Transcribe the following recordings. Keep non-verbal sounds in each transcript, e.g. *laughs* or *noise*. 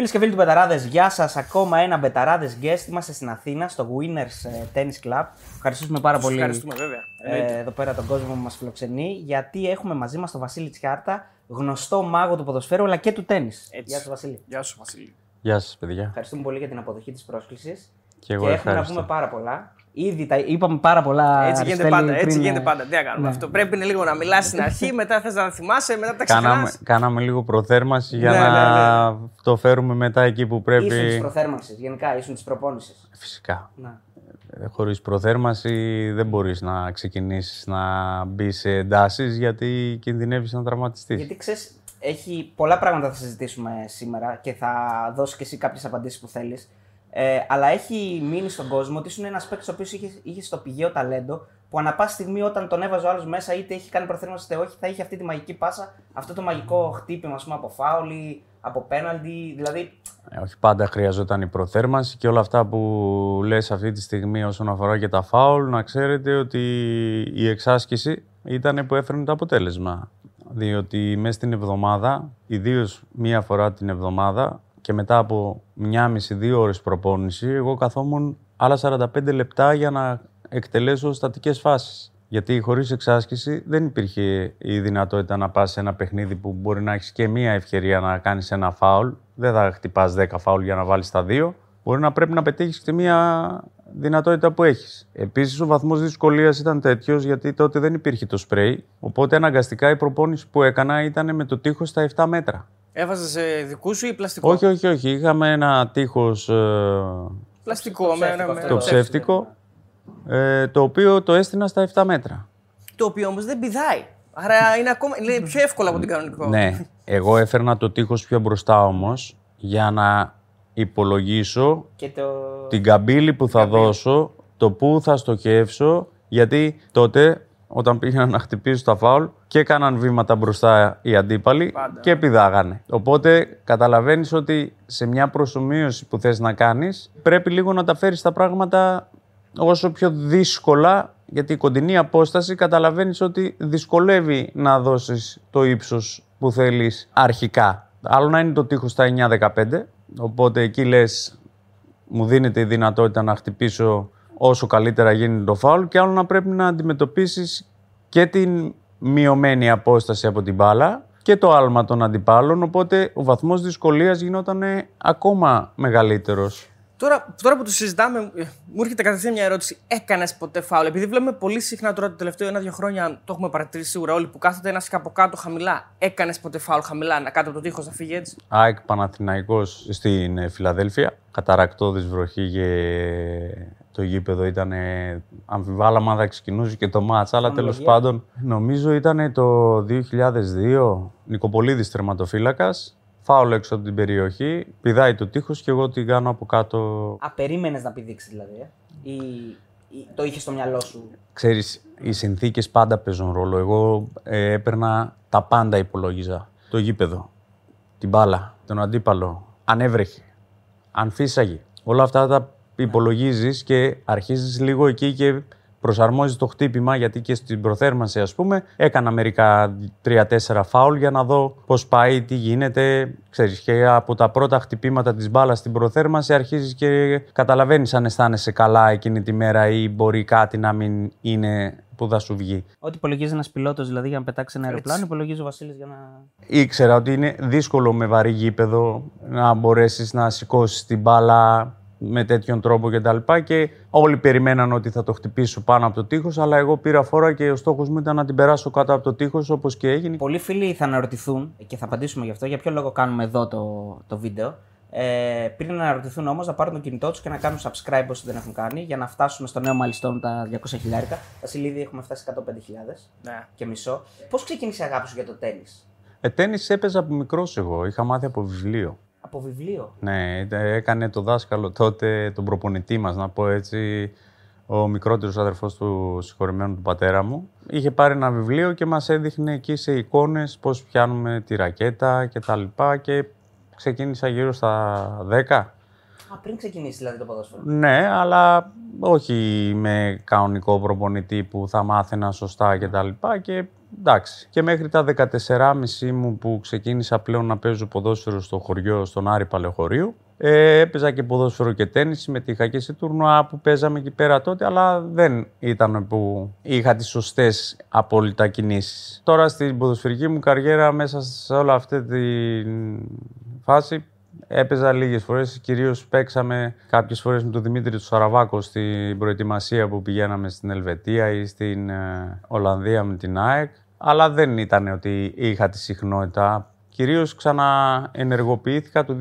Φίλες και φίλοι του Μπεταράδες, γεια σας. Ακόμα ένα Μπεταράδες guest. Είμαστε στην Αθήνα, στο Winners ε, Tennis Club. Ευχαριστούμε πάρα Σας πολύ Ευχαριστούμε, βέβαια. ε, εδώ πέρα τον κόσμο που μας φιλοξενεί, γιατί έχουμε μαζί μας τον Βασίλη Τσιάρτα, γνωστό μάγο του ποδοσφαίρου αλλά και του τέννη. Έτσι. Γεια σα, Βασίλη. Γεια σου, Βασίλη. Γεια σας παιδιά. Ευχαριστούμε πολύ για την αποδοχή της πρόσκλησης. Και εγώ και έχουμε να ευχαριστώ. πούμε πάρα πολλά. Ήδη τα είπαμε πάρα πολλά. Έτσι γίνεται Αριστέλη, πάντα. Έτσι πριν, γίνεται ε, πάντα. Τι να κάνουμε ναι. αυτό. Πρέπει είναι λίγο να μιλάς στην αρχή, *laughs* μετά θες να τα θυμάσαι, μετά τα ξεχνάς. Κάναμε, κάναμε λίγο προθέρμανση για Ναι, να ναι, το φέρουμε μετά εκεί που πρέπει. Ήσουν της προθέρμανσης, γενικά ήσουν της προπόνησης. Φυσικά. Να. Ε, Χωρίς προθέρμανση δεν μπορείς να ξεκινήσεις να μπει σε εντάσεις γιατί κινδυνεύεις να τραυματιστείς. Γιατί ξέρεις, έχει πολλά πράγματα θα συζητήσουμε σήμερα και θα δώσεις και εσύ κάποιες απαντήσεις που θέλεις. Ε, αλλά έχει μείνει στον κόσμο ότι ήσουν ένας παίκτης ο οποίος είχε, είχε στο πηγαίο ταλέντο που ανα πάση στιγμή όταν τον έβαζε ο άλλος μέσα, είτε έχει κάνει προθέρμανση είτε όχι, θα είχε αυτή τη μαγική πάσα, αυτό το μαγικό χτύπημα ας πούμε, από φάουλι, από πέναλτι. Δηλαδή, Ε, όχι πάντα χρειαζόταν η προθέρμανση και όλα αυτά που λες αυτή τη στιγμή όσον αφορά και τα φάουλ, να ξέρετε ότι η εξάσκηση ήταν που έφερνε το αποτέλεσμα. Διότι μέσα στην εβδομάδα, ιδίως μία φορά την εβδομάδα και μετά από μία μισή-δύο ώρες προπόνηση, εγώ καθόμουν άλλα 45 λεπτά για να εκτελέσω στατικές φάσεις. Γιατί χωρίς εξάσκηση δεν υπήρχε η δυνατότητα να πας σε ένα παιχνίδι που μπορεί να έχεις και μία ευκαιρία να κάνεις ένα φάουλ. Δεν θα χτυπάς 10 φάουλ για να βάλεις τα δύο. Μπορεί να πρέπει να πετύχεις και μία δυνατότητα που έχεις. Επίσης ο βαθμός δυσκολίας ήταν τέτοιος γιατί τότε δεν υπήρχε το σπρέι. Οπότε αναγκαστικά η προπόνηση που έκανα ήταν με το τείχος στα 7 μέτρα. Έβαζε δικού σου ή πλαστικό; Όχι, όχι, όχι. Είχαμε ένα τείχος ε, Πλαστικό, Το με, ψεύτικο με, αυτό. με- το ψεύτικο, ε, το οποίο το έστεινα στα 7 μέτρα. Το οποίο όμως δεν πηδάει. Άρα είναι ακόμα είναι πιο εύκολο από την κανονικό. Ναι, εγώ έφερνα το τείχος πιο μπροστά όμως για να υπολογίσω και το. την καμπύλη που θα δώσω, το πού θα στοχεύσω, γιατί τότε όταν πήγαιναν να χτυπήσουν τα φάουλ και έκαναν βήματα μπροστά οι αντίπαλοι Πάντα. και πηδάγανε. Οπότε καταλαβαίνεις ότι σε μια προσωμείωση που θες να κάνεις πρέπει λίγο να τα φέρεις τα πράγματα όσο πιο δύσκολα γιατί η κοντινή απόσταση καταλαβαίνεις ότι δυσκολεύει να δώσεις το ύψος που θέλεις αρχικά. Άλλο να είναι το τείχος στα 9-15, οπότε εκεί λες μου δίνεται η δυνατότητα να χτυπήσω όσο καλύτερα γίνει το φάουλ και άλλο να πρέπει να αντιμετωπίσεις και την μειωμένη απόσταση από την μπάλα και το άλμα των αντιπάλων, οπότε ο βαθμός δυσκολίας γινόταν ακόμα μεγαλύτερος. Τώρα, τώρα που το συζητάμε, ε, μου έρχεται κατευθείαν μια ερώτηση. Έκανες ποτέ φάουλ; Επειδή βλέπουμε πολύ συχνά τώρα το τελευταίο ένα-δύο χρόνια, το έχουμε παρατηρήσει σίγουρα όλοι, που κάθεται ένας από κάτω χαμηλά. Έκανες ποτέ φάουλ χαμηλά, να κάτω από το τείχος να φύγει έτσι; ΑΕΚ Παναθηναϊκός στην ε, Φιλαδέλφια. Καταρακτώδης βροχή και το γήπεδο ήταν αμφιβάλαμα αν θα ξεκινούσε και το μάτς, αλλά τέλος Χρονολογία. πάντων νομίζω ήταν το 2002, Νικοπολίδης τερματοφύλακας, φάουλ έξω από την περιοχή, πηδάει το τείχος και εγώ την κάνω από κάτω. Α, περίμενε να πηδήξεις δηλαδή. Ε; Ή, ή το είχες στο μυαλό σου; Ξέρεις, οι συνθήκες πάντα παίζουν ρόλο. Εγώ ε, έπαιρνα τα πάντα υπολόγιζα. Το γήπεδο, την μπάλα, τον αντίπαλο, αν έβρεχε, αν φύσαγε. Όλα αυτά τα υπολογίζεις και αρχίζεις λίγο εκεί και προσαρμόζεις το χτύπημα γιατί και στην προθέρμανση ας πούμε έκανα μερικά 3-4 φάουλ για να δω πώς πάει, τι γίνεται. Ξέρεις, και από τα πρώτα χτυπήματα της μπάλας στην προθέρμανση αρχίζεις και καταλαβαίνεις αν αισθάνεσαι καλά εκείνη τη μέρα ή μπορεί κάτι να μην είναι που θα σου βγει. Ό,τι υπολογίζει ένας πιλότος δηλαδή για να πετάξει ένα αεροπλάνο, υπολογίζει ο Βασίλης για να. Ήξερα ότι είναι δύσκολο με βαρύ γήπεδο να μπορέσεις να σηκώσεις την μπάλα με τέτοιον τρόπο κτλ. Και, και όλοι περιμέναν ότι θα το χτυπήσω πάνω από το τείχος, αλλά εγώ πήρα φόρα και ο στόχος μου ήταν να την περάσω κάτω από το τείχος όπως και έγινε. Πολλοί φίλοι θα αναρωτηθούν και θα απαντήσουμε γι' αυτό για ποιο λόγο κάνουμε εδώ το, το βίντεο. Ε, πριν να αναρωτηθούν όμως, να πάρουν το κινητό τους και να κάνουν subscribe όσοι δεν έχουν κάνει για να φτάσουμε στο νέο milestone τα 200 χιλιάρικα. Βασίλη, ήδη έχουμε φτάσει 105.000 Ναι. και μισό. Πώς ξεκίνησε η αγάπη σου για το τέννη, Ε, τέννις έπαιζα από μικρός εγώ, είχα μάθει από βιβλίο. Από βιβλίο. Ναι, ε, έκανε το δάσκαλο τότε, τον προπονητή μας, να πω έτσι, ο μικρότερος αδερφός του συγχωρημένου του πατέρα μου. Είχε πάρει ένα βιβλίο και μας έδειχνε εκεί σε εικόνες πώς πιάνουμε τη ρακέτα και τα λοιπά και ξεκίνησα γύρω στα 10. Α, πριν ξεκινήσεις δηλαδή το ποδόσφαιρο. Ναι, αλλά όχι με κανονικό προπονητή που θα μάθαινα σωστά και τα λοιπά και εντάξει. Και μέχρι τα 14,5 μου που ξεκίνησα πλέον να παίζω ποδόσφαιρο στο χωριό, στον Άρη Παλαιοχωρίου. Ε, έπαιζα και ποδόσφαιρο και τέννις, συμμετείχα και σε τουρνουά που παίζαμε εκεί πέρα τότε, αλλά δεν ήταν που είχα τις σωστές απόλυτα κινήσεις. Τώρα στην ποδοσφαιρική μου καριέρα μέσα σε όλη αυτή τη φάση Έπαιζα λίγες φορές. Κυρίως παίξαμε κάποιες φορές με τον Δημήτρη του Σαραβάκο στην προετοιμασία που πηγαίναμε στην Ελβετία ή στην ε, Ολλανδία με την ΑΕΚ. Αλλά δεν ήταν ότι είχα τη συχνότητα Κυρίως ξαναενεργοποιήθηκα το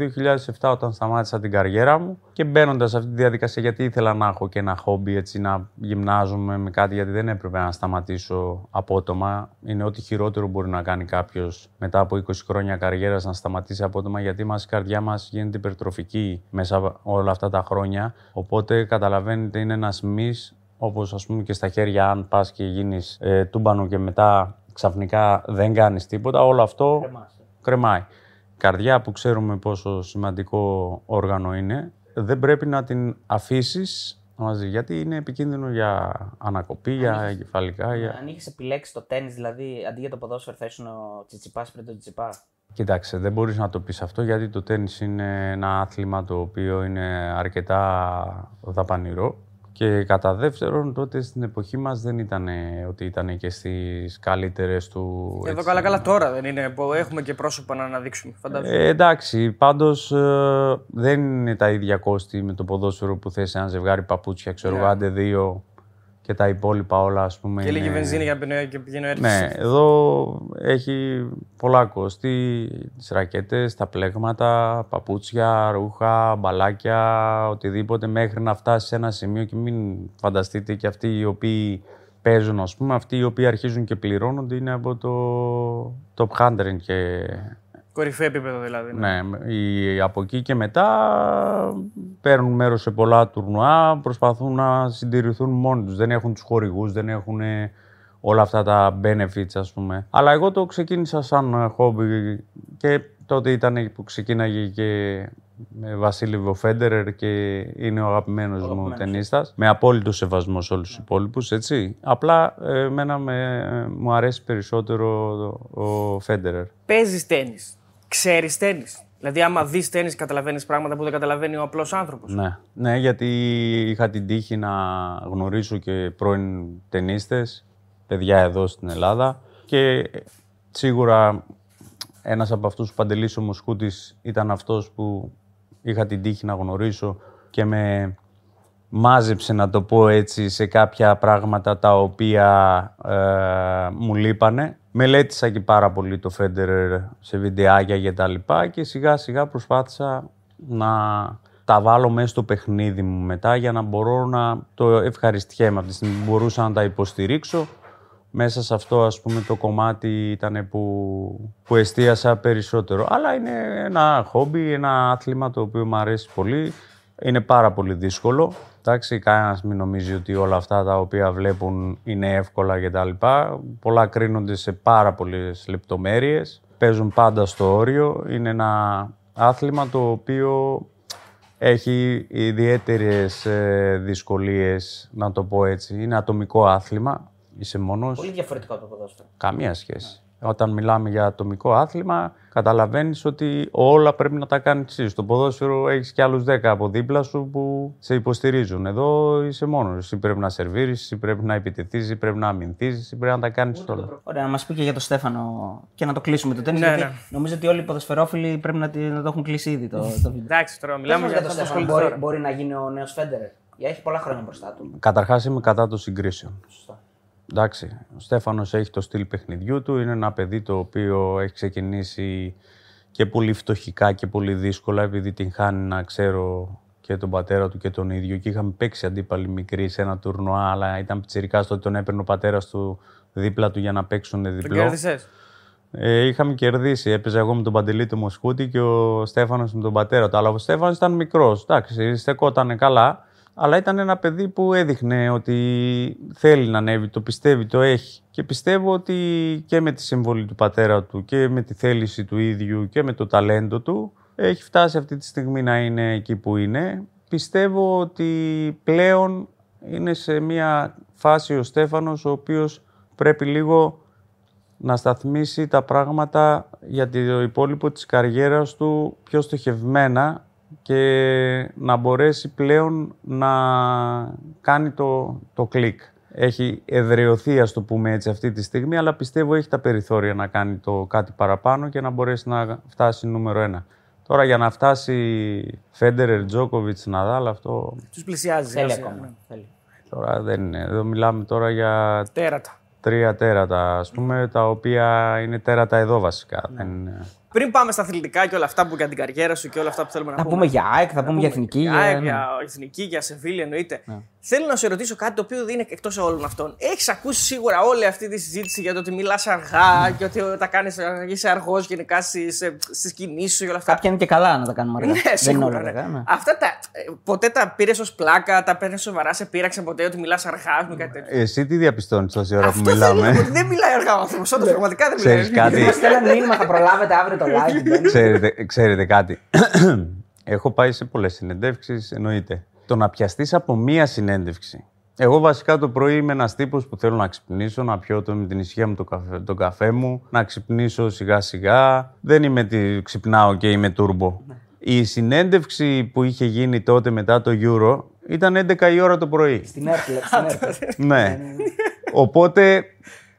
2007 όταν σταμάτησα την καριέρα μου και μπαίνοντας σε αυτή τη διαδικασία, γιατί ήθελα να έχω και ένα χόμπι, έτσι, να γυμνάζομαι με κάτι, γιατί δεν έπρεπε να σταματήσω απότομα. Είναι ό,τι χειρότερο μπορεί να κάνει κάποιος μετά από 20 χρόνια καριέρας να σταματήσει απότομα, γιατί μας, η καρδιά μας γίνεται υπερτροφική μέσα όλα αυτά τα χρόνια. Οπότε καταλαβαίνετε, είναι ένας μη όπως ας πούμε και στα χέρια, αν πας και γίνεις ε, τούμπανο και μετά ξαφνικά δεν κάνεις τίποτα, όλο αυτό κρεμάει. Καρδιά που ξέρουμε πόσο σημαντικό όργανο είναι, δεν πρέπει να την αφήσεις μαζί, γιατί είναι επικίνδυνο για ανακοπή, για εγκεφαλικά. Για... Αν είχε επιλέξεις το τέννη, δηλαδή αντί για το ποδόσφαιρο, θα ήσουν ο Τσιτσιπάς πριν το Τσιτσιπά. Κοιτάξτε, δεν μπορείς να το πεις αυτό γιατί το τέννις είναι ένα άθλημα το οποίο είναι αρκετά δαπανηρό και κατά δεύτερον, τότε στην εποχή μας δεν ήταν ότι ήταν και στις καλύτερες του. Εδώ καλά, καλά τώρα δεν είναι. Που έχουμε και πρόσωπα να αναδείξουμε. Ε, εντάξει, πάντως ε, δεν είναι τα ίδια κόστη με το ποδόσφαιρο που θες ένα ζευγάρι παπούτσια. Ξέρω εγώ, yeah. δύο και τα υπόλοιπα όλα, ας πούμε. Και λίγη βενζίνη για να πηγαίνει ο Ναι, εδώ έχει πολλά κόστη. Τις ρακέτες, τα πλέγματα, παπούτσια, ρούχα, μπαλάκια, οτιδήποτε μέχρι να φτάσει σε ένα σημείο και μην φανταστείτε και αυτοί οι οποίοι παίζουν, ας πούμε, αυτοί οι οποίοι αρχίζουν και πληρώνονται είναι από το top 100 και Κορυφαίο επίπεδο δηλαδή. Ναι, ναι οι, από εκεί και μετά παίρνουν μέρος σε πολλά τουρνουά, προσπαθούν να συντηρηθούν μόνοι τους. Δεν έχουν τους χορηγούς, δεν έχουν όλα αυτά τα benefits, ας πούμε. Αλλά εγώ το ξεκίνησα σαν χόμπι και τότε ήταν που ξεκίναγε και με Βασίλη Βοφέντερερ και είναι ο αγαπημένος μου ταινίστα. Με απόλυτο σεβασμό σε όλους τους υπόλοιπους, έτσι. Απλά εμένα με, μου αρέσει περισσότερο ο Φέντερερ. Παίζεις τέννη ξέρεις τέννη. Δηλαδή, άμα δεις τέννη, καταλαβαίνεις πράγματα που δεν καταλαβαίνει ο απλός άνθρωπος. Ναι. ναι, γιατί είχα την τύχη να γνωρίσω και πρώην ταινίστες, παιδιά εδώ στην Ελλάδα. Και σίγουρα ένας από αυτούς του Παντελής ο Μοσχούτης ήταν αυτός που είχα την τύχη να γνωρίσω και με μάζεψε να το πω έτσι σε κάποια πράγματα τα οποία ε, μου λείπανε Μελέτησα και πάρα πολύ το Federer σε βιντεάκια και τα λοιπά και σιγά σιγά προσπάθησα να τα βάλω μέσα στο παιχνίδι μου μετά για να μπορώ να το ευχαριστιέμαι από τη στιγμή που μπορούσα να τα υποστηρίξω. Μέσα σε αυτό ας πούμε το κομμάτι ήταν που, που εστίασα περισσότερο. Αλλά είναι ένα χόμπι, ένα άθλημα το οποίο μου αρέσει πολύ. Είναι πάρα πολύ δύσκολο. Εντάξει, κανένας μην νομίζει ότι όλα αυτά τα οποία βλέπουν είναι εύκολα κτλ. Πολλά κρίνονται σε πάρα πολλές λεπτομέρειες. Παίζουν πάντα στο όριο. Είναι ένα άθλημα το οποίο έχει ιδιαίτερες ε, δυσκολίες, να το πω έτσι. Είναι ατομικό άθλημα. Είσαι μόνος. Πολύ διαφορετικό από το ποδόσφαιρο. Καμία σχέση. Όταν μιλάμε για ατομικό άθλημα, καταλαβαίνεις ότι όλα πρέπει να τα κάνεις εσύ. Στο ποδόσφαιρο έχεις κι άλλους 10 από δίπλα σου που σε υποστηρίζουν. Εδώ είσαι μόνος. Εσύ πρέπει να σερβίρεις, εσύ πρέπει να επιτεθείς, εσύ πρέπει να αμυνθείς, εσύ πρέπει να τα κάνεις όλα. Ωραία, να μας πει και για τον Στέφανο και να το κλείσουμε το τέννη. Ναι, ναι. Νομίζω ότι όλοι οι ποδοσφαιρόφιλοι πρέπει να, το έχουν κλείσει ήδη το, το βίντεο. Εντάξει, τώρα μιλάμε για τον Στέφανο. Μπορεί, μπορεί να γίνει ο νέος Φέντερ. Έχει πολλά χρόνια μπροστά του. Καταρχάς είμαι κατά των συγκρίσεων. Σωστά. Εντάξει, ο Στέφανος έχει το στυλ παιχνιδιού του, είναι ένα παιδί το οποίο έχει ξεκινήσει και πολύ φτωχικά και πολύ δύσκολα, επειδή την χάνει να ξέρω και τον πατέρα του και τον ίδιο. Και είχαμε παίξει αντίπαλοι μικροί σε ένα τουρνουά, αλλά ήταν πιτσιρικά τότε τον έπαιρνε ο πατέρας του δίπλα του για να παίξουν διπλό. Τον κέρδισες; Ε, είχαμε κερδίσει. Έπαιζα εγώ με τον Παντελή του Μοσχούτη και ο Στέφανος με τον πατέρα του. Αλλά ο Στέφανος ήταν μικρός. Εντάξει, στεκόταν καλά. Αλλά ήταν ένα παιδί που έδειχνε ότι θέλει να ανέβει, το πιστεύει, το έχει. Και πιστεύω ότι και με τη συμβολή του πατέρα του και με τη θέληση του ίδιου και με το ταλέντο του έχει φτάσει αυτή τη στιγμή να είναι εκεί που είναι. Πιστεύω ότι πλέον είναι σε μια φάση ο Στέφανος ο οποίος πρέπει λίγο να σταθμίσει τα πράγματα για το υπόλοιπο της καριέρας του πιο στοχευμένα και να μπορέσει πλέον να κάνει το, το κλικ. Έχει εδραιωθεί, ας το πούμε έτσι, αυτή τη στιγμή, αλλά πιστεύω έχει τα περιθώρια να κάνει το κάτι παραπάνω και να μπορέσει να φτάσει νούμερο ένα. Τώρα για να φτάσει Φέντερερ, Τζόκοβιτς, Ναδάλ, αυτό Τους πλησιάζει. Θέλει σιγά-σιγα, ακόμα. ναι. Θέλει. τώρα δεν είναι. Εδώ μιλάμε τώρα για Τέρατα. τρία τέρατα, ας πούμε, τα οποία είναι τέρατα εδώ βασικά. Δεν είναι... Πριν πάμε στα αθλητικά και όλα αυτά που για την καριέρα σου και όλα αυτά που θέλουμε να Θα πούμε. πούμε για ΑΕΚ, θα πούμε για εθνική. Για, για- ΑΕΚ, ναι. για εθνική, για Σεβίλη εννοείται. Θέλω να σε ρωτήσω κάτι το οποίο δεν είναι εκτός όλων αυτών. Έχεις ακούσει σίγουρα όλη αυτή τη συζήτηση για το ότι μιλάς αργά και ότι τα κάνεις, είσαι αργός γενικά στις κινήσεις σου και όλα αυτά; Κάποια είναι και καλά να τα κάνουμε αργά. Ναι, Δεν είναι σίγουρα. όλα ναι. αργά. ναι. Αυτά τα. ε, Ποτέ τα πήρες ως πλάκα, τα παίρνεις σοβαρά, σε πείραξε ποτέ ότι μιλάς αργά, με κάτι τέτοιο; Εσύ τι διαπιστώνεις τόση ώρα που Αυτό θέλω να πω, μιλάμε. ότι δεν μιλάει αργά ο άνθρωπος. Όντως πραγματικά δεν Ξέρεις μιλάει. κάτι, Μα στέλνουν μήνυμα, θα προλάβετε αύριο το live. δεν- ξέρετε, ξέρετε κάτι. *clears throat* Έχω πάει σε πολλές συνεντεύξεις, εννοείται. Το να πιαστείς από μία συνέντευξη. Εγώ βασικά το πρωί είμαι ένας τύπος που θέλω να ξυπνήσω, να πιω το, με την ησυχία μου το καφέ, τον καφέ μου, να ξυπνήσω σιγά σιγά. Δεν είμαι τι ξυπνάω και είμαι τούρμπο. Η συνέντευξη που είχε γίνει τότε μετά το Euro ήταν 11 η ώρα το πρωί. Στην Έρκλε. στην Έρκλε. *laughs* Ναι. Οπότε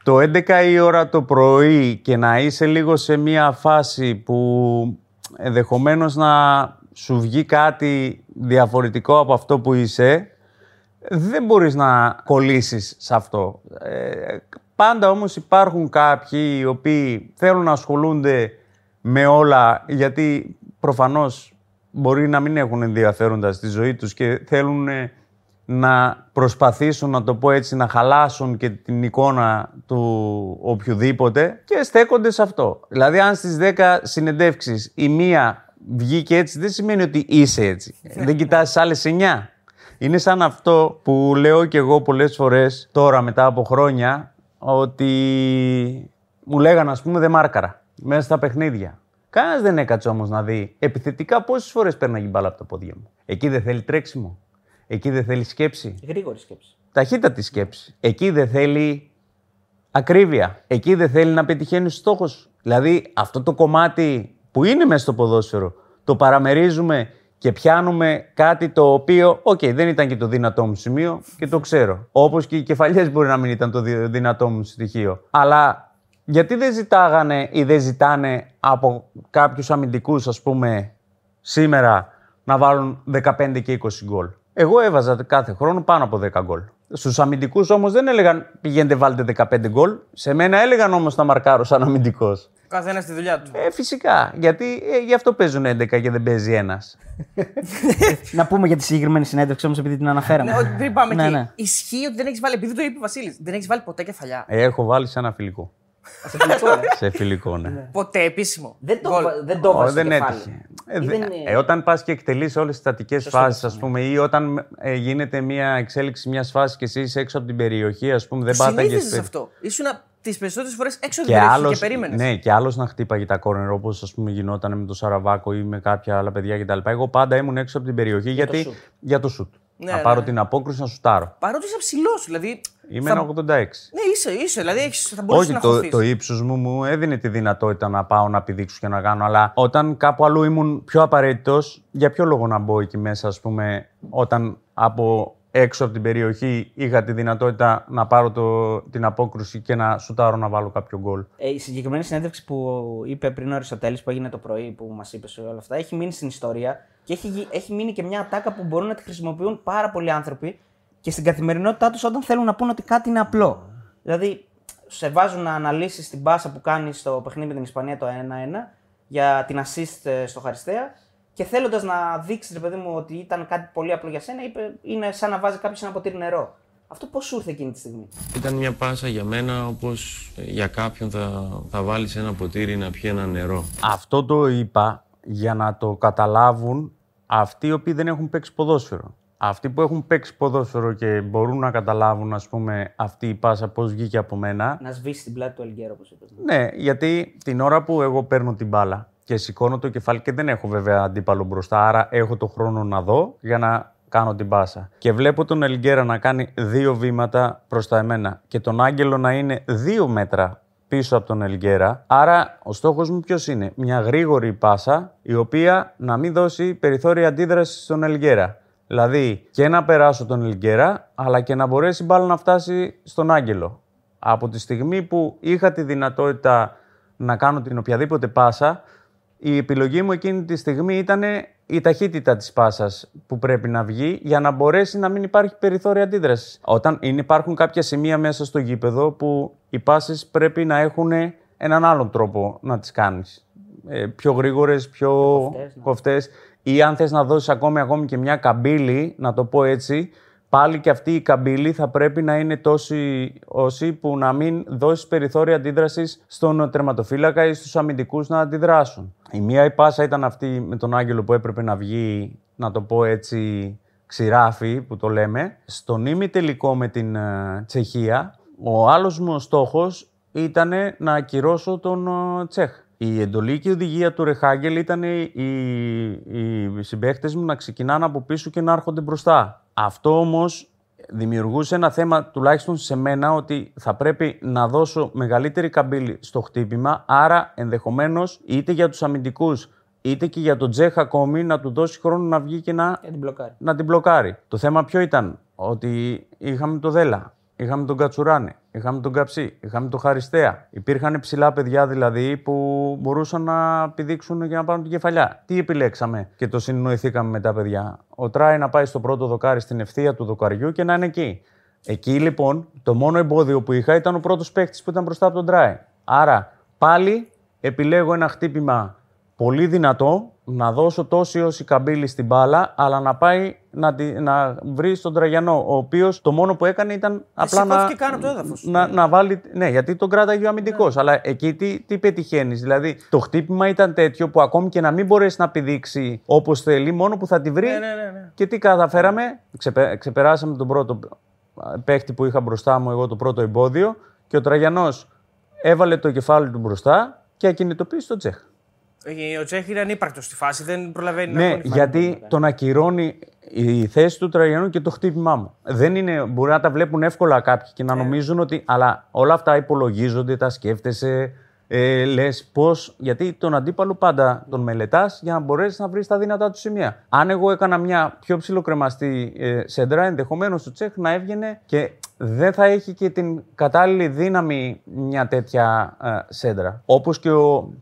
το 11 η ώρα το πρωί και να είσαι λίγο σε μια φάση που ενδεχομένως να σου βγει κάτι διαφορετικό από αυτό που είσαι, δεν μπορείς να κολλήσεις σε αυτό. Ε, πάντα όμως υπάρχουν κάποιοι οι οποίοι θέλουν να ασχολούνται με όλα γιατί προφανώς μπορεί να μην έχουν ενδιαφέροντα στη ζωή τους και θέλουν ε, να προσπαθήσουν, να το πω έτσι, να χαλάσουν και την εικόνα του οποιοδήποτε και στέκονται σε αυτό. Δηλαδή, αν στις 10 συνεντεύξεις η μία βγήκε έτσι, δεν σημαίνει ότι είσαι έτσι. δεν κοιτάς άλλες 9. Είναι σαν αυτό που λέω και εγώ πολλές φορές τώρα μετά από χρόνια ότι μου λέγανε ας πούμε δεν μάρκαρα μέσα στα παιχνίδια. Κανένας δεν έκατσε όμως να δει επιθετικά πόσες φορές παίρναγε η μπάλα από τα πόδια μου. Εκεί δεν θέλει τρέξιμο. Εκεί δεν θέλει σκέψη. Γρήγορη σκέψη. Ταχύτατη σκέψη. Εκεί δεν θέλει ακρίβεια. Εκεί δεν θέλει να πετυχαίνει στους στόχους. Δηλαδή αυτό το κομμάτι που είναι μέσα στο ποδόσφαιρο το παραμερίζουμε και πιάνουμε κάτι το οποίο, οκ, δεν ήταν και το δυνατό μου σημείο και το ξέρω. Όπως και οι κεφαλιές μπορεί να μην ήταν το δυ- δυνατό μου στοιχείο. Αλλά γιατί δεν ζητάγανε ή δεν ζητάνε από κάποιους αμυντικούς, ας πούμε, σήμερα να βάλουν 15 και 20 γκολ; Εγώ έβαζα κάθε χρόνο πάνω από 10 γκολ. Στους αμυντικούς όμως δεν έλεγαν πηγαίνετε βάλτε 15 γκολ. Σε μένα έλεγαν όμως να μαρκάρω σαν αμυντικός. Καθένας στη δουλειά του. Ε, φυσικά. Γιατί ε, γι' αυτό παίζουν 11 και δεν παίζει ένας. *laughs* Να πούμε για τη συγκεκριμένη συνέντευξη όμως, επειδή την αναφέραμε. Ναι, ότι πριν πάμε Ναι, εκεί. ναι. Ισχύει ότι δεν έχεις βάλει, επειδή το είπες ο Βασίλης, δεν έχεις βάλει ποτέ κεφαλιά. Ε, έχω βάλει σε ένα φιλικό. Σε φιλικό, ε. σε φιλικό, ναι. Ποτέ επίσημο. Δεν το, Γκολ. βα- δεν το Ω, βάζει στο δεν κεφάλι. έτυχε. Ε, Ή δε- δεν είναι- ε, όταν πας και εκτελείς όλες τις στατικές φάσεις, ας ναι. πούμε, ή όταν ε, γίνεται μια εξέλιξη μιας φάσης και εσύ είσαι έξω από την περιοχή, ας πούμε, δεν πάταγες. Συνήθιζε αυτό. Ήσουν τις περισσότερες φορές έξω από Και την περιοχή άλλος, και περίμενες. ναι, και άλλος να χτύπαγε τα κόρνερ όπως ας πούμε γινόταν με τον Σαραβάκο ή με κάποια άλλα παιδιά κτλ. Εγώ πάντα ήμουν έξω από την περιοχή γιατί, σουτ. για το σουτ. Ναι, να ναι, πάρω ναι. την απόκριση να σουτάρω. Παρότι είσαι ψηλός, δηλαδή. Είμαι θα... ένα 86. Ναι, είσαι, είσαι. Δηλαδή έχεις, θα μπορούσες Όχι, να το, χωθείς. το ύψος μου μου έδινε τη δυνατότητα να πάω να πηδήξω και να κάνω. Αλλά όταν κάπου αλλού ήμουν πιο απαραίτητος, για ποιο λόγο να μπω εκεί μέσα, ας πούμε, όταν από έξω από την περιοχή είχα τη δυνατότητα να πάρω το, την απόκρουση και να σουτάρω να βάλω κάποιο γκολ; Ε, η συγκεκριμένη συνέντευξη που είπε πριν ο Αριστοτέλης που έγινε το πρωί που μας είπε όλα αυτά έχει μείνει στην ιστορία και έχει, γι- έχει μείνει και μια ατάκα που μπορούν να τη χρησιμοποιούν πάρα πολλοί άνθρωποι και στην καθημερινότητά τους όταν θέλουν να πούν ότι κάτι είναι απλό. Δηλαδή, σε βάζουν να αναλύσεις την πάσα που κάνεις στο παιχνίδι με την Ισπανία το 1-1 για την assist ε, στο Χαριστέα και θέλοντας να δείξεις, ρε παιδί μου, ότι ήταν κάτι πολύ απλό για σένα, είπε είναι σαν να βάζει κάποιο ένα ποτήρι νερό. Αυτό πώς σου ήρθε εκείνη τη στιγμή; Ήταν μια πάσα για μένα όπως ε, για κάποιον θα, θα βάλεις ένα ποτήρι να πιει ένα νερό. Αυτό το είπα για να το καταλάβουν αυτοί οι οποίοι δεν έχουν παίξει ποδόσφαιρο. Αυτοί που έχουν παίξει ποδόσφαιρο και μπορούν να καταλάβουν, ας πούμε, αυτή η πάσα πώς βγήκε από μένα. Να σβήσει την πλάτη του Ελγκέρο, όπως είπες. Ναι, γιατί την ώρα που εγώ παίρνω την μπάλα και σηκώνω το κεφάλι και δεν έχω βέβαια αντίπαλο μπροστά, άρα έχω το χρόνο να δω για να κάνω την πάσα. Και βλέπω τον Ελγκέρα να κάνει δύο βήματα προς τα εμένα και τον Άγγελο να είναι δύο μέτρα πίσω από τον Ελγκέρα. Άρα ο στόχος μου ποιος είναι; Μια γρήγορη πάσα η οποία να μην δώσει περιθώρια αντίδρασης στον Ελγκέρα. Δηλαδή και να περάσω τον Ελγκέρα αλλά και να μπορέσει η μπάλα να φτάσει στον Άγγελο. Από τη στιγμή που είχα τη δυνατότητα να κάνω την οποιαδήποτε πάσα, η επιλογή μου εκείνη τη στιγμή ήταν η ταχύτητα της πάσας που πρέπει να βγει για να μπορέσει να μην υπάρχει περιθώρια αντίδρασης. Όταν υπάρχουν κάποια σημεία μέσα στο γήπεδο που οι πάσες πρέπει να έχουν έναν άλλον τρόπο να τις κάνεις. Ε, πιο γρήγορες, πιο κοφτές, ναι. ή αν θες να δώσεις ακόμη, ακόμη και μια καμπύλη, να το πω έτσι, πάλι και αυτή η καμπύλη θα πρέπει να είναι τόση όσοι που να μην δώσει περιθώρια αντίδρασης στον τερματοφύλακα ή στους αμυντικούς να αντιδράσουν. Η μία η πάσα ήταν αυτή με τον Άγγελο που έπρεπε να βγει, να το πω έτσι, ξηράφι που το λέμε. Στον ήμι τελικό με την ε, Τσεχία, ο άλλος μου στόχος ήταν να ακυρώσω τον ε, Τσέχ. Η εντολή και η οδηγία του Ρεχάγκελ ήταν οι, οι, οι μου να ξεκινάνε από πίσω και να έρχονται μπροστά. Αυτό όμως δημιουργούσε ένα θέμα, τουλάχιστον σε μένα, ότι θα πρέπει να δώσω μεγαλύτερη καμπύλη στο χτύπημα, άρα ενδεχομένως είτε για τους αμυντικούς είτε και για τον Τζέχ ακόμη να του δώσει χρόνο να βγει και να, την, μπλοκάρει. να την μπλοκάρει. Το θέμα ποιο ήταν, ότι είχαμε το Δέλα, είχαμε τον Κατσουράνε, είχαμε τον Καψί, είχαμε τον Χαριστέα. Υπήρχαν ψηλά παιδιά δηλαδή που μπορούσαν να πηδήξουν και να πάρουν την κεφαλιά. Τι επιλέξαμε και το συνεννοηθήκαμε με τα παιδιά. Ο Τράι να πάει στο πρώτο δοκάρι στην ευθεία του δοκαριού και να είναι εκεί. Εκεί λοιπόν το μόνο εμπόδιο που είχα ήταν ο πρώτος παίκτης που ήταν μπροστά από τον Τράι. Άρα πάλι επιλέγω ένα χτύπημα πολύ δυνατό, να δώσω τόση όση καμπύλη στην μπάλα, αλλά να πάει να, να βρει τον Τραγιανό, ο οποίος το μόνο που έκανε ήταν απλά να, το έδαφος. να, να βάλει. Ναι, γιατί τον κράταγε ο αμυντικός. Ναι. Αλλά εκεί τι, τι πετυχαίνεις; Δηλαδή το χτύπημα ήταν τέτοιο που ακόμη και να μην μπορέσει να πηδήξει όπως θέλει, μόνο που θα τη βρει. Ναι, ναι, ναι, ναι. Και τι καταφέραμε, Ξεπε, ξεπεράσαμε τον πρώτο παίχτη που είχα μπροστά μου, εγώ το πρώτο εμπόδιο, και ο Τραγιανός έβαλε το κεφάλι του μπροστά και ακινητοποίησε τον Τσέχ. Ε, ο Τσέχ είναι ανύπαρκτος στη φάση, δεν προλαβαίνει ναι, να Ναι, γιατί τον ακυρώνει η θέση του Τραγιανού και το χτύπημά μου. Δεν είναι, μπορεί να τα βλέπουν εύκολα κάποιοι και να ναι. νομίζουν ότι. Αλλά όλα αυτά υπολογίζονται, τα σκέφτεσαι. Ε, Λες πώς. Γιατί τον αντίπαλο πάντα τον μελετάς για να μπορέσεις να βρεις τα δυνατά του σημεία. Αν εγώ έκανα μια πιο ψηλοκρεμαστή ε, σέντρα, ενδεχομένως ο Τσέχ να έβγαινε και δεν θα έχει και την κατάλληλη δύναμη μια τέτοια ε, σέντρα. Όπως και ο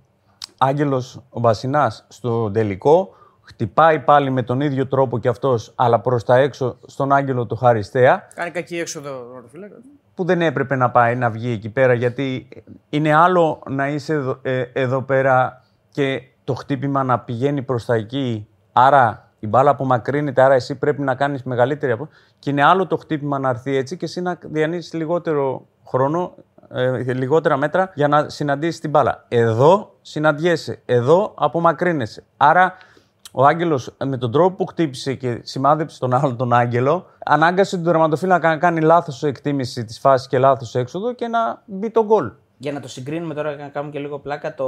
Άγγελος ο Μπασινά στο τελικό. Χτυπάει πάλι με τον ίδιο τρόπο κι αυτός, αλλά προς τα έξω στον Άγγελο του Χαριστέα. Κάνει κακή έξοδο Που δεν έπρεπε να πάει να βγει εκεί πέρα, γιατί είναι άλλο να είσαι εδώ, ε, εδώ πέρα και το χτύπημα να πηγαίνει προς τα εκεί. Άρα η μπάλα απομακρύνεται, άρα εσύ πρέπει να κάνεις μεγαλύτερη από. Και είναι άλλο το χτύπημα να έρθει έτσι και εσύ να διανύσεις λιγότερο χρόνο ε, λιγότερα μέτρα για να συναντήσει την μπάλα. Εδώ συναντιέσαι, εδώ απομακρύνεσαι. Άρα ο Άγγελος με τον τρόπο που χτύπησε και σημάδεψε τον άλλον τον Άγγελο, ανάγκασε τον τερματοφύλακα να κάνει λάθος εκτίμηση της φάσης και λάθος έξοδο και να μπει τον γκολ. Για να το συγκρίνουμε τώρα, να κάνουμε και λίγο πλάκα, το,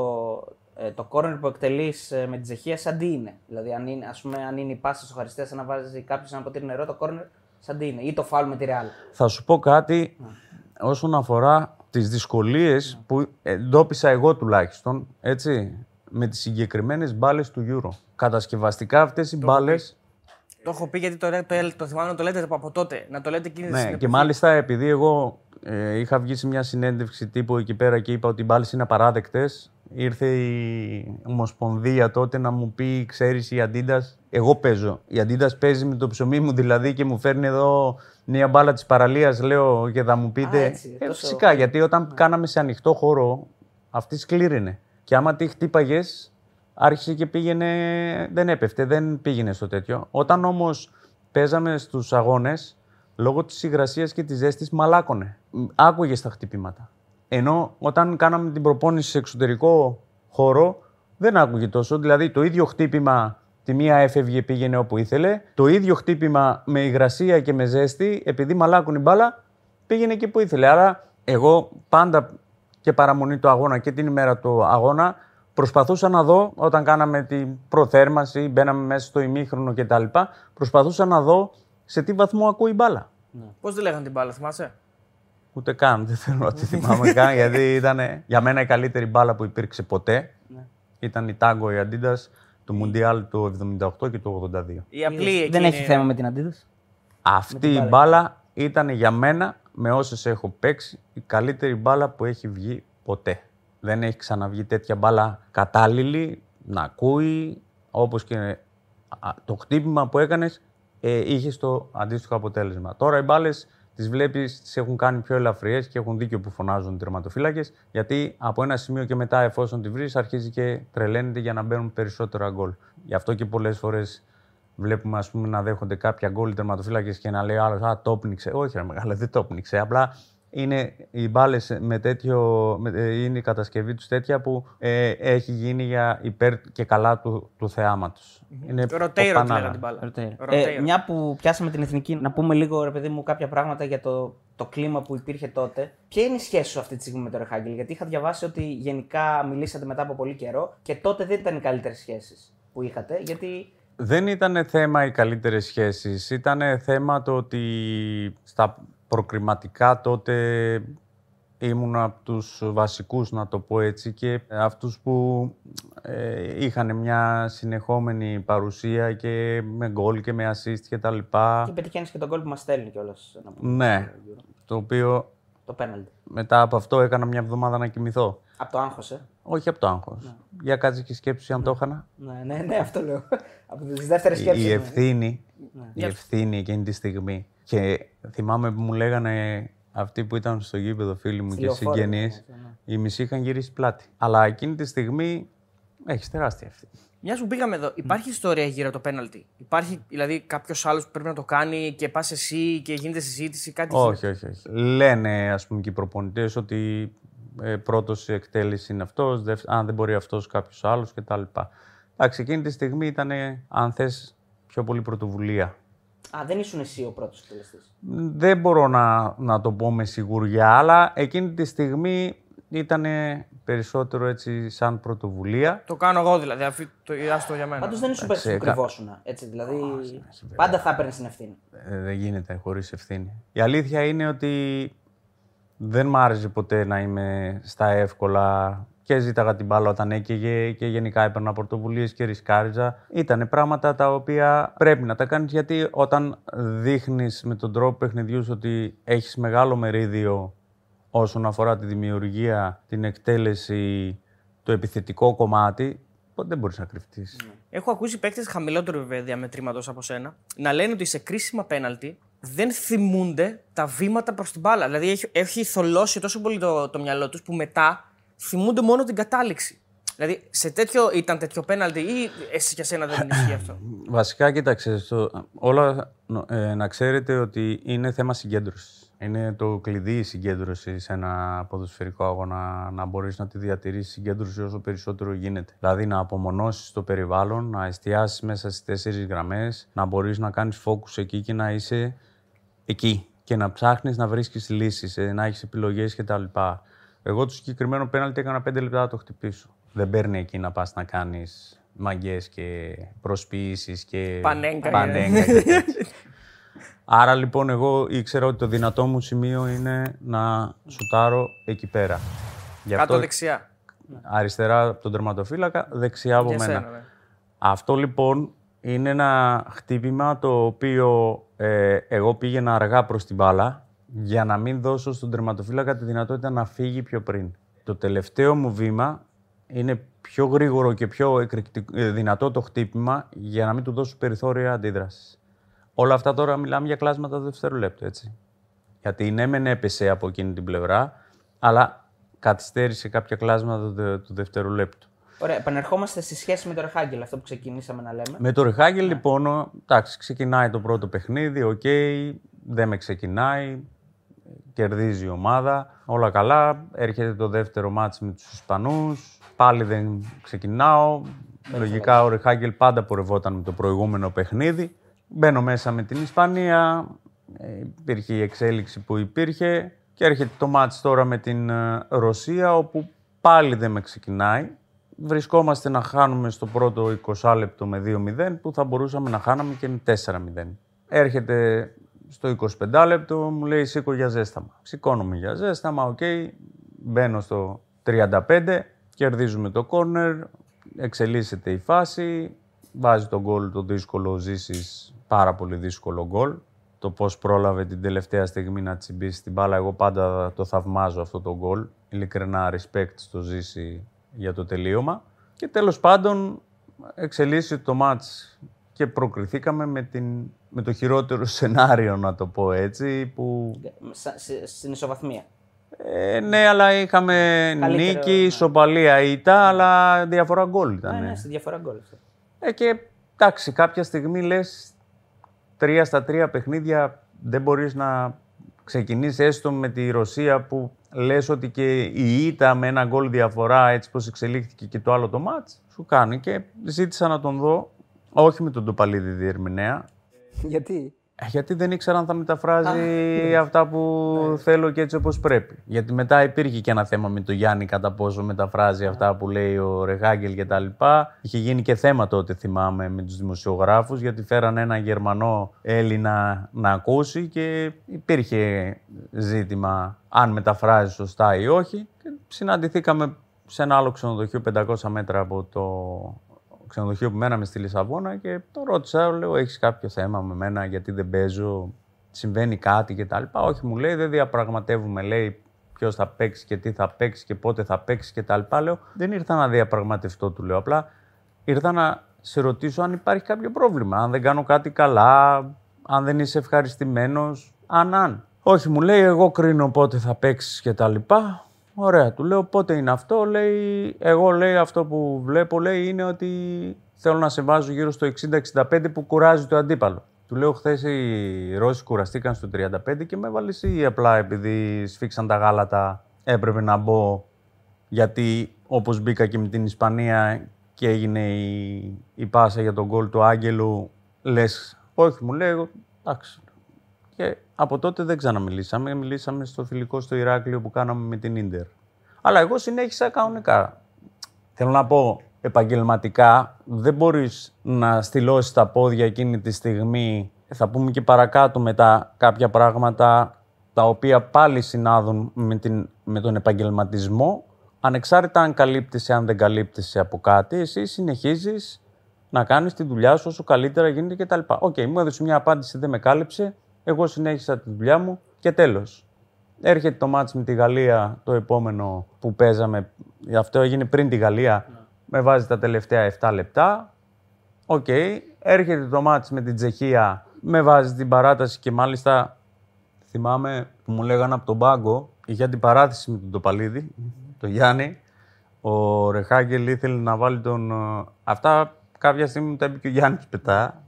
ε, το corner που εκτελείς ε, με τη Ζεχία σαν τι είναι; Δηλαδή, αν είναι, ας πούμε, αν είναι η πάση στο χαριστέα να βάζει κάποιο ένα ποτήρι νερό, το corner σαν τι είναι; Ή το φάλ με τη ρεάλ. Θα σου πω κάτι όσον αφορά τις δυσκολίες που εντόπισα εγώ τουλάχιστον, έτσι, με τις συγκεκριμένες μπάλες του Euro. Κατασκευαστικά αυτές οι μπάλε. Το έχω πει γιατί το, το, το θυμάμαι να το λέτε από τότε. Να το λέτε εκείνη Ναι, και μάλιστα επειδή εγώ ε, είχα βγει σε μια συνέντευξη τύπου εκεί πέρα και είπα ότι οι μπάλες είναι απαράδεκτες. Ήρθε η Ομοσπονδία τότε να μου πει: Ξέρεις, η Αντίντα. Εγώ παίζω. Η Αντίντας παίζει με το ψωμί μου δηλαδή και μου φέρνει εδώ μια μπάλα της παραλίας, λέω και θα μου πείτε. ε, Φυσικά, γιατί όταν κάναμε σε ανοιχτό χώρο, αυτή σκλήρινε. Και άμα τη χτύπαγες, άρχισε και πήγαινε. Δεν έπεφτε, δεν πήγαινε στο τέτοιο. Όταν όμως παίζαμε στους αγώνες, λόγω της υγρασίας και της ζέστης, μαλάκωνε. Άκουγες τα χτυπήματα. Ενώ όταν κάναμε την προπόνηση σε εξωτερικό χώρο, δεν άκουγε τόσο. Δηλαδή το ίδιο χτύπημα Τη μία έφευγε, πήγαινε όπου ήθελε. Το ίδιο χτύπημα με υγρασία και με ζέστη, επειδή μαλάκουν η μπάλα, πήγαινε εκεί που ήθελε. Άρα, εγώ πάντα και παραμονή του αγώνα και την ημέρα του αγώνα, προσπαθούσα να δω όταν κάναμε την προθέρμανση, μπαίναμε μέσα στο ημίχρονο κτλ. Προσπαθούσα να δω σε τι βαθμό ακούει η μπάλα. Ναι. Πώς τη λέγανε την μπάλα, θυμάσαι; Ούτε καν. Δεν θέλω να τη θυμάμαι καν, γιατί ήταν για μένα η καλύτερη μπάλα που υπήρξε ποτέ. Ναι. Ήταν η Tango η Adidas του Μουντιάλ του 78 και του 82. Η απλή Δεν εκείνη- έχει θέμα με την Adidas. Αυτή η μπάλα ήταν για μένα, με όσες έχω παίξει, η καλύτερη μπάλα που έχει βγει ποτέ. Δεν έχει ξαναβγεί τέτοια μπάλα κατάλληλη, να ακούει, όπως και α, το χτύπημα που έκανες, ε, είχες το αντίστοιχο αποτέλεσμα. Τώρα οι μπάλες τις βλέπεις, τις έχουν κάνει πιο ελαφριές και έχουν δίκιο που φωνάζουν οι τερματοφύλακες, γιατί από ένα σημείο και μετά, εφόσον τη βρεις, αρχίζει και τρελαίνεται για να μπαίνουν περισσότερα γκολ. Γι' αυτό και πολλές φορές βλέπουμε ας πούμε, να δέχονται κάποια γκολ οι τερματοφύλακες και να λέει άλλος Α, το πνίξε. Όχι, ρε μεγάλε, δεν το πνίξε. Απλά είναι οι μπάλες με τέτοιο. με- ε, είναι η κατασκευή τους τέτοια που ε, έχει γίνει για υπέρ και καλά του, του θεάματος. Είναι Το το Rotator τη πανάγα. λέγανε την μπάλα. Ρωτέιρο. Rotator. Ε, μια που πιάσαμε την εθνική, να πούμε λίγο ρε παιδί μου κάποια πράγματα για το, το κλίμα που υπήρχε τότε. Ποια είναι η σχέση σου αυτή τη στιγμή με τον Ρεχάγκελ, Γιατί είχα διαβάσει ότι γενικά μιλήσατε μετά από πολύ καιρό και τότε δεν ήταν οι καλύτερες σχέσεις που είχατε. Γιατί. Δεν ήταν θέμα οι καλύτερες σχέσεις. Ήταν θέμα το ότι στα προκριματικά τότε ήμουν από τους βασικούς, να το πω έτσι, και αυτούς που ε, είχαν μια συνεχόμενη παρουσία και με γκολ και με assist και τα λοιπά. Και πετυχαίνεις και τον κόλπο που μας στέλνει κιόλας. Ναι, το οποίο Το πέναλτι. μετά από αυτό έκανα μια εβδομάδα να κοιμηθώ. Από το άγχος, ε; Όχι από το άγχος. Για κάτσε και σκέψου αν το έκανα. Ναι, ναι, ναι, αυτό λέω. από τις δεύτερες η, σκέψεις. η ευθύνη, η ευθύνη εκείνη τη στιγμή. Και θυμάμαι που μου λέγανε αυτοί που ήταν στο γήπεδο, φίλοι μου Στη και λεωφόρο, συγγενείς, ναι, ναι. οι μισοί είχαν γυρίσει πλάτη. Αλλά εκείνη τη στιγμή έχεις τεράστια ευθύνη. Μιας που πήγαμε εδώ, υπάρχει ιστορία γύρω από το πέναλτι; Υπάρχει δηλαδή κάποιος άλλος που πρέπει να το κάνει και πας εσύ και γίνεται συζήτηση, κάτι όχι, όχι, όχι. Λένε ας πούμε και οι προπονητές ότι ε, πρώτος σε εκτέλεση είναι αυτός, δευ- αν δεν μπορεί αυτός κάποιος άλλος κτλ. Εντάξει, εκείνη τη στιγμή ήταν, αν θες, πιο πολύ πρωτοβουλία. Α, δεν ήσουν εσύ ο πρώτος εκτελεστής. Δεν μπορώ να, να το πω με σιγουριά, αλλά εκείνη τη στιγμή ήταν περισσότερο έτσι σαν πρωτοβουλία. Το κάνω εγώ δηλαδή, αφού το άστο για μένα. Πάντως δεν ήσουν παίκτης που κα- κρυβόσουν. Έτσι, δηλαδή. πάντα θα έπαιρνες την ευθύνη. Ε, δεν γίνεται χωρίς ευθύνη. Η αλήθεια είναι ότι δεν μ' άρεσε ποτέ να είμαι στα εύκολα και ζήταγα την μπάλα όταν έκαιγε και γενικά έπαιρνα πρωτοβουλίε και ρισκάριζα. Ήταν πράγματα τα οποία πρέπει να τα κάνεις γιατί όταν δείχνεις με τον τρόπο παιχνιδιούς σου ότι έχεις μεγάλο μερίδιο όσον αφορά τη δημιουργία, την εκτέλεση, το επιθετικό κομμάτι, ποτέ δεν μπορείς να κρυφτείς. Έχω ακούσει παίκτες χαμηλότερου βέβαια διαμετρήματο από σένα να λένε ότι σε κρίσιμα πέναλτι δεν θυμούνται τα βήματα προς την μπάλα. Δηλαδή έχει, έχει θολώσει τόσο πολύ το, το μυαλό τους που μετά θυμούνται μόνο την κατάληξη. Δηλαδή σε τέτοιο ήταν τέτοιο πέναλτι ή εσύ για σένα δεν ισχύει αυτό; Βασικά, κοίταξε, στο, όλα νο- ε, να ξέρετε ότι είναι θέμα συγκέντρωσης. Είναι το κλειδί η συγκέντρωση σε ένα ποδοσφαιρικό αγώνα, να μπορείς να τη διατηρήσεις συγκέντρωση όσο περισσότερο γίνεται. Δηλαδή να απομονώσεις το περιβάλλον, να εστιάσεις μέσα στις τέσσερις γραμμές, να μπορείς να κάνεις focus εκεί και να είσαι εκεί και να ψάχνεις να βρίσκεις λύσεις, ε, να έχεις επιλογές κτλ. Εγώ το συγκεκριμένο πέναλτι έκανα πέντε λεπτά να το χτυπήσω. Δεν παίρνει εκεί να πας να κάνεις μαγκές και προσποιήσεις και Πανέγκα, ε. πανέγκα και *laughs* τέτοια. Άρα λοιπόν εγώ ήξερα ότι το δυνατό μου σημείο είναι να σουτάρω εκεί πέρα. Γι' Κάτω αυτό δεξιά. αριστερά από τον τερματοφύλακα, δεξιά από Για μένα. σένα, ναι. Αυτό λοιπόν είναι ένα χτύπημα το οποίο ε, εγώ πήγαινα αργά προς την μπάλα για να μην δώσω στον τερματοφύλακα τη δυνατότητα να φύγει πιο πριν. Το τελευταίο μου βήμα είναι πιο γρήγορο και πιο εκρηκτικ- ε, δυνατό το χτύπημα για να μην του δώσω περιθώρια αντίδρασης. Όλα αυτά τώρα μιλάμε για κλάσματα του δευτερολέπτου, έτσι. Γιατί ναι, μεν έπεσε από εκείνη την πλευρά, αλλά καθυστέρησε κάποια κλάσματα του, δε- του δευτερολέπτου. Ωραία, επανερχόμαστε στη σχέση με τον Ρεχάγκελ, αυτό που ξεκινήσαμε να λέμε. Με το Ρεχάγκελ, λοιπόν, ο- εντάξει, ξεκινάει το πρώτο παιχνίδι, οκ, δεν με ξεκινάει, κερδίζει η ομάδα, όλα καλά. Έρχεται το δεύτερο ματς με τους Ισπανούς, πάλι δεν ξεκινάω. Λογικά ο Ρεχάγκελ πάντα πορευόταν με το προηγούμενο παιχνίδι. Μπαίνω μέσα με την Ισπανία, ε, υπήρχε η εξέλιξη που υπήρχε και έρχεται το ματς τώρα με την ε, Ρωσία, όπου πάλι δεν με ξεκινάει. Βρισκόμαστε να χάνουμε στο πρώτο 20 λεπτό με 2-0, που θα μπορούσαμε να χάναμε και με 4-0. Έρχεται στο 25 λεπτό μου λέει σήκω για ζέσταμα. Σηκώνομαι για ζέσταμα, οκ. Μπαίνω στο 35, κερδίζουμε το κόρνερ, εξελίσσεται η φάση, βάζει το γκολ το δύσκολο, Ζήσης πάρα πολύ δύσκολο γκολ. Το πώς πρόλαβε την τελευταία στιγμή να τσιμπήσει την μπάλα, εγώ πάντα το θαυμάζω αυτό το γκολ. Ειλικρινά respect στον Ζήση για το τελείωμα. Και τέλος πάντων εξελίσσει το μάτς και προκριθήκαμε με, την, με το χειρότερο σενάριο, να το πω έτσι, που... Σα- σε- Στην ισοβαθμία. Ε, ναι, αλλά είχαμε Καλύτερο, νίκη, ναι. ισοπαλία ήττα, αλλά διαφορά γκολ ήταν. Ναι, ναι, στη διαφορά γκολ. αυτό. Ε, και εντάξει, κάποια στιγμή λες τρία στα τρία παιχνίδια δεν μπορείς να ξεκινήσεις έστω με τη Ρωσία που λες ότι και η ήττα με ένα γκολ διαφορά έτσι πως εξελίχθηκε και το άλλο το μάτς σου κάνει και ζήτησα να τον δω όχι με τον Τοπαλίδη διερμηνέα Γιατί; ε, γιατί δεν ήξερα αν θα μεταφράζει αυτά που θέλω και έτσι όπως πρέπει. Γιατί μετά υπήρχε και ένα θέμα με το Γιάννη κατά πόσο μεταφράζει αυτά που λέει ο Ρεγάγκελ και τα λοιπά. Είχε γίνει και θέμα τότε θυμάμαι με τους δημοσιογράφους γιατί φέρανε ένα Γερμανό Έλληνα να ακούσει και υπήρχε ζήτημα αν μεταφράζει σωστά ή όχι. Και συναντηθήκαμε σε ένα άλλο ξενοδοχείο 500 μέτρα από το ξενοδοχείο που μέναμε στη Λισαβόνα και το ρώτησα, λέω, έχεις κάποιο θέμα με μένα; Γιατί δεν παίζω, συμβαίνει κάτι και τα λοιπά; Όχι, μου λέει, δεν διαπραγματεύουμε, λέει, ποιος θα παίξει και τι θα παίξει και πότε θα παίξει και τα λοιπά. Λέω, δεν ήρθα να διαπραγματευτώ, του λέω, απλά ήρθα να σε ρωτήσω αν υπάρχει κάποιο πρόβλημα, αν δεν κάνω κάτι καλά, αν δεν είσαι ευχαριστημένος, αν, αν. Όχι, μου λέει, εγώ κρίνω πότε θα παίξεις και τα λοιπά. Ωραία, του λέω πότε είναι αυτό, λέει, εγώ λέει αυτό που βλέπω λέει είναι ότι θέλω να σε βάζω γύρω στο 60-65 που κουράζει το αντίπαλο. Του λέω χθες οι Ρώσοι κουραστήκαν στο 35 και με έβαλες ή απλά επειδή σφίξαν τα γάλατα έπρεπε να μπω γιατί όπως μπήκα και με την Ισπανία και έγινε η, η πάσα για τον γκολ του Άγγελου λες όχι μου λέει εγώ εντάξει και από τότε δεν ξαναμιλήσαμε. Μιλήσαμε στο φιλικό στο Ηράκλειο που κάναμε με την Ίντερ. Αλλά εγώ συνέχισα κανονικά. Θέλω να πω, επαγγελματικά δεν μπορείς να στυλώσεις τα πόδια εκείνη τη στιγμή. Θα πούμε και παρακάτω μετά κάποια πράγματα τα οποία πάλι συνάδουν με, την, με τον επαγγελματισμό. Ανεξάρτητα αν καλύπτεσαι, αν δεν καλύπτεσαι από κάτι, εσύ συνεχίζεις να κάνεις τη δουλειά σου όσο καλύτερα γίνεται κτλ. Οκ, μου έδωσε μια απάντηση, δεν με κάλυψε. Εγώ συνέχισα τη δουλειά μου και τέλος. Έρχεται το ματς με τη Γαλλία, το επόμενο που παίζαμε. Αυτό έγινε πριν τη Γαλλία. Με βάζει τα τελευταία 7 λεπτά. Οκ. Έρχεται το ματς με την Τσεχία. Με βάζει την παράταση και μάλιστα θυμάμαι που μου λέγανε από τον πάγκο. Είχε αντιπαράθεση με τον Τοπαλίδη, τον Γιάννη. Ο Ρεχάγκελ ήθελε να βάλει τον... ε, Αυτά κάποια στιγμή μου τα είπε και ο Γιάννης πετά,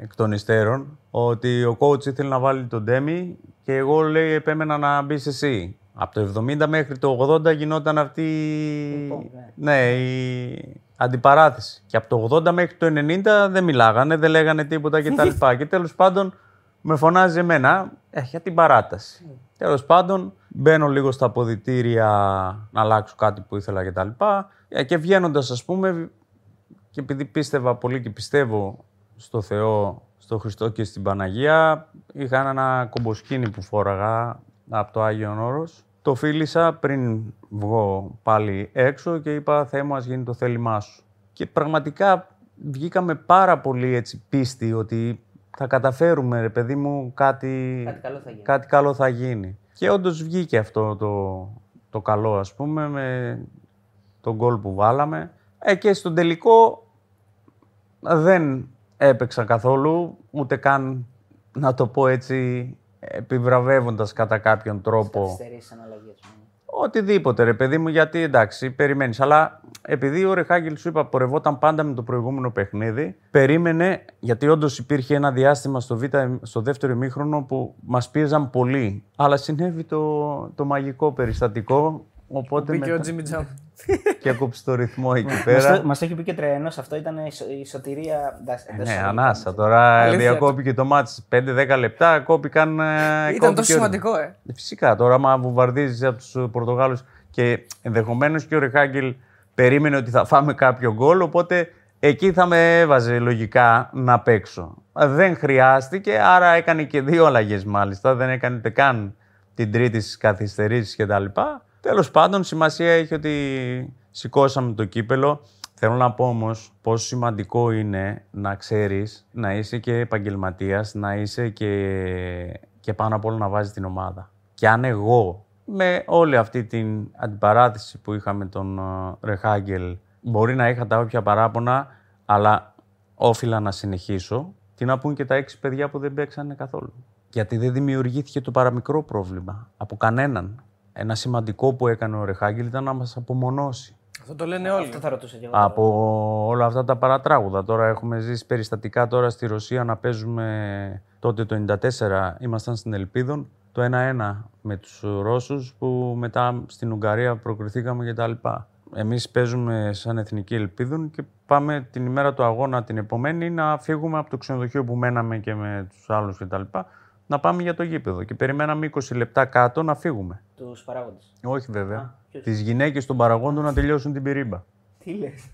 εκ των υστέρων, ότι ο coach ήθελε να βάλει τον Ντέμι και εγώ λέει επέμενα να μπει εσύ. Από το 70 μέχρι το 80 γινόταν αυτή Λοιπόν, ναι, η αντιπαράθεση. Και από το 80 μέχρι το 90 δεν μιλάγανε, δεν λέγανε τίποτα κτλ. *laughs* και τέλος πάντων με φωνάζει εμένα ε, για την παράταση. Τέλος πάντων μπαίνω λίγο στα αποδητήρια να αλλάξω κάτι που ήθελα κτλ. Ε, και βγαίνοντας, ας πούμε, και επειδή πίστευα πολύ και πιστεύω στο Θεό, στο Χριστό και στην Παναγία, είχα ένα κομποσκίνη που φόραγα από το Άγιον Όρος. Το φίλησα πριν βγω πάλι έξω και είπα «Θεέ μου, ας γίνει το θέλημά σου». Και πραγματικά βγήκαμε πάρα πολύ έτσι πίστη ότι θα καταφέρουμε, ρε παιδί μου, κάτι, Κάτι καλό θα γίνει. κάτι καλό θα γίνει. Και όντως βγήκε αυτό το, το καλό, ας πούμε, με τον γκολ που βάλαμε. Ε, και στον τελικό δεν έπαιξα καθόλου, ούτε καν, να το πω έτσι, επιβραβεύοντας κατά κάποιον τρόπο. Καθυστερήσεις αναλλαγέ. Οτιδήποτε, ρε παιδί μου, γιατί εντάξει, περιμένεις. Αλλά επειδή ο Ρεχάγκελ σου είπα, πορευόταν πάντα με το προηγούμενο παιχνίδι, περίμενε, γιατί όντως υπήρχε ένα διάστημα στο, β, στο δεύτερο ημίχρονο που μας πίεζαν πολύ. Αλλά συνέβη το, το μαγικό περιστατικό. Οπότε Μπήκε ο μετά... Τζίμι Τζαμ. *laughs* και έκοψε το ρυθμό εκεί πέρα. Μας το έχει πει και τρένος, αυτό ήταν η σω- η σωτηρία. εντάξει, Ε, εντός Ναι, εισαγωγικών, ανάσα. έτσι. Τώρα Αλήθεια διακόπηκε το μάτς 5-10 λεπτά, κόπηκαν. ε, Ήταν κόπηκε τόσο ο- σημαντικό, ε. Ε, Φυσικά, τώρα άμα βουβαρδίζει από τους Πορτογάλους και ενδεχομένως και ο Ρεχάγκελ περίμενε ότι θα φάμε κάποιο γκολ, οπότε εκεί θα με έβαζε λογικά να παίξω. Δεν χρειάστηκε, άρα έκανε και δύο αλλαγές μάλιστα. Δεν έκανε ούτε καν την τρίτη στις καθυστερήσεις κτλ. Τέλος πάντων, σημασία έχει ότι σηκώσαμε το κύπελο. Θέλω να πω όμως πόσο σημαντικό είναι να ξέρεις να είσαι και επαγγελματίας, να είσαι και, και πάνω απ' όλα να βάζεις την ομάδα. Και αν εγώ με όλη αυτή την αντιπαράθεση που είχαμε τον ε, Ρεχάγκελ μπορεί να είχα τα όποια παράπονα, αλλά όφιλα να συνεχίσω. Τι να πούν και τα έξι παιδιά που δεν παίξανε καθόλου. Γιατί δεν δημιουργήθηκε το παραμικρό πρόβλημα από κανέναν. Ένα σημαντικό που έκανε ο Ρεχάγκελ ήταν να μας απομονώσει. Αυτό το λένε όλοι. Αυτό θα ρωτούσα και εγώ. Από όλα αυτά τα παρατράγουδα. Τώρα έχουμε ζήσει περιστατικά τώρα στη Ρωσία να παίζουμε τότε το 94 ήμασταν στην Ελπίδων το 1-1 με τους Ρώσους που μετά στην Ουγγαρία προκριθήκαμε κτλ. Εμείς παίζουμε σαν Εθνική Ελπίδων και πάμε την ημέρα του αγώνα την επομένη να φύγουμε από το ξενοδοχείο που μέναμε και με τους άλλους κτλ. Να πάμε για το γήπεδο και περιμέναμε 20 λεπτά κάτω να φύγουμε. Τους παράγοντες. Όχι βέβαια. Α, ποιος; Τις γυναίκες των παραγόντων να τελειώσουν την πυρίμπα. Τι λες;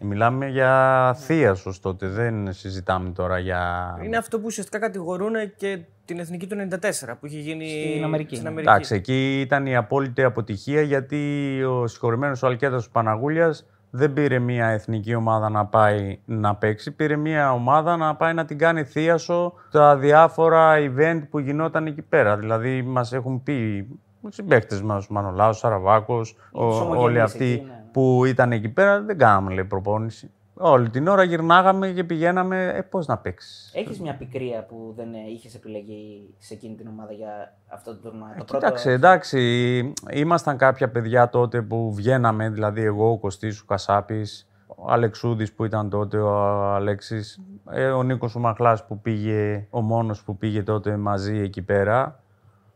Μιλάμε για θείασος τότε, δεν συζητάμε τώρα για... Είναι αυτό που ουσιαστικά κατηγορούν και την εθνική του 94 που είχε γίνει Στην Αμερική. Στην Αμερική. Εντάξει, εκεί ήταν η απόλυτη αποτυχία γιατί ο συγχωρημένος ο Αλκέτας του Παναγούλιας δεν πήρε μια εθνική ομάδα να πάει να παίξει, πήρε μια ομάδα να πάει να την κάνει θείασο τα διάφορα event που γινόταν εκεί πέρα. Δηλαδή μας έχουν πει οι συμπαίκτες μας, ο Μανολάος, ο Σαραβάκος, ο- ομογενείς όλοι αυτοί εκεί, ναι. που ήταν εκεί πέρα, δεν κάναμε λέει προπόνηση. Όλη την ώρα γυρνάγαμε και πηγαίναμε, ε, πώς να παίξεις. Έχεις μια πικρία που δεν είχες επιλεγεί σε εκείνη την ομάδα για αυτό το τουρνουά. Το πρώτο. Κοίταξε, εντάξει, ήμασταν κάποια παιδιά τότε που βγαίναμε, δηλαδή εγώ, ο Κωστής, ο Κασάπης, ο Αλεξούδης που ήταν τότε, ο Αλέξης, ε, ο Νίκος ο Μαχλάς που πήγε, ο μόνος που πήγε τότε μαζί εκεί πέρα.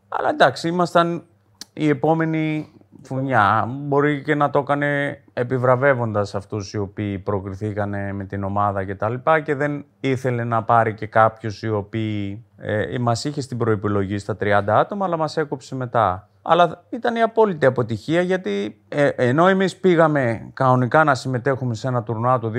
Αλλά εντάξει, ήμασταν η επόμενη φουνιά. Μπορεί και να το έκανε επιβραβεύοντας αυτούς οι οποίοι προκριθήκανε με την ομάδα και τα λοιπά και δεν ήθελε να πάρει και κάποιους οι οποίοι ε, μας είχε στην προϋπολογή στα 30 άτομα αλλά μας έκοψε μετά. Αλλά ήταν η απόλυτη αποτυχία γιατί ε, ενώ εμείς πήγαμε κανονικά να συμμετέχουμε σε ένα τουρνουά το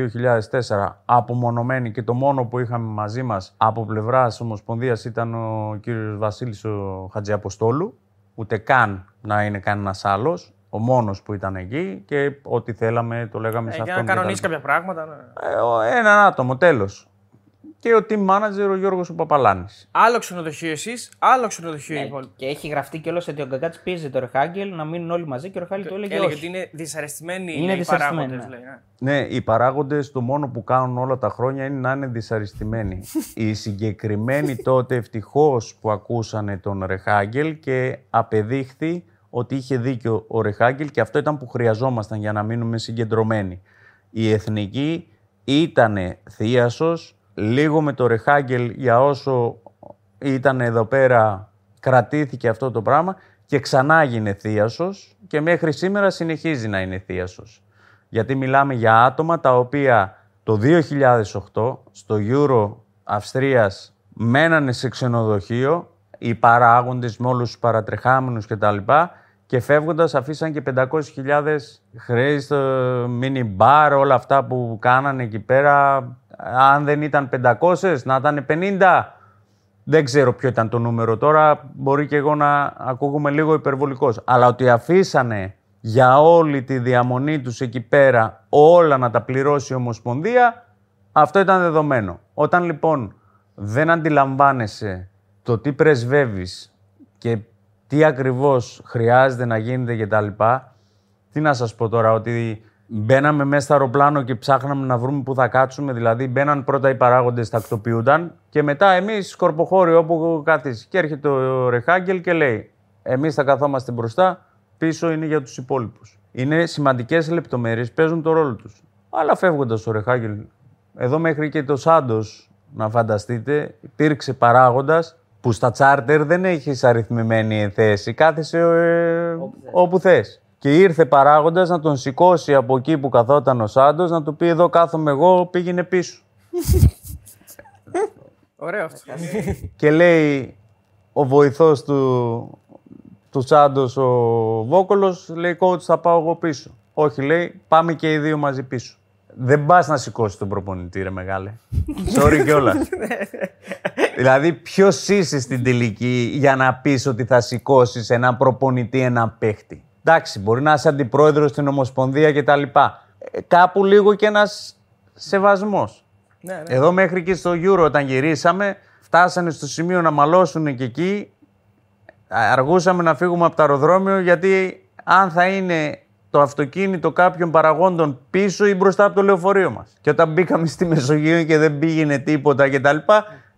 2004 απομονωμένοι και το μόνο που είχαμε μαζί μας από πλευράς Ομοσπονδίας ήταν ο κύριος Βασίλης ο Χατζιαποστόλου ούτε καν να είναι κανένας άλλος. Ο μόνος που ήταν εκεί και ό,τι θέλαμε το λέγαμε σε Ε, για αυτόν. να και τα κανονίσει λοιπά. κάποια πράγματα. ναι. Ε, ο- έναν άτομο, τέλος. Και ο team manager ο Γιώργος ο Παπαλάνης. Άλλο ξενοδοχείο εσείς, άλλο ξενοδοχείο οι Ναι, υπόλοιποι. και έχει γραφτεί κιόλας ότι ο Γκαγκάτς πίεζε το Ρεχάγκελ να μείνουν όλοι μαζί και ο Ρεχάγκελ του έλεγε Έλεγε όχι. ότι είναι δυσαρεστημένοι Είναι λέει, οι δυσαρεστημένοι, παράγοντες. ναι. Ναι, οι παράγοντες το μόνο που κάνουν όλα τα χρόνια είναι να είναι δυσαρεστημένοι. *laughs* οι συγκεκριμένοι τότε ευτυχώς που ακούσανε τον Ρεχάγκελ και απεδείχθη ότι είχε δίκιο ο Ρεχάγκελ και αυτό ήταν που χρειαζόμασταν για να μείνουμε συγκεντρωμένοι. Η εθνική ήταν θείασος, λίγο με το Ρεχάγκελ για όσο ήταν εδώ πέρα κρατήθηκε αυτό το πράγμα και ξανά έγινε θείασος και μέχρι σήμερα συνεχίζει να είναι θείασος. Γιατί μιλάμε για άτομα τα οποία το 2008 στο Euro Αυστρίας μένανε σε ξενοδοχείο, οι παράγοντες με όλους τους παρατρεχάμενους κτλ. Και φεύγοντας αφήσαν και 500.000 χρέη στο mini bar, όλα αυτά που κάνανε εκεί πέρα. Αν δεν ήταν 500, να ήταν 50. Δεν ξέρω ποιο ήταν το νούμερο τώρα, μπορεί και εγώ να ακούγομαι λίγο υπερβολικός. Αλλά ότι αφήσανε για όλη τη διαμονή τους εκεί πέρα όλα να τα πληρώσει η Ομοσπονδία, αυτό ήταν δεδομένο. Όταν λοιπόν δεν αντιλαμβάνεσαι το τι πρεσβεύεις και τι ακριβώς χρειάζεται να γίνεται και τα λοιπά, τι να σας πω τώρα, ότι μπαίναμε μέσα στο αεροπλάνο και ψάχναμε να βρούμε που θα κάτσουμε. Δηλαδή, μπαίναν πρώτα οι παράγοντες, τακτοποιούνταν και μετά εμείς σκορποχώροι όπου κάθεις. Και έρχεται ο Ρεχάγκελ και λέει: Εμείς θα καθόμαστε μπροστά, πίσω είναι για τους υπόλοιπους. Είναι σημαντικές λεπτομέρειες, παίζουν το ρόλο τους. Αλλά φεύγοντας ο Ρεχάγκελ, εδώ μέχρι και το Σάντος, να φανταστείτε, υπήρξε παράγοντας που στα τσάρτερ δεν έχεις αριθμημένη θέση. Κάθεσαι ε, όπου θες. Και ήρθε παράγοντας να τον σηκώσει από εκεί που καθόταν ο Σάντος, να του πει εδώ κάθομαι εγώ, πήγαινε πίσω. Ωραίο αυτό. Και λέει ο βοηθός του, του Σάντος, ο Βόκολος, λέει coach θα πάω εγώ πίσω. Όχι λέει, πάμε και οι δύο μαζί πίσω. δεν πας να σηκώσει τον προπονητή, ρε μεγάλε. Sorry κιόλας. δηλαδή, ποιος είσαι στην τελική για να πεις ότι θα σηκώσεις έναν προπονητή, έναν παίχτη; Εντάξει, μπορεί να είσαι αντιπρόεδρος στην Ομοσπονδία κτλ. Ε, κάπου λίγο και ένας σεβασμός. Ναι, ναι. Εδώ μέχρι και στο Euro όταν γυρίσαμε, φτάσανε στο σημείο να μαλώσουν και εκεί. Αργούσαμε να φύγουμε από το αεροδρόμιο γιατί αν θα είναι το αυτοκίνητο κάποιων παραγόντων πίσω ή μπροστά από το λεωφορείο μας. Και όταν μπήκαμε στη Μεσογείο και δεν πήγαινε τίποτα κτλ.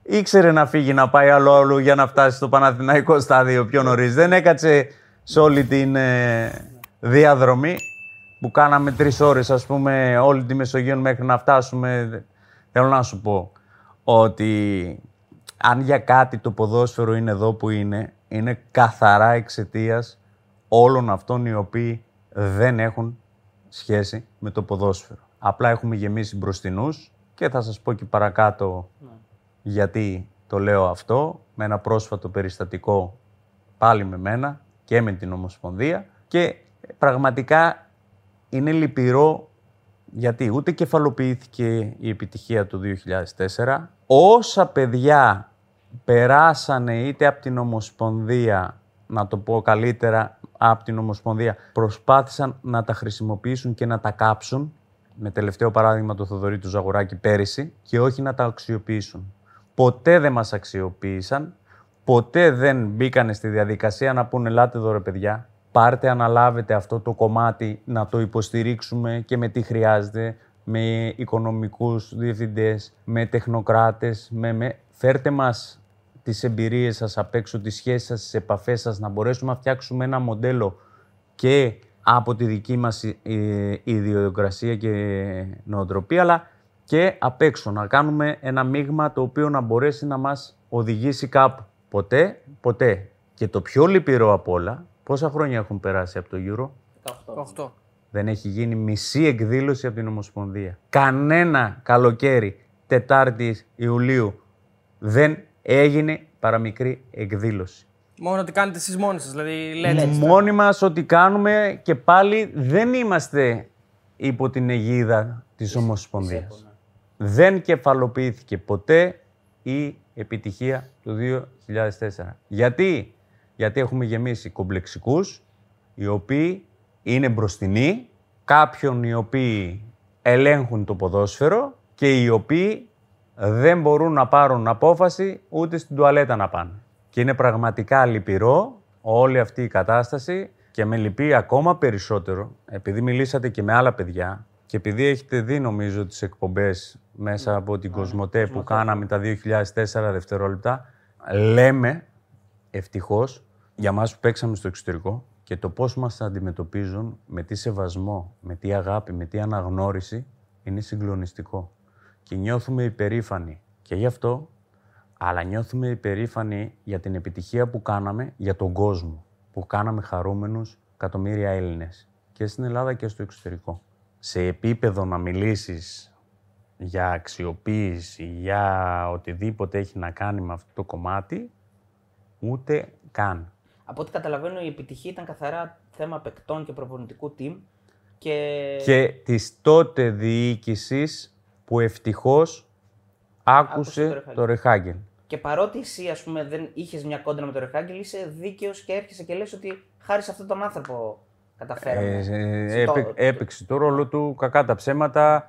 Ήξερε να φύγει να πάει άλλο άλλο για να φτάσει στο Παναθηναϊκό στάδιο πιο νωρίς. Δεν έκατσε σε όλη την ε, διαδρομή που κάναμε τρεις ώρες, ας πούμε, όλη τη Μεσογείο μέχρι να φτάσουμε. Θέλω να σου πω ότι αν για κάτι το ποδόσφαιρο είναι εδώ που είναι, είναι καθαρά εξαιτίας όλων αυτών οι οποίοι δεν έχουν σχέση με το ποδόσφαιρο. Απλά έχουμε γεμίσει μπροστινούς και θα σας πω και παρακάτω γιατί το λέω αυτό, με ένα πρόσφατο περιστατικό πάλι με μένα και με την Ομοσπονδία και πραγματικά είναι λυπηρό γιατί ούτε κεφαλοποιήθηκε η επιτυχία του 2004. Όσα παιδιά περάσανε είτε από την Ομοσπονδία, να το πω καλύτερα, από την Ομοσπονδία, προσπάθησαν να τα χρησιμοποιήσουν και να τα κάψουν, με τελευταίο παράδειγμα το Θοδωρή του Ζαγοράκη πέρυσι, και όχι να τα αξιοποιήσουν. Ποτέ δεν μας αξιοποίησαν, ποτέ δεν μπήκανε στη διαδικασία να πούνε «Ελάτε εδώ ρε παιδιά, πάρτε, αναλάβετε αυτό το κομμάτι να το υποστηρίξουμε και με τι χρειάζεται, με οικονομικούς διευθυντές, με τεχνοκράτες, με, με... φέρτε μας τις εμπειρίες σας απ' έξω, τις σχέσεις σας, τις επαφές σας, να μπορέσουμε να φτιάξουμε ένα μοντέλο και από τη δική μας ε, ιδιοκρασία και νοοτροπία, αλλά και απ' έξω, να κάνουμε ένα μείγμα το οποίο να μπορέσει να μας οδηγήσει κάπου. Ποτέ, ποτέ. Και το πιο λυπηρό απ' όλα, πόσα χρόνια έχουν περάσει από το Euro, 8. δεν έχει γίνει μισή εκδήλωση από την Ομοσπονδία. Κανένα καλοκαίρι, Τετάρτης Ιουλίου, δεν έγινε παραμικρή εκδήλωση. Μόνο ότι κάνετε εσείς μόνοι σας, δηλαδή λέτε. Μόνοι μας ό,τι κάνουμε και πάλι δεν είμαστε υπό την αιγίδα της Ομοσπονδίας. Δεν κεφαλοποιήθηκε ποτέ η επιτυχία του 2004. Γιατί; Γιατί έχουμε γεμίσει κομπλεξικούς, οι οποίοι είναι μπροστινοί, κάποιον οι οποίοι ελέγχουν το ποδόσφαιρο και οι οποίοι δεν μπορούν να πάρουν απόφαση ούτε στην τουαλέτα να πάνε. Και είναι πραγματικά λυπηρό όλη αυτή η κατάσταση και με λυπεί ακόμα περισσότερο, επειδή μιλήσατε και με άλλα παιδιά και επειδή έχετε δει νομίζω τις εκπομπές μέσα από την Κοσμοτέ που κάναμε τα 2004 δευτερόλεπτα, λέμε ευτυχώς για μας που παίξαμε στο εξωτερικό και το πώς μας αντιμετωπίζουν, με τι σεβασμό, με τι αγάπη, με τι αναγνώριση, είναι συγκλονιστικό. Και νιώθουμε υπερήφανοι και γι' αυτό, αλλά νιώθουμε υπερήφανοι για την επιτυχία που κάναμε για τον κόσμο, που κάναμε χαρούμενους εκατομμύρια Έλληνες και στην Ελλάδα και στο εξωτερικό. Σε επίπεδο να μιλήσεις για αξιοποίηση, για οτιδήποτε έχει να κάνει με αυτό το κομμάτι, ούτε καν. Από ό,τι καταλαβαίνω, η επιτυχία ήταν καθαρά θέμα παικτών και προπονητικού team. Και, Και της τότε διοίκησης που ευτυχώς Άκουσε άκουσε το το Ρεχάγκελ. και παρότι εσύ, ας πούμε, δεν είχες μια κόντρα με τον Ρεχάγκελ, είσαι δίκαιος και έρχεσαι και λες ότι χάρη σε αυτόν τον άνθρωπο καταφέραμε. Ε, ε, Στο- έπαι- έπαιξε το ρόλο του, κακά τα ψέματα,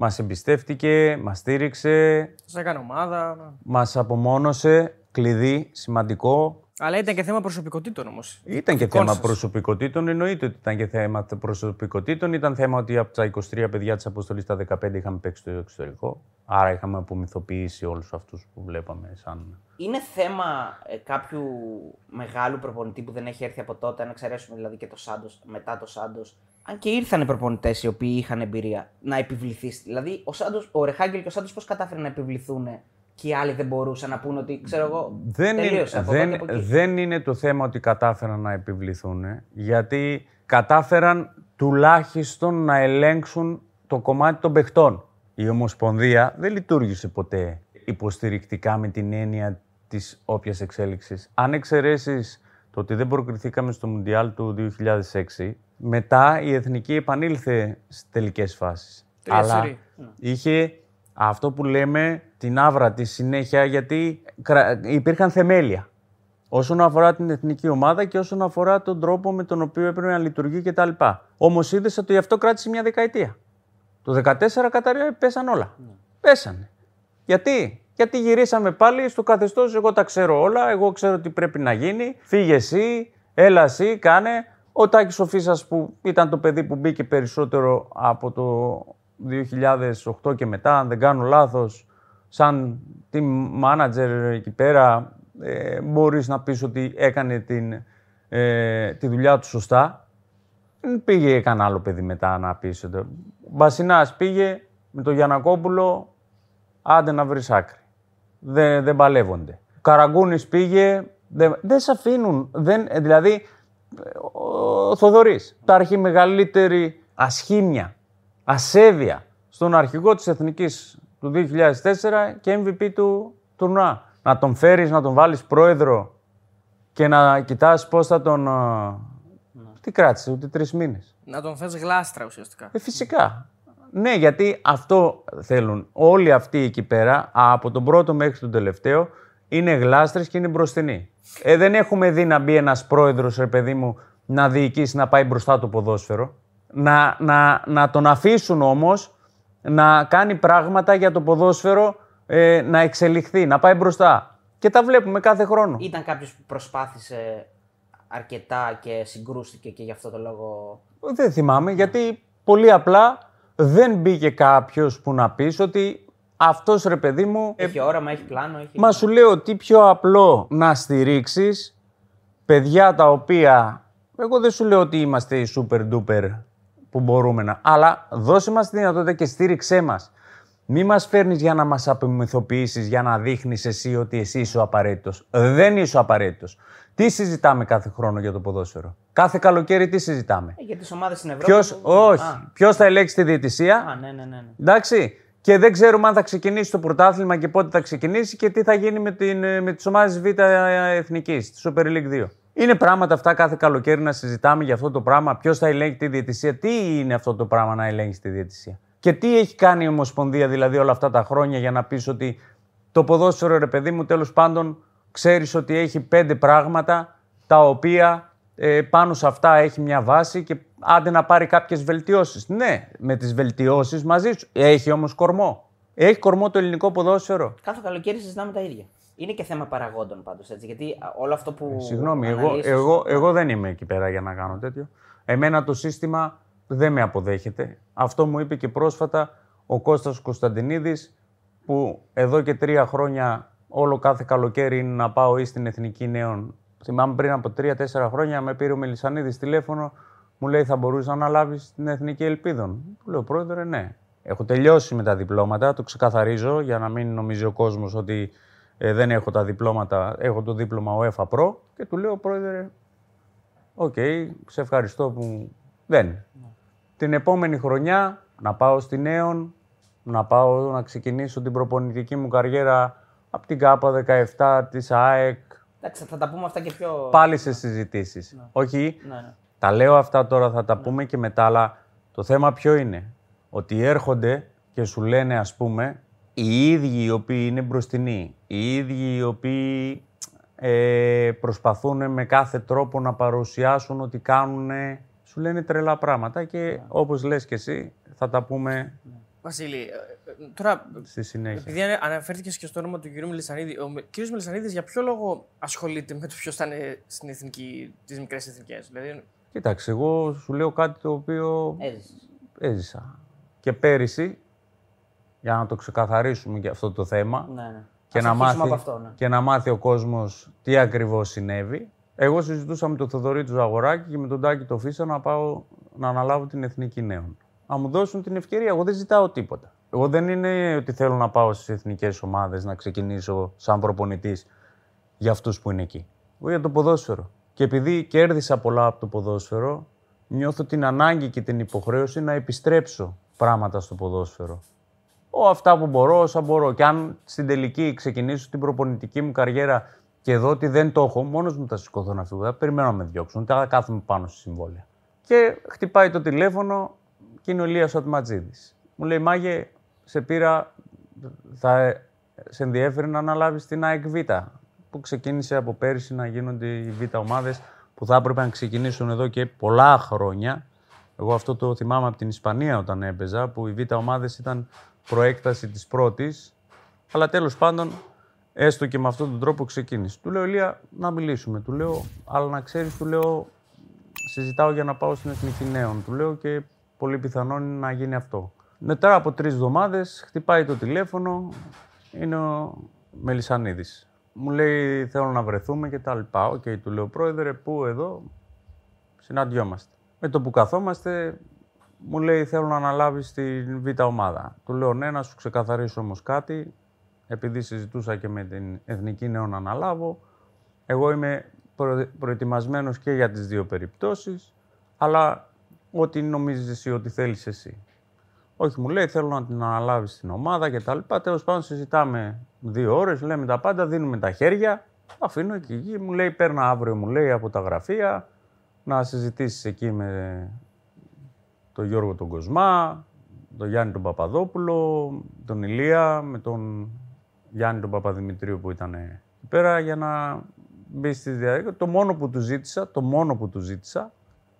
μας εμπιστεύτηκε, μας στήριξε, Σας έκανε ομάδα. ναι. μας απομόνωσε, κλειδί, σημαντικό. Αλλά ήταν και θέμα προσωπικότητων όμως. Ήταν και Δικών θέμα σας. προσωπικότητων, εννοείται ότι ήταν και θέμα προσωπικότητων. Ήταν θέμα ότι από τα 23 παιδιά της αποστολής στα 15 είχαμε παίξει στο εξωτερικό. Άρα είχαμε απομυθοποιήσει όλους αυτούς που βλέπαμε σαν. Είναι θέμα ε, κάποιου μεγάλου προπονητή που δεν έχει έρθει από τότε, αν εξαιρέσουμε δηλαδή και το Σάντος, μετά το Σάντος. Αν και ήρθαν προπονητές οι οποίοι είχαν εμπειρία να επιβληθείς. Δηλαδή, ο, Σάντος, ο Ρεχάγκελ και ο Σάντος πώς κατάφεραν να επιβληθούν και οι άλλοι δεν μπορούσαν να πούνε ότι ξέρω εγώ. Δεν είναι, τελείωσε από εδώ δεν, και από εκεί. δεν είναι το θέμα ότι κατάφεραν να επιβληθούν, γιατί κατάφεραν τουλάχιστον να ελέγξουν το κομμάτι των παιχτών. Η Ομοσπονδία δεν λειτουργήσε ποτέ υποστηρικτικά με την έννοια της όποιας εξέλιξης. Αν εξαιρέσεις το ότι δεν προκριθήκαμε στο Μουντιάλ του 2006, μετά η Εθνική επανήλθε στις τελικές φάσεις. Τρία Αλλά σερί. είχε αυτό που λέμε την άβρα τη συνέχεια γιατί κρα- υπήρχαν θεμέλια. Όσον αφορά την εθνική ομάδα και όσον αφορά τον τρόπο με τον οποίο έπρεπε να λειτουργεί κτλ. Όμως είδες ότι αυτό κράτησε μια δεκαετία. Το 14 καταρρεύει, πέσαν όλα. Πέσανε. Γιατί; Γιατί γυρίσαμε πάλι στο καθεστώς. Εγώ τα ξέρω όλα. Εγώ ξέρω τι πρέπει να γίνει. Φύγε εσύ, έλα εσύ, κάνε. Ο Τάκης Σοφίσας που ήταν το παιδί που μπήκε περισσότερο από το 2008 και μετά, αν δεν κάνω λάθος, σαν team manager εκεί πέρα, ε, μπορείς να πεις ότι έκανε την, ε, τη δουλειά του σωστά. Δεν πήγε κανένα άλλο παιδί μετά να πεις. ότι- Ο Μπασινάς πήγε με τον Γιανακόπουλο, άντε να βρεις άκρη. Δεν, δεν παλεύονται. Ο Καραγκούνης πήγε, δεν, δεν σε αφήνουν. Δεν, ε, δηλαδή, ο Θοδωρής. Υπάρχει μεγαλύτερη ασχήμια, ασέβεια στον αρχηγό της Εθνικής του 2004 και MVP του τουρνουά. Να τον φέρεις, να τον βάλεις πρόεδρο και να κοιτάς πώς θα τον... α, Τι κράτησε, ούτε τρεις μήνες. Να τον θες γλάστρα ουσιαστικά. Ε, φυσικά. Ναι, γιατί αυτό θέλουν. Όλοι αυτοί εκεί πέρα, από τον πρώτο μέχρι τον τελευταίο, είναι γλάστρες και είναι μπροστινοί. Ε, δεν έχουμε δει να μπει ένας πρόεδρος, ρε παιδί μου, να διοικήσει να πάει μπροστά το ποδόσφαιρο. Να, να, να τον αφήσουν όμως να κάνει πράγματα για το ποδόσφαιρο ε, να εξελιχθεί, να πάει μπροστά. Και τα βλέπουμε κάθε χρόνο. Ήταν κάποιος που προσπάθησε αρκετά και συγκρούστηκε και γι' αυτό το λόγο; Δεν θυμάμαι, γιατί πολύ απλά δεν μπήκε κάποιος που να πεις ότι αυτός ρε παιδί μου. ε, Έχει όραμα, έχει πλάνο. Έχει... Μα σου λέω τι πιο απλό να στηρίξεις παιδιά τα οποία. Εγώ δεν σου λέω ότι είμαστε οι super duper που μπορούμε να. Αλλά δώσε μας τη δυνατότητα και στήριξέ μας. Μη μας φέρνεις για να μας απομυθοποιήσεις, για να δείχνεις εσύ ότι εσύ είσαι ο απαραίτητος. Δεν είσαι ο απαραίτητος. Τι συζητάμε κάθε χρόνο για το ποδόσφαιρο; Κάθε καλοκαίρι τι συζητάμε; Ε, για τις ομάδες στην Ευρώπη. Ποιο, που- όχι. Α, Ποιος θα ελέγξει τη διαιτησία; α, ναι, ναι, ναι. ναι. Εντάξει. Και δεν ξέρουμε αν θα ξεκινήσει το πρωτάθλημα και πότε θα ξεκινήσει και τι θα γίνει με, την, με τις ομάδες Β' Εθνικής, της Super League 2. Είναι πράγματα αυτά κάθε καλοκαίρι να συζητάμε για αυτό το πράγμα. Ποιος θα ελέγχει τη διαιτησία, τι είναι αυτό το πράγμα να ελέγχεις τη διαιτησία; Και τι έχει κάνει η Ομοσπονδία δηλαδή όλα αυτά τα χρόνια για να πεις ότι το ποδόσφαιρο, ρε παιδί μου, τέλος πάντων ξέρεις ότι έχει πέντε πράγματα τα οποία ε, πάνω σε αυτά έχει μια βάση και άντε να πάρει κάποιες βελτιώσεις. Ναι, με τις βελτιώσεις μαζί σου. Έχει όμως κορμό. Έχει κορμό το ελληνικό ποδόσφαιρο. Κάθε καλοκαίρι συζητάμε τα ίδια. Είναι και θέμα παραγόντων πάντως έτσι. Γιατί α, όλο αυτό που. Συγγνώμη, εγώ, αναλύσεις- εγώ, εγώ δεν είμαι εκεί πέρα για να κάνω τέτοιο. Εμένα το σύστημα δεν με αποδέχεται. Αυτό μου είπε και πρόσφατα ο Κώστας Κωνσταντινίδης που εδώ και τρία χρόνια όλο κάθε καλοκαίρι είναι να πάω ή στην Εθνική Νέων. Θυμάμαι πριν από τρία-τέσσερα χρόνια με πήρε ο Μελισανίδης τηλέφωνο, μου λέει θα μπορούσες να αναλάβεις την Εθνική Ελπίδων. Του λέω πρόεδρε ναι. Έχω τελειώσει με τα διπλώματα, το ξεκαθαρίζω για να μην νομίζει ο κόσμος ότι ε, δεν έχω τα διπλώματα, έχω το δίπλωμα UEFA Pro και του λέω πρόεδρε, οκ, σε ευχαριστώ που δεν. Την επόμενη χρονιά να πάω στη Νέων, να πάω να ξεκινήσω την προπονητική μου καριέρα από την ΚΑΠΑ 17 της ΑΕΚ, Εντάξει, θα τα πούμε αυτά και πιο. πάλι σε συζητήσεις. Όχι, Ναι, ναι. Τα λέω αυτά τώρα, θα τα πούμε και μετά, αλλά το θέμα ποιο είναι; Ότι έρχονται και σου λένε, ας πούμε, οι ίδιοι οι οποίοι είναι μπροστινοί, οι ίδιοι οι οποίοι ε, προσπαθούν με κάθε τρόπο να παρουσιάσουν ότι κάνουν, σου λένε τρελά πράγματα και όπως λες και εσύ, θα τα πούμε Βασίλη, ε, ε, τώρα στη συνέχεια. επειδή ανε- αναφέρθηκες και στο όνομα του κ. Μελισανίδη, ο κ. Μελισανίδης για ποιο λόγο ασχολείται με το ποιος θα είναι στην εθνική, τις μικρές εθνικές. Δηλαδή, Κοίταξε, εγώ σου λέω κάτι το οποίο Έζησες. έζησα. Και πέρυσι, για να το ξεκαθαρίσουμε και αυτό το θέμα, Ναι, ναι. και Ας να, αρχίσουμε μάθει, από αυτό, ναι. και να μάθει ο κόσμος τι ακριβώς συνέβη. Εγώ συζητούσα με τον Θοδωρή του Ζαγοράκη και με τον Τάκη το Φίσα να πάω να αναλάβω την Εθνική Νέων. Να μου δώσουν την ευκαιρία. Εγώ δεν ζητάω τίποτα. Εγώ δεν είναι ότι θέλω να πάω στις εθνικές ομάδες να ξεκινήσω σαν προπονητής για αυτούς που είναι εκεί. Εγώ για το ποδόσφαιρο. Και επειδή κέρδισα πολλά από το ποδόσφαιρο, νιώθω την ανάγκη και την υποχρέωση να επιστρέψω πράγματα στο ποδόσφαιρο. Ο, αυτά που μπορώ, όσα μπορώ. Και αν στην τελική ξεκινήσω την προπονητική μου καριέρα και δω ότι δεν το έχω, μόνος μου θα σηκωθώ να φύγω. Δεν περιμένω να με διώξουν, ούτε θα κάθομαι πάνω στη συμβόλαια. Και χτυπάει το τηλέφωνο και είναι ο Λίας Ατματζίδης. Μου λέει, Μάγε, σε πήρα, θα σε ενδιέφερε να αναλάβεις την ΑΕΚ Β, που ξεκίνησε από πέρυσι να γίνονται οι Β ομάδες που θα έπρεπε να ξεκινήσουν εδώ και πολλά χρόνια. Εγώ αυτό το θυμάμαι από την Ισπανία όταν έπαιζα, που οι Β ομάδες ήταν προέκταση της πρώτης, αλλά τέλος πάντων έστω και με αυτόν τον τρόπο ξεκίνησε. Του λέω, Ηλία, να μιλήσουμε. Του λέω, αλλά να ξέρεις, του λέω, συζητάω για να πάω στην Εθνική Νέων. Του λέω και πολύ πιθανόν είναι να γίνει αυτό. Μετά από τρεις εβδομάδες χτυπάει το τηλέφωνο, είναι ο Μελισανίδης. Μου λέει θέλω να βρεθούμε και τα λοιπά. OK, okay, του λέω πρόεδρε, πού εδώ, συναντιόμαστε. Με το που καθόμαστε, μου λέει θέλω να αναλάβεις την β' ομάδα. Του λέω ναι, να σου ξεκαθαρίσω όμως κάτι, επειδή συζητούσα και με την Εθνική Νέων να αναλάβω. Εγώ είμαι προετοιμασμένος και για τις δύο περιπτώσεις, αλλά ό,τι νομίζεις εσύ ότι θέλεις εσύ. Όχι, μου λέει, θέλω να την αναλάβεις στην ομάδα και τα λοιπά. Τέλος πάντων, συζητάμε δύο ώρες, λέμε τα πάντα, δίνουμε τα χέρια. Αφήνω εκεί, εκεί. Μου λέει, παίρνα αύριο, μου λέει, από τα γραφεία, να συζητήσεις εκεί με τον Γιώργο τον Κοσμά, τον Γιάννη τον Παπαδόπουλο, τον Ηλία, με τον Γιάννη τον Παπαδημητρίου που ήταν εκεί πέρα για να μπει στη διαδικασία. Το μόνο που του ζήτησα, το μόνο που του ζήτησα,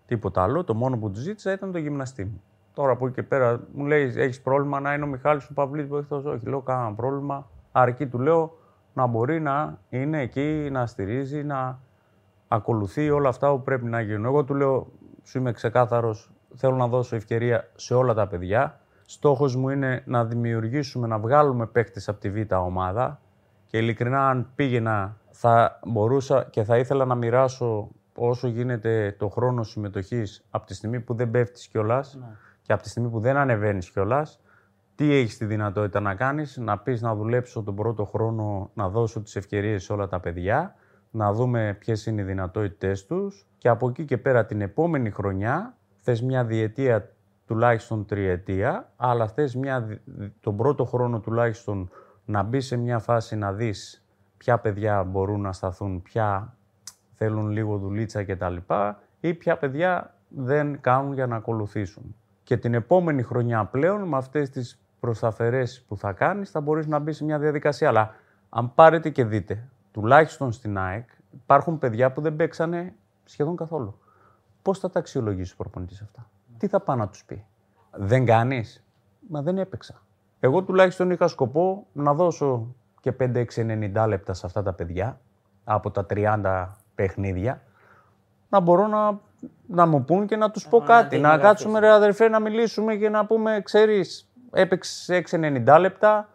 τίποτα άλλο, το μόνο που του ζήτησα ήταν το γυμναστή μου. Τώρα από εκεί και πέρα μου λέει: Έχεις πρόβλημα να είναι ο Μιχάλης ο Παυλής που έχει Όχι, λέω: Κάνα πρόβλημα. Αρκεί του λέω να μπορεί να είναι εκεί, να στηρίζει, να ακολουθεί όλα αυτά που πρέπει να γίνουν. Εγώ του λέω: Σου είμαι ξεκάθαρος, θέλω να δώσω ευκαιρία σε όλα τα παιδιά. Στόχος μου είναι να δημιουργήσουμε, να βγάλουμε παίκτες από τη Β' ομάδα και ειλικρινά αν πήγαινα θα μπορούσα και θα ήθελα να μοιράσω όσο γίνεται το χρόνο συμμετοχής από τη στιγμή που δεν πέφτεις κιόλας ναι. Και από τη στιγμή που δεν ανεβαίνεις κιόλας, τι έχεις τη δυνατότητα να κάνεις, να πεις να δουλέψω τον πρώτο χρόνο, να δώσω τις ευκαιρίες σε όλα τα παιδιά, να δούμε ποιες είναι οι δυνατότητές τους και από εκεί και πέρα την επόμενη χρονιά θες μια διετία τουλάχιστον τριετία, αλλά θες τον πρώτο χρόνο τουλάχιστον να μπεις σε μια φάση να δεις ποια παιδιά μπορούν να σταθούν, ποια θέλουν λίγο δουλίτσα κτλ. ή ποια παιδιά δεν κάνουν για να ακολουθήσουν. Και την επόμενη χρονιά πλέον με αυτές τις προσταφερές που θα κάνεις θα μπορείς να μπεις σε μια διαδικασία. Αλλά αν πάρετε και δείτε, τουλάχιστον στην ΑΕΚ υπάρχουν παιδιά που δεν παίξανε σχεδόν καθόλου. Πώς θα τα αξιολογήσει ο προπονητής αυτά; Τι θα πάει να τους πει; Δεν κάνεις; Μα δεν έπαιξα. Εγώ τουλάχιστον είχα σκοπό να δώσω και 5-6-90 λεπτά σε αυτά τα παιδιά από τα 30 παιχνίδια να μπορώ να, να μου πούν και να τους πω κάτι. Να, κάτσουμε ρε αδερφέ να μιλήσουμε και να πούμε ξέρεις έπαιξε 6-90 λεπτά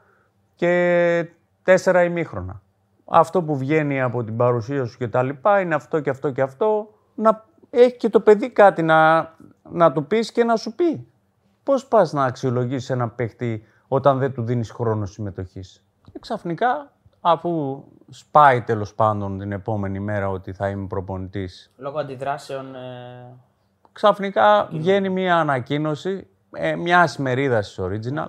και 4 ημίχρονα. Αυτό που βγαίνει από την παρουσία σου και τα λοιπά είναι αυτό και αυτό και αυτό. Να έχει και το παιδί κάτι να, να του πεις και να σου πει. Πώς πας να αξιολογήσεις ένα παίχτη όταν δεν του δίνεις χρόνο συμμετοχής; Και ξαφνικά, αφού σπάει τέλος πάντων την επόμενη μέρα ότι θα είμαι προπονητής. Λόγω αντιδράσεων. Ε... Ξαφνικά βγαίνει μια ανακοίνωση ε, μια ημερίδα τη Original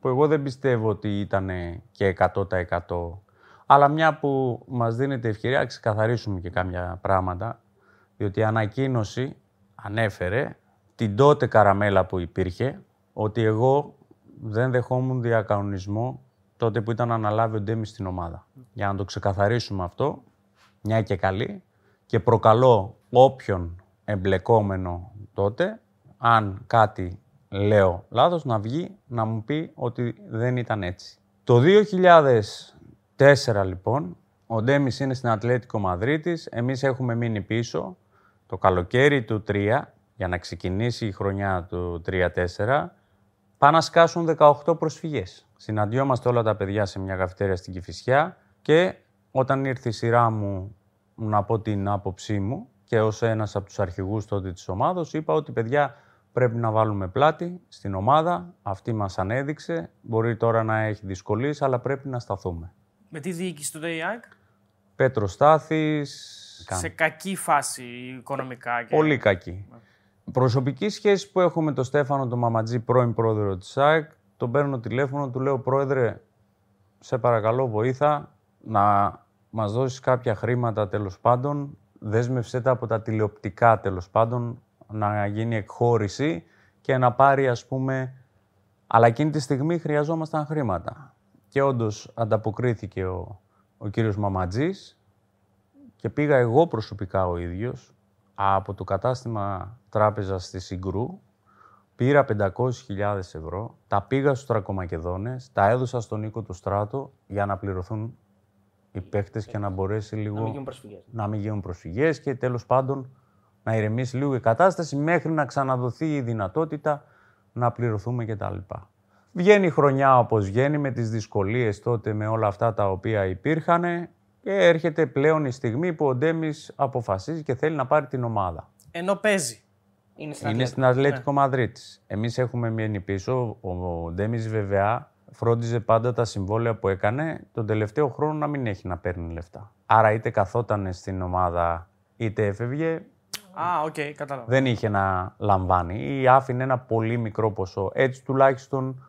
που εγώ δεν πιστεύω ότι ήταν και 100%. Αλλά μια που μας δίνεται ευκαιρία να ξεκαθαρίσουμε και κάποια πράγματα, διότι η ανακοίνωση ανέφερε την τότε καραμέλα που υπήρχε, ότι εγώ δεν δεχόμουν διακανονισμό τότε που ήταν να αναλάβει ο Ντέμις στην ομάδα. Για να το ξεκαθαρίσουμε αυτό, μια και καλή, και προκαλώ όποιον εμπλεκόμενο τότε, αν κάτι λέω λάθος, να βγει να μου πει ότι δεν ήταν έτσι. Το 2004 λοιπόν, ο Ντέμις είναι στην Ατλέτικο Μαδρίτης, εμείς έχουμε μείνει πίσω το καλοκαίρι του 3, για να ξεκινήσει η χρονιά του 3-4, πάνε να σκάσουν 18 προσφυγές. Συναντιόμαστε όλα τα παιδιά σε μια καφετέρια στην Κηφισιά και όταν ήρθε η σειρά μου να πω την άποψή μου και ως ένας από τους αρχηγούς τότε της ομάδος είπα ότι παιδιά πρέπει να βάλουμε πλάτη στην ομάδα, αυτή μας ανέδειξε, μπορεί τώρα να έχει δυσκολίες αλλά πρέπει να σταθούμε. Με τι διοίκηση τότε η ΑΕΚ; Πέτρος Στάθης. Σε κακή φάση οικονομικά. Και... Πολύ κακή. Προσωπική σχέση που έχω με τον Στέφανο τον Μαματζή, πρώην πρόεδρο της ΑΕΚ, τον παίρνω τηλέφωνο, του λέω «Πρόεδρε, σε παρακαλώ βοήθα να μας δώσεις κάποια χρήματα τέλος πάντων, δέσμευσέ τα από τα τηλεοπτικά τέλος πάντων, να γίνει εκχώρηση και να πάρει ας πούμε Αλλά εκείνη τη στιγμή χρειαζόμασταν χρήματα. Και όντως ανταποκρίθηκε ο, ο κύριος Μαματζής και πήγα εγώ προσωπικά ο ίδιος από το κατάστημα τράπεζας στη Συγκρού Πήρα 500.000 ευρώ, τα πήγα στους Τρακομακεδόνες, τα έδωσα στον Νίκο του Στράτο για να πληρωθούν οι παίχτες και να μπορέσει λίγο Να μην γίνουν προσφυγές. να μην γίνουν προσφυγές και τέλος πάντων να ηρεμήσει λίγο η κατάσταση μέχρι να ξαναδοθεί η δυνατότητα να πληρωθούμε κτλ. Βγαίνει η χρονιά όπως βγαίνει με τις δυσκολίες τότε με όλα αυτά τα οποία υπήρχαν και έρχεται πλέον η στιγμή που ο Ντέμις αποφασίζει και θέλει να πάρει την ομάδα. Ενώ παίζει. Είναι στην Είναι Ατλέτικο. στην Ατλέτικο Μαδρίτης. Εμείς έχουμε μείνει πίσω. Ο Ντέμις βέβαια φρόντιζε πάντα τα συμβόλαια που έκανε τον τελευταίο χρόνο να μην έχει να παίρνει λεφτά. Άρα είτε καθόταν στην ομάδα είτε έφευγε, Α, οκ, κατάλαβα. δεν είχε να λαμβάνει ή άφηνε ένα πολύ μικρό ποσό. Έτσι τουλάχιστον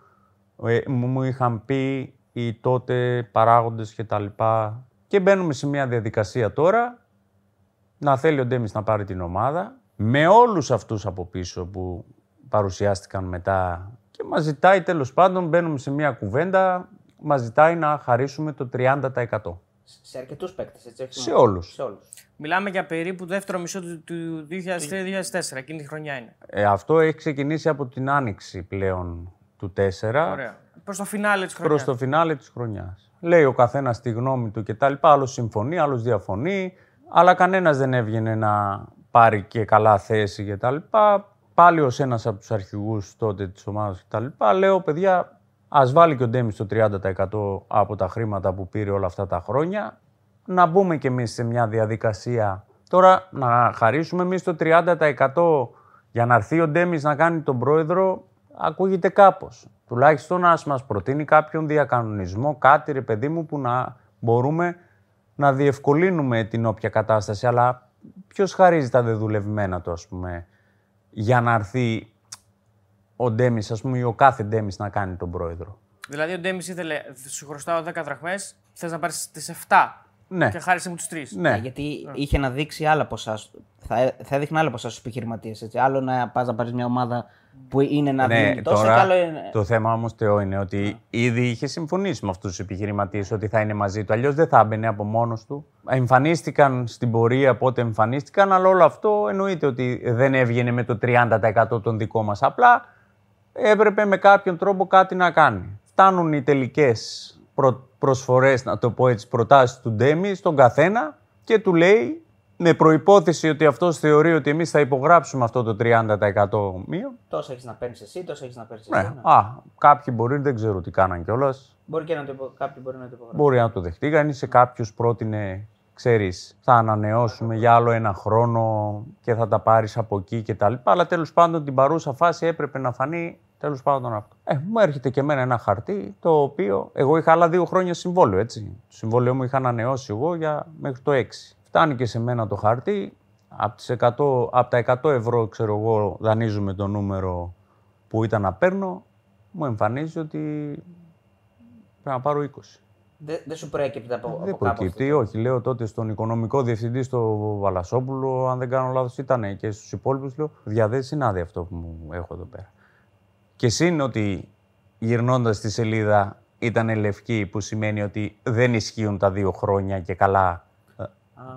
ε, μου μου είχαν πει οι τότε παράγοντες και τα λοιπά. Και μπαίνουμε σε μια διαδικασία τώρα να θέλει ο Ντέμις να πάρει την ομάδα με όλους αυτούς από πίσω που παρουσιάστηκαν μετά και μας ζητάει τέλος πάντων, μπαίνουμε σε μια κουβέντα, μας ζητάει να χαρίσουμε το 30%. Σε αρκετούς παίκτες, έτσι. όχι Σε μόνο- όλους. Σε όλους. Μιλάμε για περίπου το δεύτερο μισό του, του 2003-2004. Εκείνη τη χρονιά είναι. Ε, αυτό έχει ξεκινήσει από την άνοιξη πλέον του 4 Ωραία. Προς το φινάλε της χρονιάς. προς το φινάλε της χρονιάς. Λέει ο καθένας τη γνώμη του κτλ. Άλλος συμφωνεί, άλλος διαφωνεί, αλλά κανένας δεν έβγαινε να πάρει και καλά θέση κτλ. Πάλι ως ένας από τους αρχηγούς τότε της ομάδας κτλ. Λέω, παιδιά, ας βάλει και ο Ντέμις το 30% από τα χρήματα που πήρε όλα αυτά τα χρόνια, να μπούμε κι εμείς σε μια διαδικασία. Τώρα να χαρίσουμε εμείς το 30% για να έρθει ο Ντέμις να κάνει τον πρόεδρο, ακούγεται κάπως. Τουλάχιστον να μας προτείνει κάποιον διακανονισμό, κάτι ρε παιδί μου που να μπορούμε να διευκολύνουμε την όποια κατάσταση. Αλλά ποιος χαρίζει τα δεδουλευμένα του, ας πούμε, για να έρθει ο Ντέμις, ας πούμε, ή ο κάθε Ντέμις να κάνει τον πρόεδρο; Δηλαδή ο Ντέμις ήθελε, σου χρωστάω 10 δραχμές, θες να πάρεις τις 7 Ναι, και χάρισε μου τους 3. ναι. Ε, Γιατί είχε να δείξει άλλα ποσά. στου- Θα, θα έδειχνε άλλα ποσά στους επιχειρηματίες. Άλλο να πας να πάρεις μια ομάδα που είναι να Ναι, βγει τόσο, τώρα και άλλο είναι. το θέμα όμως Θεό είναι ότι ήδη είχε συμφωνήσει με αυτούς τους επιχειρηματίες ότι θα είναι μαζί του. Αλλιώς δεν θα έμπαινε από μόνος του. Εμφανίστηκαν στην πορεία πότε εμφανίστηκαν, αλλά όλο αυτό εννοείται ότι δεν έβγαινε με το 30% των δικό μας. Απλά έπρεπε με κάποιον τρόπο κάτι να κάνει. Φτάνουν οι τελικές προ... προσφορές, να το πω έτσι, προτάσεις του Ντέμι στον καθένα και του λέει με προϋπόθεση ότι αυτός θεωρεί ότι εμείς θα υπογράψουμε αυτό το 30% μείον, Τόσο έχεις να παίρνεις εσύ, τόσο έχεις να παίρνεις ναι. εσύ. ναι. Α, κάποιοι μπορεί, δεν ξέρω τι κάναν κιόλας. Μπορεί και να το υπο... κάποιοι μπορεί να το υπογράψουν. Μπορεί να το δεχτεί. Αν είσαι κάποιο πρότεινε, ξέρεις, θα ανανεώσουμε για άλλο ένα χρόνο και θα τα πάρεις από εκεί κτλ. Αλλά τέλος πάντων την παρούσα φάση έπρεπε να φανεί τέλος πάντων αυτό. Ε, μου έρχεται και εμένα ένα χαρτί το οποίο εγώ είχα άλλα δύο χρόνια συμβόλαιο, έτσι. Το συμβόλαιο μου είχα ανανεώσει εγώ για μέχρι το 6. Φτάνει και σε μένα το χαρτί. Από, τις 100, από τα 100 ευρώ, ξέρω εγώ, δανείζουμε το νούμερο που ήταν να παίρνω, μου εμφανίζει ότι πρέπει να πάρω 20. Δεν δεν σου προέκυπτε από, Δεν από κάπου προκύπτει, αυτό. όχι. Λέω τότε στον οικονομικό διευθυντή, στο Βαλασόπουλο, αν δεν κάνω λάθος, ήταν και στους υπόλοιπους. Λέω: Δια δεν συνάδει αυτό που μου έχω εδώ πέρα. Και συν ότι γυρνώντας τη σελίδα ήταν λευκή, που σημαίνει ότι δεν ισχύουν τα δύο χρόνια και καλά ε, Α,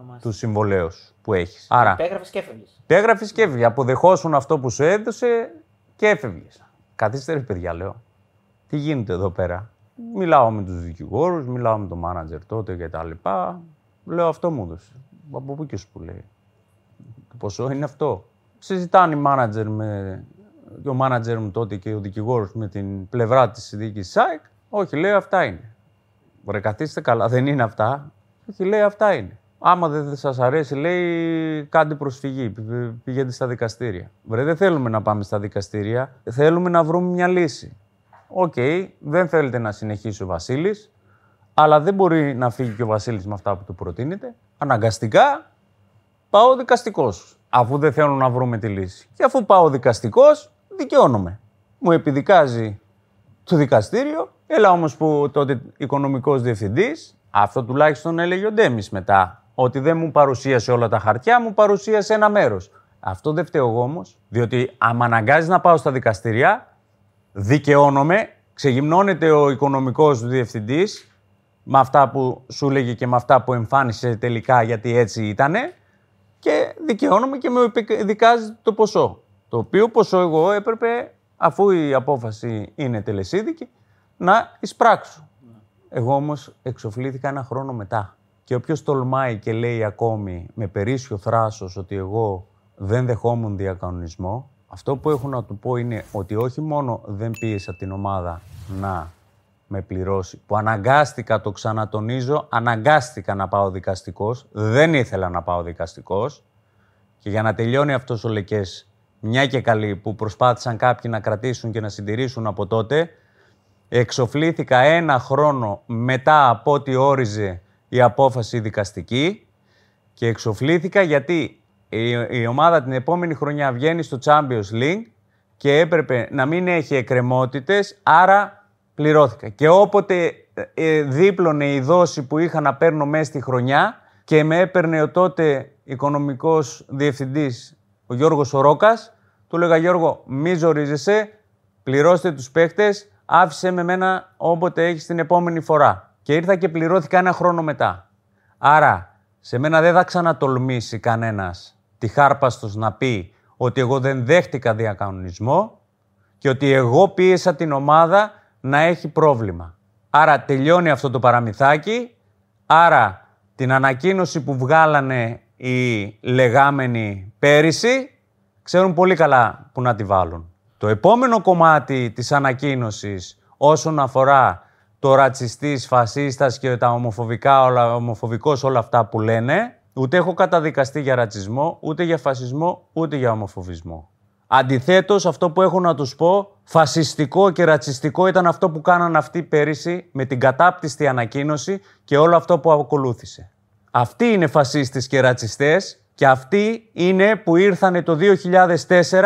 μάλιστα. τους συμβολέους που έχεις. Άρα, Υπέγραφε και έφευγες. υπέγραφε και έφευγες. Αποδεχόσουν αυτό που σου έδωσε και έφευγες. Καθίστε ρε παιδιά, λέω. Τι γίνεται εδώ πέρα; Μιλάω με τους δικηγόρους, μιλάω με τον μάνατζερ τότε και τα λοιπά. Λέω αυτό μου έδωσε. Από πού και σου που λέει. Το ποσό είναι αυτό; Συζητάνε οι μάνατζερ με... και ο μάνατζερ μου τότε και ο δικηγόρος με την πλευρά της διοίκησης της ΑΕΚ. Όχι, λέει αυτά είναι. Βρε καθίστε καλά, δεν είναι αυτά. Όχι, λέει αυτά είναι. Άμα δεν σας αρέσει, λέει, κάντε προσφυγή, πη- πηγαίνετε στα δικαστήρια. Βρε, δεν θέλουμε να πάμε στα δικαστήρια, θέλουμε να βρούμε μια λύση. Οκ, δεν θέλετε να συνεχίσει ο Βασίλης, αλλά δεν μπορεί να φύγει και ο Βασίλης με αυτά που του προτείνετε. Αναγκαστικά πάω δικαστικός, αφού δεν θέλω να βρούμε τη λύση. Και αφού πάω δικαστικός, δικαιώνομαι. Μου επιδικάζει το δικαστήριο. Έλα όμως που τότε οικονομικός διευθυντής, αυτό τουλάχιστον έλεγε ο Ντέμις μετά, ότι δεν μου παρουσίασε όλα τα χαρτιά, μου παρουσίασε ένα μέρος. Αυτό δεν φταίω εγώ όμως, διότι άμα αναγκάζει να πάω στα δικαστήρια, δικαιώνομαι, ξεγυμνώνεται ο οικονομικός διευθυντής με αυτά που σου έλεγε και με αυτά που εμφάνισε τελικά γιατί έτσι ήτανε και δικαιώνομαι και με δικάζει το ποσό. Το οποίο ποσό εγώ έπρεπε, αφού η απόφαση είναι τελεσίδικη, να εισπράξω. Εγώ όμως εξοφλήθηκα ένα χρόνο μετά. Και όποιος τολμάει και λέει ακόμη με περίσσιο θράσος ότι εγώ δεν δεχόμουν διακανονισμό, αυτό που έχω να του πω είναι ότι όχι μόνο δεν πίεσα την ομάδα να με πληρώσει, που αναγκάστηκα, το ξανατονίζω, αναγκάστηκα να πάω δικαστικός, δεν ήθελα να πάω δικαστικός και για να τελειώνει αυτός ο λεκές μια και καλή που προσπάθησαν κάποιοι να κρατήσουν και να συντηρήσουν από τότε, εξοφλήθηκα ένα χρόνο μετά από ό,τι όριζε η απόφαση δικαστική και εξοφλήθηκα γιατί η, ομάδα την επόμενη χρονιά βγαίνει στο Champions League και έπρεπε να μην έχει εκκρεμότητες, άρα πληρώθηκα. Και όποτε ε, δίπλωνε η δόση που είχα να παίρνω μέσα στη χρονιά και με έπαιρνε ο τότε οικονομικός διευθυντής ο Γιώργος Ορόκας, του λέγα Γιώργο μη ζορίζεσαι, πληρώστε τους παίχτες, άφησε με μένα όποτε έχεις την επόμενη φορά. Και ήρθα και πληρώθηκα ένα χρόνο μετά. Άρα, σε μένα δεν θα ξανατολμήσει κανένας τυχάρπαστος να πει ότι εγώ δεν δέχτηκα διακανονισμό και ότι εγώ πίεσα την ομάδα να έχει πρόβλημα. Άρα τελειώνει αυτό το παραμυθάκι, άρα την ανακοίνωση που βγάλανε οι λεγάμενοι πέρυσι, ξέρουν πολύ καλά που να τη βάλουν. Το επόμενο κομμάτι της ανακοίνωσης όσον αφορά το ρατσιστής, φασίστας και τα ομοφοβικά, όλα, ομοφοβικός όλα αυτά που λένε, ούτε έχω καταδικαστεί για ρατσισμό, ούτε για φασισμό, ούτε για ομοφοβισμό. Αντιθέτως, αυτό που έχω να τους πω, φασιστικό και ρατσιστικό ήταν αυτό που κάναν αυτοί πέρυσι με την κατάπτυστη ανακοίνωση και όλο αυτό που ακολούθησε. Αυτοί είναι φασίστες και ρατσιστές και αυτοί είναι που ήρθαν το 2004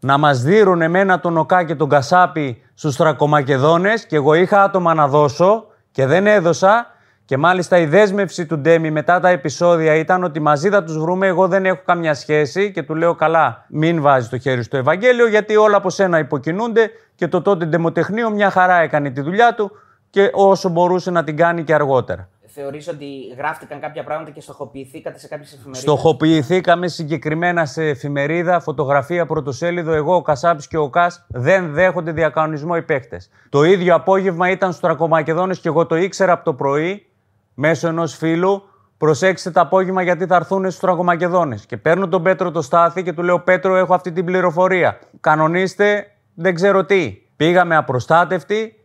να μας δίνουν εμένα τον Οκά και τον Κασάπη στους Τρακομακεδόνες και εγώ είχα άτομα να δώσω και δεν έδωσα. Και μάλιστα η δέσμευση του Ντέμι μετά τα επεισόδια ήταν ότι μαζί θα τους βρούμε, εγώ δεν έχω καμιά σχέση και του λέω καλά μην βάζεις το χέρι στο Ευαγγέλιο γιατί όλα από σένα υποκινούνται και το τότε ντεμοτεχνείο μια χαρά έκανε τη δουλειά του και όσο μπορούσε να την κάνει και αργότερα θεωρείς ότι γράφτηκαν κάποια πράγματα και στοχοποιηθήκατε σε κάποιες εφημερίδες; Στοχοποιηθήκαμε συγκεκριμένα σε εφημερίδα, φωτογραφία, πρωτοσέλιδο. Εγώ, ο Κασάπης και ο Κας δεν δέχονται διακανονισμό οι παίκτες. Το ίδιο απόγευμα ήταν στους Τρακομακεδόνες και εγώ το ήξερα από το πρωί, μέσω ενός φίλου, Προσέξτε το απόγευμα γιατί θα έρθουν στους Τραγωμακεδόνε. Και παίρνω τον Πέτρο το στάθι και του λέω: Πέτρο, έχω αυτή την πληροφορία. Κανονίστε, δεν ξέρω τι. Πήγαμε απροστάτευτοι.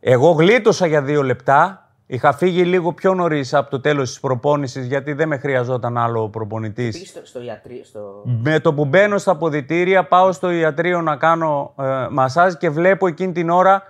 Εγώ γλίτωσα για δύο λεπτά. Είχα φύγει λίγο πιο νωρίς από το τέλος της προπόνησης, γιατί δεν με χρειαζόταν άλλο προπονητής. Στο, στο ιατρί, στο... Με το που μπαίνω στα αποδητήρια, πάω στο ιατρείο να κάνω ε, μασάζ και βλέπω εκείνη την ώρα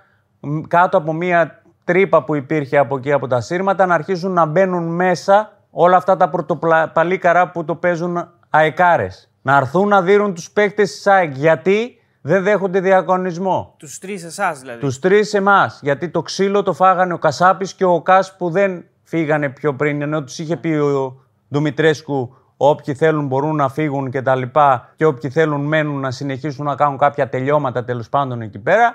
κάτω από μία τρύπα που υπήρχε από εκεί από τα σύρματα να αρχίζουν να μπαίνουν μέσα όλα αυτά τα πρωτοπαλίκαρα που το παίζουν αεκάρε. Να έρθουν να δίνουν τους παίκτες της ΑΕΚ. Γιατί; Δεν δέχονται διακονισμό. Τους τρεις εσάς δηλαδή. Τους τρεις εμάς. Γιατί το ξύλο το φάγανε ο Κασάπης και ο Κάς που δεν φύγανε πιο πριν. Ενώ τους είχε πει ο Ντουμητρέσκου όποιοι θέλουν μπορούν να φύγουν και τα λοιπά και όποιοι θέλουν μένουν να συνεχίσουν να κάνουν κάποια τελειώματα τέλος πάντων εκεί πέρα.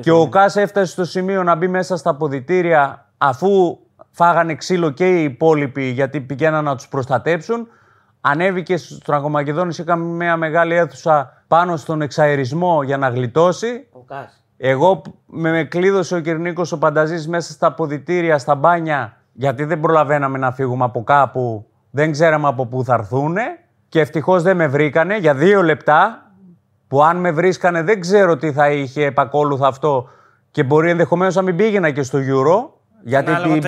Και ο Κάς έφτασε στο σημείο να μπει μέσα στα ποδητήρια αφού φάγανε ξύλο και οι υπόλοιποι γιατί πηγαίναν να τους προστατέψουν. Ανέβηκε στους Τραγκομακεδόνες, είχαμε μια μεγάλη αίθουσα πάνω στον εξαερισμό για να γλιτώσει. Εγώ με κλείδωσε ο Κυρνίκος ο Πανταζής μέσα στα ποδητήρια, στα μπάνια, γιατί δεν προλαβαίναμε να φύγουμε από κάπου, δεν ξέραμε από πού θα έρθουν και ευτυχώς δεν με βρήκανε για δύο λεπτά, που αν με βρίσκανε δεν ξέρω τι θα είχε επακόλουθα αυτό και μπορεί ενδεχομένως να μην πήγαινα και στο Euro, γιατί την,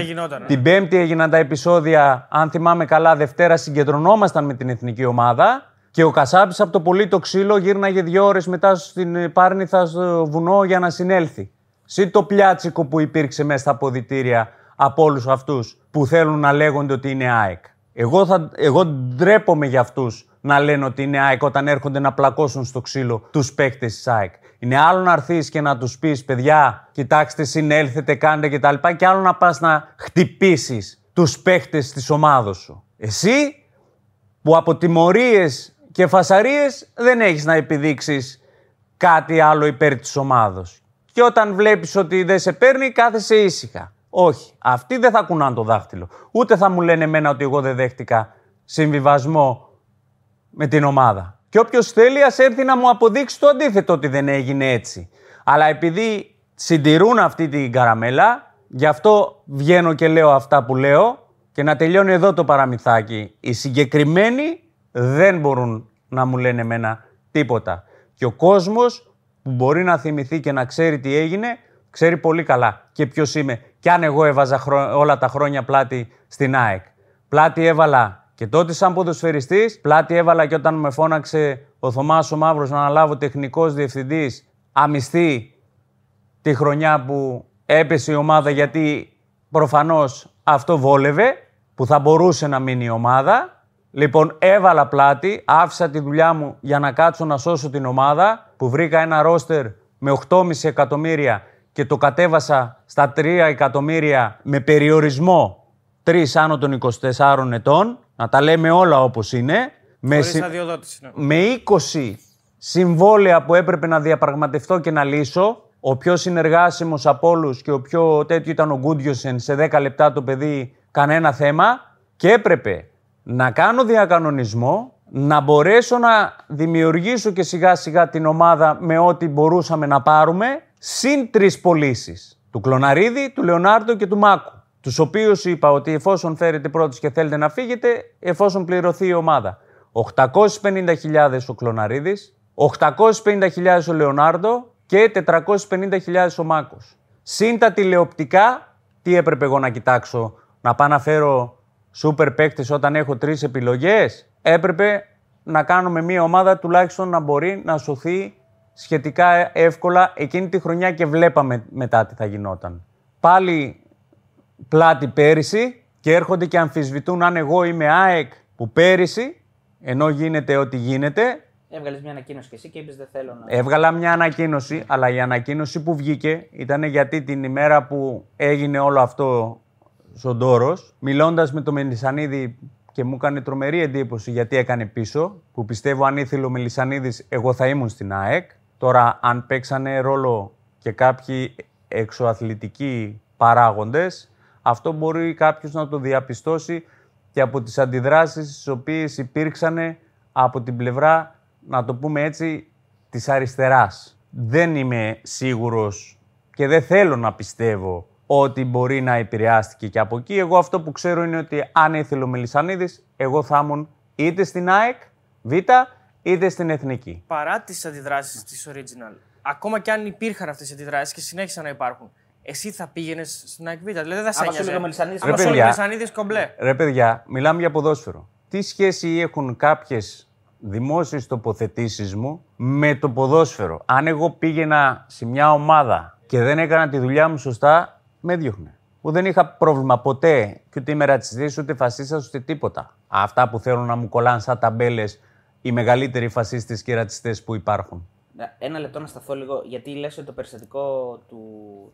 την Πέμπτη έγιναν τα επεισόδια, αν θυμάμαι καλά, Δευτέρα συγκεντρωνόμασταν με την εθνική ομάδα και ο Κασάπης από το πολύ το ξύλο γύρναγε δύο ώρες μετά στην Πάρνηθα στο βουνό για να συνέλθει. Συν το πλιάτσικο που υπήρξε μέσα στα αποδητήρια από όλους αυτούς που θέλουν να λέγονται ότι είναι ΑΕΚ. Εγώ, θα, εγώ ντρέπομαι για αυτούς να λένε ότι είναι ΑΕΚ όταν έρχονται να πλακώσουν στο ξύλο τους παίκτες της ΑΕΚ. Είναι άλλο να έρθεις και να τους πεις, παιδιά, κοιτάξτε, συνέλθετε, κάντε κτλ. Και άλλο να πας να χτυπήσεις τους παίκτες της ομάδα σου. Εσύ που από τιμωρίες και φασαρίες δεν έχεις να επιδείξεις κάτι άλλο υπέρ της ομάδος. Και όταν βλέπεις ότι δεν σε παίρνει, κάθεσαι ήσυχα. Όχι. Αυτοί δεν θα κουνάνε το δάχτυλο. Ούτε θα μου λένε εμένα ότι εγώ δεν δέχτηκα συμβιβασμό με την ομάδα. Και όποιος θέλει, ας έρθει να μου αποδείξει το αντίθετο ότι δεν έγινε έτσι. Αλλά επειδή συντηρούν αυτή την καραμέλα, γι' αυτό βγαίνω και λέω αυτά που λέω και να τελειώνει εδώ το παραμυθάκι. Οι συγκεκριμένοι δεν μπορούν να μου λένε εμένα τίποτα. Και ο κόσμος που μπορεί να θυμηθεί και να ξέρει τι έγινε, ξέρει πολύ καλά και ποιος είμαι. Κι αν εγώ έβαζα όλα τα χρόνια πλάτη στην ΑΕΚ. Πλάτη έβαλα και τότε σαν ποδοσφαιριστής, πλάτη έβαλα και όταν με φώναξε ο Θωμάς ο Μαύρος να αναλάβω τεχνικός διευθυντής αμυστή τη χρονιά που έπεσε η ομάδα γιατί προφανώς αυτό βόλευε, που θα μπορούσε να μείνει η ομάδα. Λοιπόν, έβαλα πλάτη, άφησα τη δουλειά μου για να κάτσω να σώσω την ομάδα, που βρήκα ένα ρόστερ με 8,5 εκατομμύρια και το κατέβασα στα 3 εκατομμύρια με περιορισμό 3 άνω των 24 ετών, να τα λέμε όλα όπως είναι, με, ναι. με 20 συμβόλαια που έπρεπε να διαπραγματευτώ και να λύσω, ο πιο συνεργάσιμος από όλους και ο πιο τέτοιο ήταν ο Γκούντιοσεν. Σε 10 λεπτά το παιδί κανένα θέμα. Και έπρεπε να κάνω διακανονισμό, να μπορέσω να δημιουργήσω και σιγά σιγά την ομάδα με ό,τι μπορούσαμε να πάρουμε, συν τρεις πωλήσεις. Του Κλωναρίδη, του Λεωνάρντο και του Μάκου. Τους οποίους είπα ότι εφόσον φέρετε πρώτους και θέλετε να φύγετε, εφόσον πληρωθεί η ομάδα. 850.000 ο Κλωναρίδη, 850.000 ο Λεωνάρντο και 450.000 ο Μάκος. Συν τα τηλεοπτικά, τι έπρεπε εγώ να κοιτάξω, να πάω να φέρω σούπερ παίκτες όταν έχω τρεις επιλογές. Έπρεπε να κάνουμε μια ομάδα τουλάχιστον να μπορεί να σωθεί σχετικά εύκολα εκείνη τη χρονιά και βλέπαμε μετά τι θα γινόταν. Πάλι πλάτη πέρυσι και έρχονται και αμφισβητούν αν εγώ είμαι ΑΕΚ που πέρυσι, ενώ γίνεται ό,τι γίνεται, Έβγαλες μια ανακοίνωση και εσύ και είπες Δεν θέλω να. Έβγαλα μια ανακοίνωση, αλλά η ανακοίνωση που βγήκε ήταν γιατί την ημέρα που έγινε όλο αυτό στον Τόρο, μιλώντας με τον Μελισανίδη και μου έκανε τρομερή εντύπωση γιατί έκανε πίσω, που πιστεύω αν ήθελε ο Μελισανίδης, εγώ θα ήμουν στην ΑΕΚ. Τώρα, αν παίξανε ρόλο και κάποιοι εξωαθλητικοί παράγοντες, αυτό μπορεί κάποιος να το διαπιστώσει και από τις αντιδράσεις τις οποίες υπήρξαν από την πλευρά να το πούμε έτσι, της αριστεράς. Δεν είμαι σίγουρος και δεν θέλω να πιστεύω ότι μπορεί να επηρεάστηκε και από εκεί. Εγώ αυτό που ξέρω είναι ότι αν ήθελε ο Μελισανίδης, εγώ θα ήμουν είτε στην ΑΕΚ, Β, είτε στην Εθνική. Παρά τις αντιδράσεις της Original, ακόμα και αν υπήρχαν αυτές οι αντιδράσεις και συνέχισαν να υπάρχουν, εσύ θα πήγαινες στην ΑΕΚ Β. Δηλαδή δεν θα σε ένοιαζε. Αν σου έλεγε κομπλέ. Ρε παιδιά, μιλάμε για ποδόσφαιρο. Τι σχέση έχουν κάποιες δημόσιες τοποθετήσεις μου με το ποδόσφαιρο; Αν εγώ πήγαινα σε μια ομάδα και δεν έκανα τη δουλειά μου σωστά, με διώχνε. Που δεν είχα πρόβλημα ποτέ και ούτε είμαι ρατσιστής, ούτε φασίστας, ούτε τίποτα. Αυτά που θέλουν να μου κολλάνε σαν ταμπέλες οι μεγαλύτεροι φασίστες και ρατσιστές που υπάρχουν. Ένα λεπτό να σταθώ λίγο, γιατί λες ότι το περιστατικό του,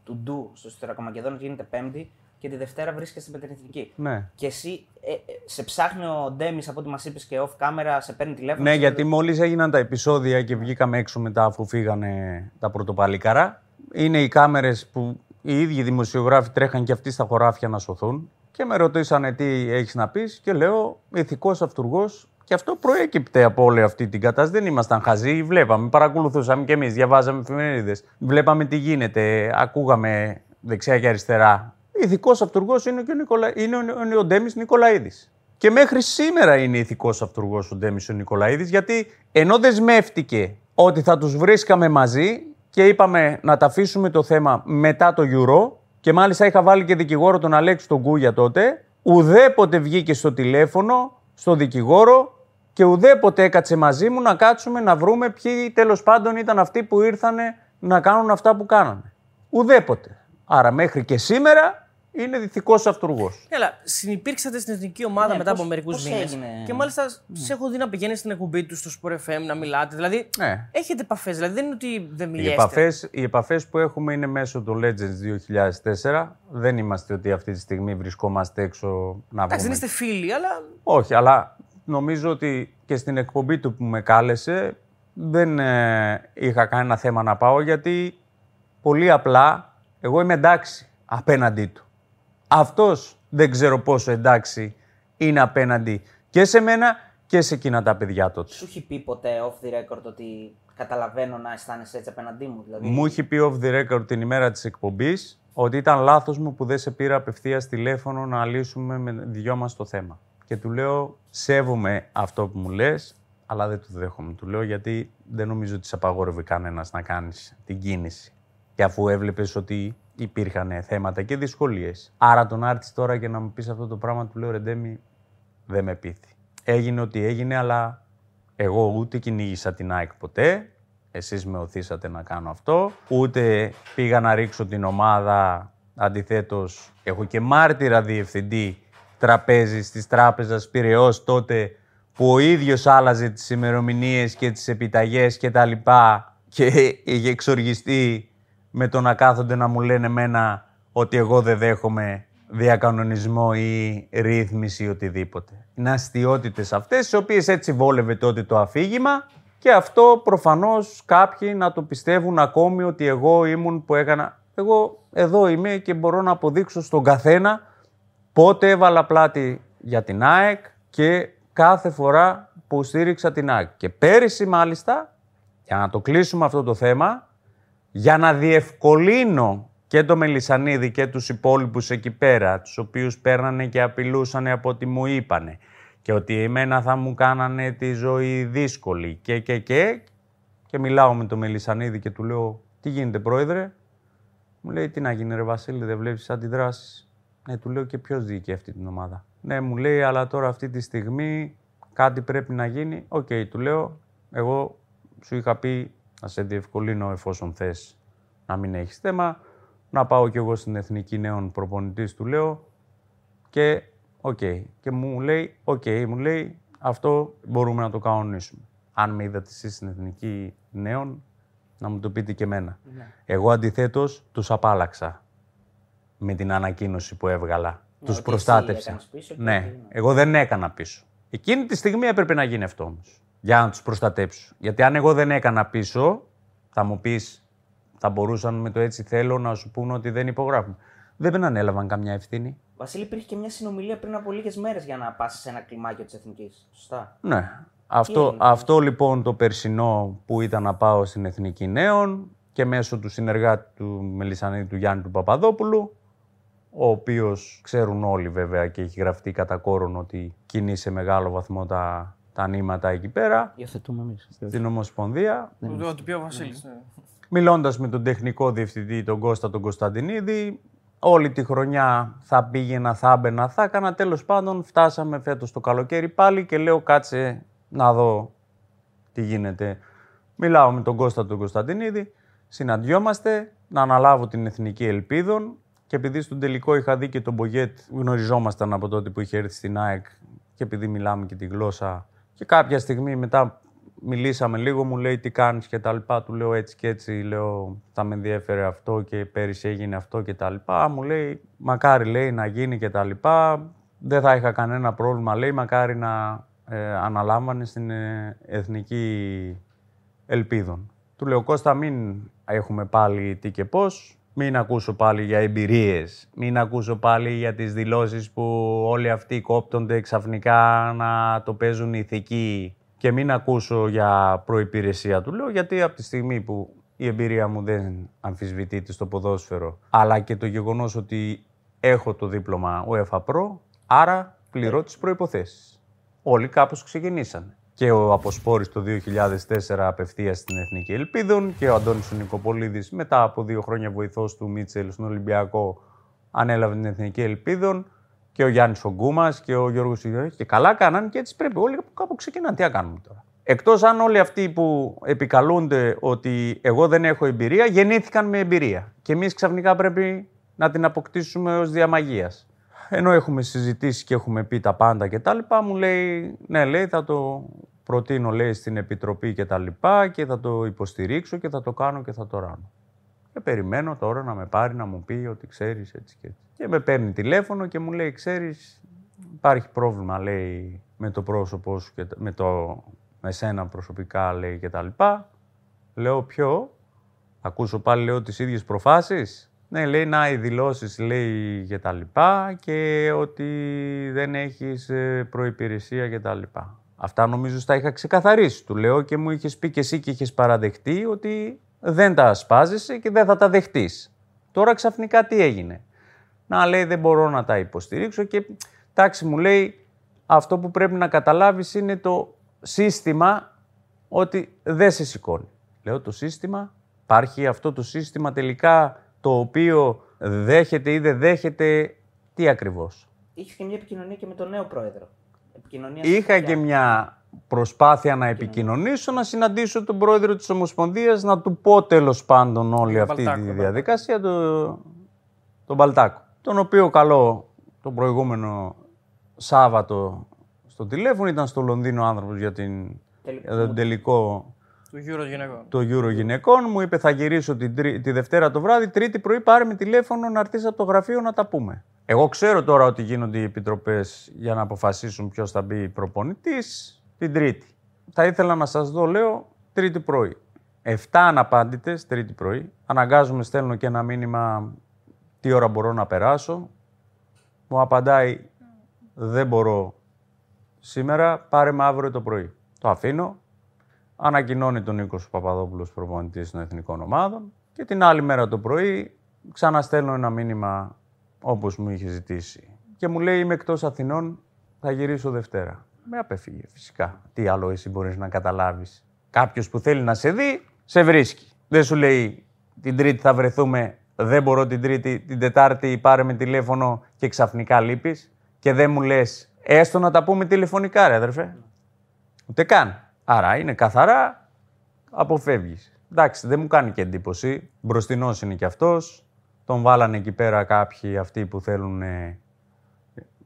του Ντου στο Στερακομακεδόνο γίνεται Πέμπτη και τη Δευτέρα βρίσκεσαι με την Εθνική. Ναι. Και εσύ ε, ε, σε ψάχνει ο Ντέμις από ό,τι μας είπες και off camera, σε παίρνει τηλέφωνο. Ναι, γιατί μόλις έγιναν τα επεισόδια και βγήκαμε έξω μετά αφού φύγανε τα πρωτοπαλίκαρα. Είναι οι κάμερες που οι ίδιοι δημοσιογράφοι τρέχαν και αυτοί στα χωράφια να σωθούν. Και με ρωτήσανε τι έχεις να πεις και λέω ηθικός αυτούργος. Και αυτό προέκυπτε από όλη αυτή την κατάσταση. Δεν ήμασταν χαζοί. Βλέπαμε, παρακολουθούσαμε κι εμείς, διαβάζαμε εφημερίδες. Βλέπαμε τι γίνεται, ακούγαμε δεξιά και αριστερά ηθικός αυτούργος είναι, και ο, Νικολα... είναι ο, ο Ντέμις Νικολαίδης. Και μέχρι σήμερα είναι ηθικός αυτούργος ο Ντέμις ο Νικολαίδης, γιατί ενώ δεσμεύτηκε ότι θα τους βρίσκαμε μαζί και είπαμε να τα αφήσουμε το θέμα μετά το Euro, και μάλιστα είχα βάλει και δικηγόρο τον Αλέξη τον Κούγια τότε, ουδέποτε βγήκε στο τηλέφωνο, στο δικηγόρο και ουδέποτε έκατσε μαζί μου να κάτσουμε να βρούμε ποιοι τέλος πάντων ήταν αυτοί που ήρθαν να κάνουν αυτά που κάνανε. Ουδέποτε. Άρα μέχρι και σήμερα είναι δυτικός αυτούργος. Έλα, συνεπήρξατε στην εθνική ομάδα Ναι, μετά πώς- από μερικούς πώς μήνες. έγινε; Και μάλιστα σε έχω δει να πηγαίνει στην εκπομπή του στο Sport FM να μιλάτε. Δηλαδή Ναι. έχετε επαφές. Δηλαδή δεν είναι ότι δεν Οι μιλάτε. επαφές, οι επαφές που έχουμε είναι μέσω του Legends 2004. Δεν είμαστε ότι αυτή τη στιγμή βρισκόμαστε έξω να Εντάξει, δεν βρούμε. είστε φίλοι, αλλά Όχι, αλλά νομίζω ότι και στην εκπομπή του που με κάλεσε δεν ε, είχα κανένα θέμα να πάω γιατί πολύ απλά εγώ είμαι εντάξει απέναντί του. Αυτός δεν ξέρω πόσο εντάξει είναι απέναντι και σε μένα και σε εκείνα τα παιδιά τότε. Σου έχει πει ποτέ off the record ότι καταλαβαίνω να αισθάνεσαι έτσι απέναντί μου. Δηλαδή... Μου είχε πει off the record την ημέρα της εκπομπής ότι ήταν λάθος μου που δεν σε πήρα απευθείας τηλέφωνο να λύσουμε με δυο μας το θέμα. Και του λέω, σέβομαι αυτό που μου λες, αλλά δεν το δέχομαι. Του λέω γιατί δεν νομίζω ότι σε απαγόρευε κανένας να κάνεις την κίνηση. Και αφού έβλεπες ότι υπήρχαν θέματα και δυσκολίες. Άρα τον άρτης τώρα και να μου πεις αυτό το πράγμα, του λέω, Ρεντέμι, δεν με πείθει. Έγινε ό,τι έγινε, αλλά εγώ ούτε κυνήγησα την ΑΕΚ ποτέ, εσείς με οθήσατε να κάνω αυτό, ούτε πήγα να ρίξω την ομάδα, αντιθέτως έχω και μάρτυρα διευθυντή τραπέζι της τράπεζας Πυραιός τότε που ο ίδιος άλλαζε τις ημερομηνίες και τις επιταγές και τα λοιπά και είχε εξοργιστεί με το να κάθονται να μου λένε μένα ότι εγώ δεν δέχομαι διακανονισμό ή ρύθμιση ή οτιδήποτε. Είναι αστείωτητες αυτές, τι οποίες έτσι βόλευε τότε το αφήγημα και αυτό προφανώς κάποιοι να το πιστεύουν ακόμη ότι εγώ ήμουν που έκανα. Εγώ εδώ είμαι και μπορώ να αποδείξω στον καθένα πότε έβαλα πλάτη για την ΑΕΚ και κάθε φορά που στήριξα την ΑΕΚ. Και πέρυσι μάλιστα, για να το κλείσουμε αυτό το θέμα, για να διευκολύνω και το Μελισανίδη και τους υπόλοιπους εκεί πέρα, τους οποίους παίρνανε και απειλούσανε από ό,τι μου είπανε και ότι εμένα θα μου κάνανε τη ζωή δύσκολη και και και και μιλάω με το Μελισανίδη και του λέω «Τι γίνεται πρόεδρε» μου λέει «Τι να γίνει ρε Βασίλη, δεν βλέπεις αντιδράσεις» Ναι, του λέω «Και ποιος διοικεί αυτή την ομάδα» Ναι, μου λέει «Αλλά τώρα αυτή τη στιγμή κάτι πρέπει να γίνει» OK, okay, του λέω «Εγώ σου είχα πει να σε διευκολύνω εφόσον θες να μην έχεις θέμα» να πάω κι εγώ στην Εθνική Νέων Προπονητής, του λέω, και OK. Okay. Και μου λέει, OK, okay, μου λέει, αυτό μπορούμε να το κανονίσουμε. Αν με είδατε εσείς στην Εθνική Νέων, να μου το πείτε και εμένα. Ναι. Εγώ αντιθέτως τους απάλλαξα με την ανακοίνωση που έβγαλα. Ναι, τους προστάτευσα. ναι, εγώ δεν έκανα πίσω. Εκείνη τη στιγμή έπρεπε να γίνει αυτό όμως. Για να τους προστατέψω. Γιατί αν εγώ δεν έκανα πίσω, θα μου πεις θα μπορούσαν με το έτσι θέλω να σου πούνε ότι δεν υπογράφουν. Δεν ανέλαβαν καμιά ευθύνη. Βασίλη, υπήρχε και μια συνομιλία πριν από λίγες μέρες για να πας σε ένα κλιμάκιο της Εθνικής. Σωστά. Ναι. Αυτό, αυτό λοιπόν το περσινό που ήταν να πάω στην Εθνική Νέων και μέσω του συνεργάτη του Μελισανίδη του Γιάννη του Παπαδόπουλου, ο οποίος ξέρουν όλοι βέβαια και έχει γραφτεί κατά κόρον ότι κινεί σε μεγάλο βαθμό τα, τα νήματα εκεί πέρα. Υιοθετούμε εμείς. Στην Ομοσπονδία. Το πει ο Βασίλης. Ναι. Μιλώντας με τον τεχνικό διευθυντή, τον Κώστα τον Κωνσταντινίδη, όλη τη χρονιά θα πήγαινα, θα έμπαινα, θα έκανα. Τέλος πάντων, φτάσαμε φέτος το καλοκαίρι πάλι και λέω κάτσε να δω τι γίνεται. Μιλάω με τον Κώστα τον Κωνσταντινίδη, συναντιόμαστε, να αναλάβω την Εθνική Ελπίδων και επειδή στον τελικό είχα δει και τον Μπογιέτ, γνωριζόμασταν από τότε που είχε έρθει στην ΑΕΚ και επειδή μιλάμε και τη γλώσσα και κάποια στιγμή μετά μιλήσαμε λίγο, μου λέει τι κάνεις και τα λοιπά. Του λέω έτσι και έτσι, λέω θα με ενδιαφέρε αυτό και πέρυσι έγινε αυτό και τα λοιπά. Μου λέει μακάρι λέει να γίνει και τα λοιπά. Δεν θα είχα κανένα πρόβλημα, λέει, μακάρι να ε, αναλάμβανε στην ε, Εθνική Ελπίδων. Του λέω Κώστα μην έχουμε πάλι τι και πώς, μην ακούσω πάλι για εμπειρίες, μην ακούσω πάλι για τις δηλώσεις που όλοι αυτοί κόπτονται ξαφνικά να το παίζουν ηθικοί και μην ακούσω για προϋπηρεσία του λέω, γιατί από τη στιγμή που η εμπειρία μου δεν αμφισβητείται στο ποδόσφαιρο, αλλά και το γεγονός ότι έχω το δίπλωμα UEFA Pro, άρα πληρώ τις προϋποθέσεις. Όλοι κάπως ξεκινήσανε. Και ο Αποσπόρης το 2004 απευθείας στην Εθνική Ελπίδων και ο Αντώνης Νικοπολίδης μετά από δύο χρόνια βοηθός του Μίτσελ στον Ολυμπιακό ανέλαβε την Εθνική Ελπίδων και ο Γιάννης Ογκούμας και ο Γιώργος Ιδωλή. Και καλά κάναν και έτσι πρέπει. Όλοι κάπου ξεκινάνε. Τι να κάνουμε τώρα. Εκτός αν όλοι αυτοί που επικαλούνται ότι εγώ δεν έχω εμπειρία, γεννήθηκαν με εμπειρία. Και εμείς ξαφνικά πρέπει να την αποκτήσουμε ως διαμαγεία. Ενώ έχουμε συζητήσει και έχουμε πει τα πάντα και τα λοιπά, μου λέει, ναι, λέει, θα το προτείνω, λέει, στην Επιτροπή και τα λοιπά και θα το υποστηρίξω και θα το κάνω και θα το ράνω. Και περιμένω τώρα να με πάρει να μου πει ότι ξέρεις έτσι και έτσι. Και με παίρνει τηλέφωνο και μου λέει: Ξέρεις, υπάρχει πρόβλημα, λέει, με το πρόσωπό σου και με το με σένα προσωπικά λέει και τα λοιπά. Λέω ποιο, ακούσω πάλι λέω τις ίδιες προφάσεις; Ναι, λέει να οι δηλώσεις λέει και τα λοιπά και ότι δεν έχεις ε, προϋπηρεσία και τα λοιπά. Αυτά νομίζω στα είχα ξεκαθαρίσει. Του λέω και μου είχες πει και εσύ και είχες παραδεχτεί ότι δεν τα ασπάζεσαι και δεν θα τα δεχτείς. Τώρα ξαφνικά τι έγινε; Να λέει δεν μπορώ να τα υποστηρίξω και τάξη μου λέει αυτό που πρέπει να καταλάβεις είναι το σύστημα ότι δεν σε σηκώνει. Λέω το σύστημα, υπάρχει αυτό το σύστημα τελικά το οποίο δέχεται ή δεν δέχεται, τι ακριβώς; Είχε και μια επικοινωνία και με τον νέο πρόεδρο. Επικοινωνία Είχα και μια προσπάθεια να επικοινωνήσω, να συναντήσω τον πρόεδρο της Ομοσπονδίας, να του πω τέλος πάντων όλη Τον αυτή Μπαλτάκο, τη διαδικασία, τον, τον Μπαλτάκο. Τον οποίο καλό το προηγούμενο Σάββατο στο τηλέφωνο, ήταν στο Λονδίνο άνθρωπος για, την, Τελικό. για τον τελικό Του Euro γυναικών. το Euro γυναικών. Μου είπε θα γυρίσω την, τρί- τη Δευτέρα το βράδυ, Τρίτη πρωί πάρε με τηλέφωνο να έρθεις από το γραφείο να τα πούμε. Εγώ ξέρω τώρα ότι γίνονται οι επιτροπές για να αποφασίσουν ποιος θα μπει προπονητής την Τρίτη. Θα ήθελα να σας δω, λέω, Τρίτη πρωί. 7 αναπάντητες, Τρίτη πρωί. Αναγκάζομαι, στέλνω και ένα μήνυμα τι ώρα μπορώ να περάσω. Μου απαντάει, δεν μπορώ σήμερα, πάρε με αύριο το πρωί. Το αφήνω, ανακοινώνει τον Νίκος Παπαδόπουλος προπονητής των εθνικών ομάδων και την άλλη μέρα το πρωί ξαναστέλνω ένα μήνυμα όπως μου είχε ζητήσει. Και μου λέει είμαι εκτός Αθηνών, θα γυρίσω Δευτέρα. Με απέφυγε φυσικά. Τι άλλο εσύ μπορείς να καταλάβεις. Κάποιος που θέλει να σε δει, σε βρίσκει. Δεν σου λέει την Τρίτη θα βρεθούμε, δεν μπορώ την Τρίτη, την Τετάρτη πάρε με τηλέφωνο και ξαφνικά λείπεις. Και δεν μου λες, έστω να τα πούμε τηλεφωνικά ρε αδερφέ. Ούτε καν. Άρα είναι καθαρά, αποφεύγεις. Εντάξει, δεν μου κάνει και εντύπωση. Μπροστινός είναι κι αυτός. Τον βάλανε εκεί πέρα κάποιοι αυτοί που θέλουν ε,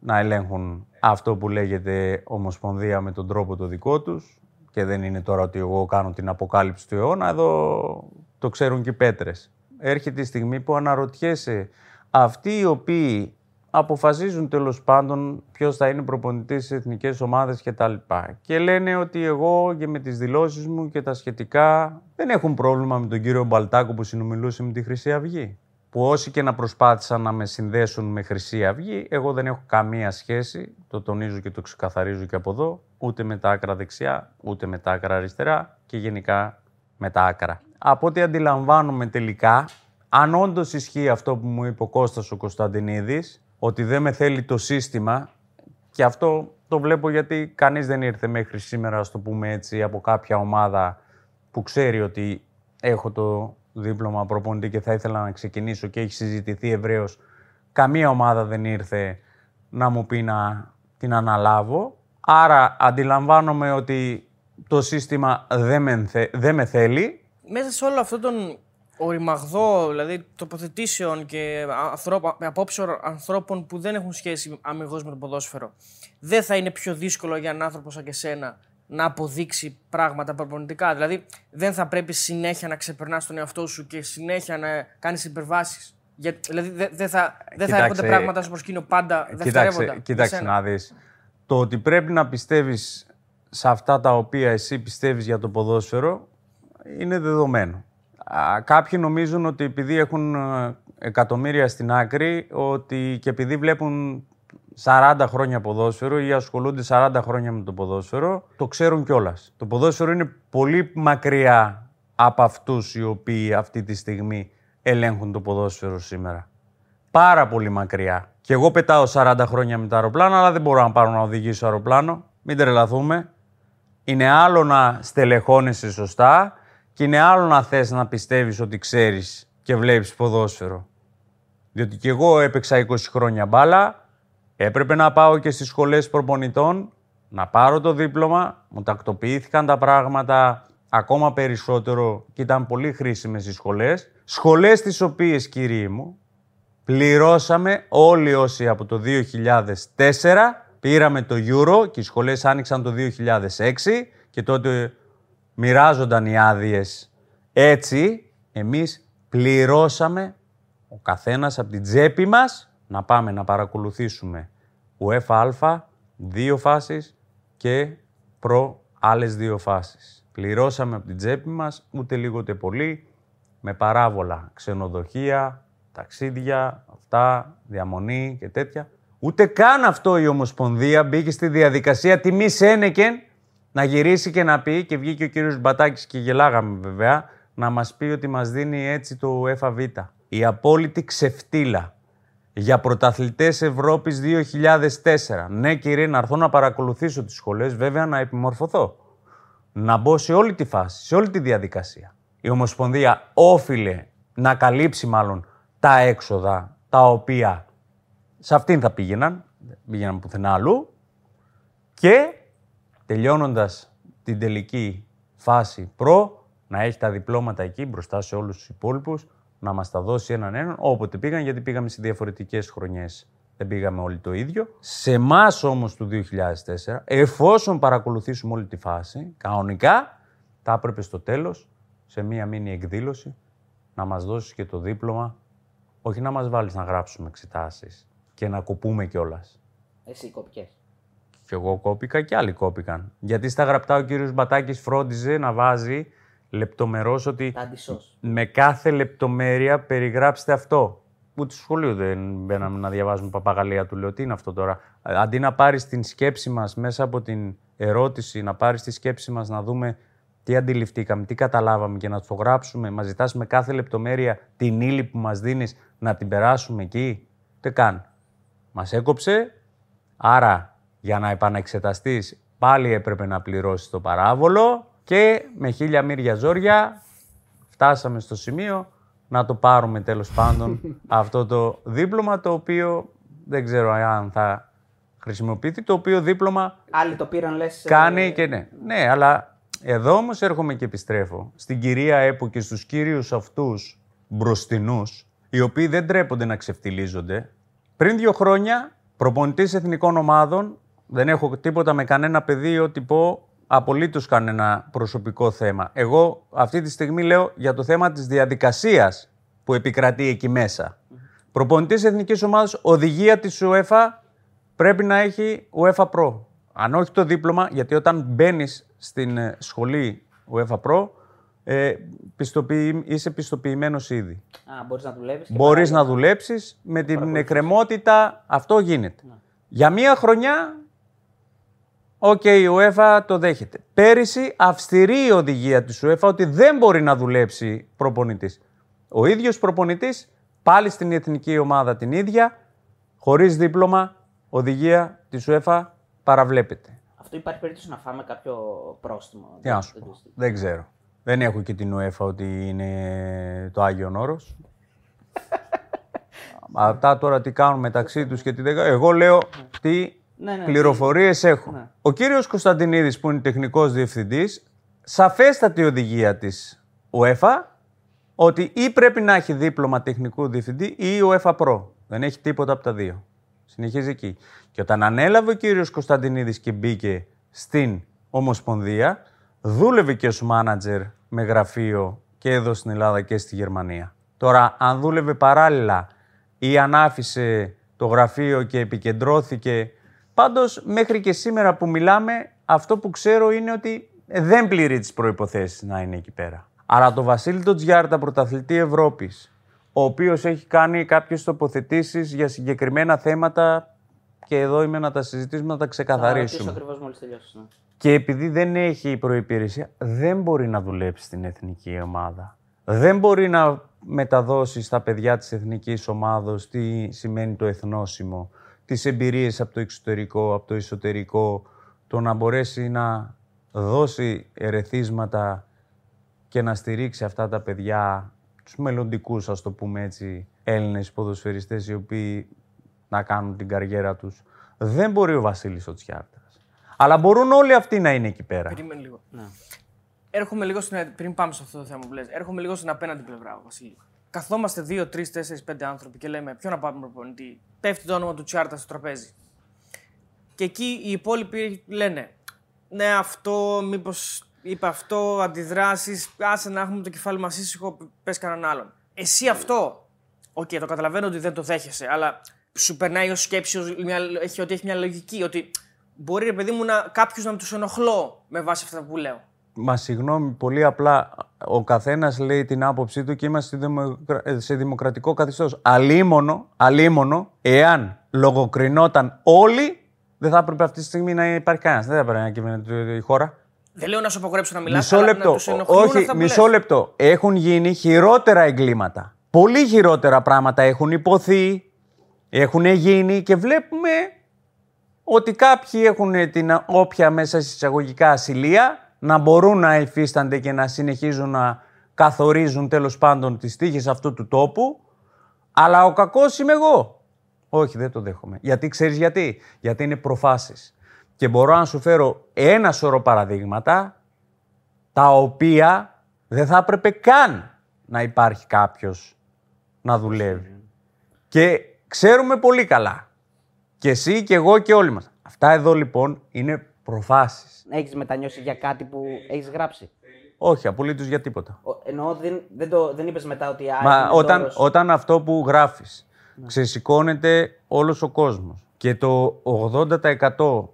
να ελέγχουν αυτό που λέγεται Ομοσπονδία με τον τρόπο το δικό τους. Και δεν είναι τώρα ότι εγώ κάνω την αποκάλυψη του αιώνα, εδώ το ξέρουν και οι πέτρες. Έρχεται η στιγμή που αναρωτιέσαι αυτοί οι οποίοι αποφασίζουν τέλος πάντων ποιος θα είναι προπονητής στις εθνικές ομάδες κτλ. Και λένε ότι εγώ και με τις δηλώσεις μου και τα σχετικά δεν έχουν πρόβλημα με τον κύριο Μπαλτάκο που συνομιλούσε με τη Χρυσή Αυγή. Που όσοι και να προσπάθησαν να με συνδέσουν με Χρυσή Αυγή, εγώ δεν έχω καμία σχέση, το τονίζω και το ξεκαθαρίζω και από εδώ, ούτε με τα άκρα δεξιά, ούτε με τα άκρα αριστερά και γενικά με τα άκρα. Από ό,τι αντιλαμβάνομαι τελικά, αν όντως ισχύει αυτό που μου είπε ο Κώστας ο Κωνσταντινίδης, ότι δεν με θέλει το σύστημα, και αυτό το βλέπω γιατί κανείς δεν ήρθε μέχρι σήμερα, ας το πούμε έτσι, από κάποια ομάδα που ξέρει ότι έχω το δίπλωμα προπονητή και θα ήθελα να ξεκινήσω και έχει συζητηθεί ευρέως. Καμία ομάδα δεν ήρθε να μου πει να την αναλάβω. Άρα αντιλαμβάνομαι ότι το σύστημα δεν με, ενθε- δεν με θέλει Μέσα σε όλο αυτό τον οριμαγδό, δηλαδή τοποθετήσεων και ανθρώπων, απόψεων ανθρώπων που δεν έχουν σχέση αμυγός με το ποδόσφαιρο, δεν θα είναι πιο δύσκολο για έναν άνθρωπο σαν και σένα να αποδείξει πράγματα προπονητικά. Δηλαδή, δεν θα πρέπει συνέχεια να ξεπερνάς τον εαυτό σου και συνέχεια να κάνεις υπερβάσεις. Δηλαδή, δεν δεν θα, δεν θα Κοίταξε, έρχονται πράγματα στο προσκήνιο πάντα δευτερεύοντα. Κοίταξε, για κοίταξε σένα. να δεις. Το ότι πρέπει να πιστεύεις σε αυτά τα οποία εσύ πιστεύεις για το ποδόσφαιρο είναι δεδομένο. Α, κάποιοι νομίζουν ότι επειδή έχουν ε, εκατομμύρια στην άκρη ότι και επειδή βλέπουν 40 χρόνια ποδόσφαιρο ή ασχολούνται 40 χρόνια με το ποδόσφαιρο, το ξέρουν κιόλας. Το ποδόσφαιρο είναι πολύ μακριά από αυτούς οι οποίοι αυτή τη στιγμή ελέγχουν το ποδόσφαιρο σήμερα πάρα πολύ μακριά. Και εγώ πετάω 40 χρόνια με το αεροπλάνο, αλλά δεν μπορώ να πάρω να οδηγήσω αεροπλάνο. Μην τρελαθούμε. Είναι άλλο να στελεχώνεσαι σωστά και είναι άλλο να θες να πιστεύεις ότι ξέρεις και βλέπεις ποδόσφαιρο. Διότι και εγώ έπαιξα 20 χρόνια μπάλα, έπρεπε να πάω και στις σχολές προπονητών, να πάρω το δίπλωμα, μου τακτοποιήθηκαν τα πράγματα ακόμα περισσότερο και ήταν πολύ χρήσιμες οι σχολές. Σχολές τις οποίες, κύριοι μου, πληρώσαμε όλοι όσοι από το 2004 πήραμε το Euro και οι σχολές άνοιξαν το 2006 και τότε μοιράζονταν οι άδειες. Έτσι, εμείς πληρώσαμε ο καθένας από την τσέπη μας να πάμε να παρακολουθήσουμε UEFA Α, δύο φάσεις και Pro άλλες δύο φάσεις. Πληρώσαμε από την τσέπη μας ούτε λίγο ούτε πολύ με παράβολα, ξενοδοχεία, ταξίδια, αυτά, διαμονή και τέτοια. Ούτε καν αυτό η Ομοσπονδία μπήκε στη διαδικασία τιμή Σένεκεν να γυρίσει και να πει, και βγήκε ο κύριος Μπατάκης και γελάγαμε βέβαια, να μας πει ότι μας δίνει έτσι το ΕΦΑΒ. Η απόλυτη ξεφτύλα για πρωταθλητές Ευρώπης 2004. Ναι κύριε, να έρθω να παρακολουθήσω τις σχολές, βέβαια να επιμορφωθώ. Να μπω σε όλη τη φάση, σε όλη τη διαδικασία. Η Ομοσπονδία όφιλε να καλύψει μάλλον τα έξοδα τα οποία σε αυτήν θα πήγαιναν, δεν πήγαιναν πουθενά αλλού και τελειώνοντας την τελική φάση προ, να έχει τα διπλώματα εκεί μπροστά σε όλους τους υπόλοιπους, να μας τα δώσει έναν έναν, όποτε πήγαν, γιατί πήγαμε σε διαφορετικές χρονιές. Δεν πήγαμε όλοι το ίδιο. Σε εμάς όμως του 2004, εφόσον παρακολουθήσουμε όλη τη φάση, κανονικά, θα έπρεπε στο τέλος, σε μία μήνυ εκδήλωση, να μας δώσεις και το δίπλωμα, όχι να μας βάλεις να γράψουμε εξετάσεις και να κοπούμε κιόλας. Εσύ κόπηκες. Και εγώ κόπηκα και άλλοι κόπηκαν. Γιατί στα γραπτά ο κύριος Μπατάκης φρόντιζε να βάζει λεπτομερώς ότι Τα αντισώσ. με κάθε λεπτομέρεια περιγράψτε αυτό. Ούτε στο σχολείο δεν μπαίναμε να διαβάζουμε παπαγαλία του. Λέω τι είναι αυτό τώρα; Αντί να πάρεις την σκέψη μας μέσα από την ερώτηση, να πάρεις τη σκέψη μας να δούμε τι αντιληφθήκαμε, τι καταλάβαμε και να το γράψουμε, μας ζητάς με κάθε λεπτομέρεια την ύλη που μας δίνεις να την περάσουμε εκεί; Ούτε καν. Μας έκοψε. Άρα για να επαναεξεταστείς πάλι έπρεπε να πληρώσεις το παράβολο και με χίλια μύρια ζόρια φτάσαμε στο σημείο να το πάρουμε τέλος πάντων *laughs* αυτό το δίπλωμα το οποίο δεν ξέρω αν θα χρησιμοποιηθεί, το οποίο δίπλωμα Άλλοι το πήραν, λες. κάνει και ναι. Ναι, αλλά εδώ όμως έρχομαι και επιστρέφω στην κυρία ΕΠΟ και στους κύριους αυτούς μπροστινούς, οι οποίοι δεν τρέπονται να ξεφτιλίζονται. Πριν δύο χρόνια, προπονητής εθνικών ομάδων, δεν έχω τίποτα με κανένα παιδί ότι πω απολύτως κανένα προσωπικό θέμα. Εγώ αυτή τη στιγμή λέω για το θέμα της διαδικασίας που επικρατεί εκεί μέσα. Προπονητής εθνικής ομάδας, οδηγία της UEFA πρέπει να έχει UEFA Pro. Αν όχι το δίπλωμα, γιατί όταν μπαίνεις στην ε, σχολή UEFA Pro, ε, πιστοποιη- είσαι πιστοποιημένος ήδη. Α, μπορείς να δουλεύεις. Μπορείς να δουλέψεις με την εκκρεμότητα, αυτό γίνεται. Για μία χρονιά, οκ, η UEFA το δέχεται. Πέρυσι, αυστηρή η οδηγία της UEFA ότι δεν μπορεί να δουλέψει προπονητής. Ο ίδιος προπονητής, πάλι στην εθνική ομάδα την ίδια, χωρίς δίπλωμα, οδηγία της UEFA παραβλέπεται. Αυτό υπάρχει περίπτωση να φάμε κάποιο πρόστιμο. Τι να σου πω. Δεν ξέρω. Δεν έχω και την UEFA ότι είναι το Άγιον Όρος. *laughs* Αυτά τώρα τι κάνουν μεταξύ τους και τι δεν κάνουν. Εγώ λέω τι Ναι, ναι, πληροφορίες έχω. Ναι. Ο κύριος Κωνσταντινίδης που είναι τεχνικός διευθυντής, σαφέστατη οδηγία της UEFA ότι ή πρέπει να έχει δίπλωμα τεχνικού διευθυντή ή UEFA Pro. Δεν έχει τίποτα από τα δύο. Συνεχίζει εκεί. Και όταν ανέλαβε ο κύριος Κωνσταντινίδης και μπήκε στην Ομοσπονδία, δούλευε και ως μάνατζερ με γραφείο και εδώ στην Ελλάδα και στη Γερμανία. Τώρα, αν δούλευε παράλληλα ή αν άφησε το γραφείο και επικεντρώθηκε, πάντως μέχρι και σήμερα που μιλάμε, αυτό που ξέρω είναι ότι δεν πληρεί τις προϋποθέσεις να είναι εκεί πέρα. Αλλά το Βασίλη Τοτζιάρτα, πρωταθλητή Ευρώπης, ο οποίος έχει κάνει κάποιες τοποθετήσεις για συγκεκριμένα θέματα και εδώ είμαι να τα συζητήσουμε, να τα ξεκαθαρίσουμε. ακριβώς μόλις τελειώσει. Ναι. Και επειδή δεν έχει προϋπηρεσία, δεν μπορεί να δουλέψει στην εθνική ομάδα. Δεν μπορεί να μεταδώσει στα παιδιά της εθνικής ομάδος τι σημαίνει το εθνόσημο, τις εμπειρίες από το εξωτερικό, από το εσωτερικό, το να μπορέσει να δώσει ερεθίσματα και να στηρίξει αυτά τα παιδιά, τους μελλοντικούς, ας το πούμε έτσι, Έλληνες ποδοσφαιριστές οι οποίοι να κάνουν την καριέρα τους. Δεν μπορεί ο Βασίλης ο Τσιάρτας. Αλλά μπορούν όλοι αυτοί να είναι εκεί πέρα. Περίμενε λίγο. Έρχομαι λίγο στην. Πριν πάμε σε αυτό το θέμα που λες, έρχομαι λίγο στην απέναντι πλευρά, Βασίλη. Καθόμαστε 2, 3, 4, 5 άνθρωποι και λέμε ποιο να πάμε προπονητή; Πέφτει το όνομα του Τσιάρτα στο τραπέζι. Και εκεί οι υπόλοιποι λένε Ναι, αυτό, μήπως είπε αυτό, αντιδράσεις. Άσε να έχουμε το κεφάλι μας ήσυχο, πες κανέναν άλλον. Εσύ αυτό. Οκ, το καταλαβαίνω ότι δεν το δέχεσαι, αλλά σου περνάει ως σκέψη, ως μια, έχει, ότι έχει μια λογική. Ότι μπορεί ρε παιδί μου να, κάποιους να τους ενοχλώ με βάση αυτά που λέω. Μα συγγνώμη, πολύ απλά ο καθένας λέει την άποψή του και είμαστε σε δημοκρα- ε, σε δημοκρατικό καθεστώς. Αλίμονο, αλίμονο, εάν λογοκρινόταν όλοι, δεν θα έπρεπε αυτή τη στιγμή να υπάρχει κανένας. Δεν θα έπρεπε να κυβερνάει η χώρα. Δεν λέω να σου απογρέψω να μιλάς, Μισό αλλά λεπτό. να τους ενοχλούν Όχι, αυτά που μισό λες. λεπτό. Έχουν γίνει χειρότερα εγκλήματα. Πολύ χειρότερα πράγματα έχουν υποθεί, έχουν γίνει και βλέπουμε ότι κάποιοι έχουν την όποια μέσα εισαγωγικά ασυλία να μπορούν να υφίστανται και να συνεχίζουν να καθορίζουν τέλος πάντων τις τύχες αυτού του τόπου αλλά ο κακός είμαι εγώ. Όχι, δεν το δέχομαι. Γιατί ξέρεις γιατί; Γιατί είναι προφάσεις. Και μπορώ να σου φέρω ένα σωρό παραδείγματα τα οποία δεν θα έπρεπε καν να υπάρχει κάποιος να δουλεύει. Και ξέρουμε πολύ καλά. Και εσύ και εγώ και όλοι μας. Αυτά εδώ λοιπόν είναι προφάσεις. Έχεις μετανιώσει για κάτι που έχεις γράψει; Όχι, απολύτως για τίποτα. Ο- Εννοώ δεν, δεν, το, δεν είπες μετά ότι. α, Μα είμαι όταν, δώρος. όταν αυτό που γράφεις ξεσηκώνεται όλος ο κόσμος και το 80%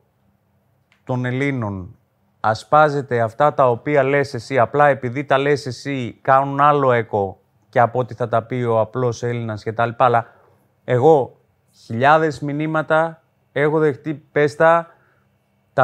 των Ελλήνων ασπάζεται αυτά τα οποία λες εσύ, απλά επειδή τα λες εσύ κάνουν άλλο έκο και από ό,τι θα τα πει ο απλός Έλληνας και τα λοιπά, αλλά εγώ χιλιάδες μηνύματα έχω δεχτεί πέστα, τα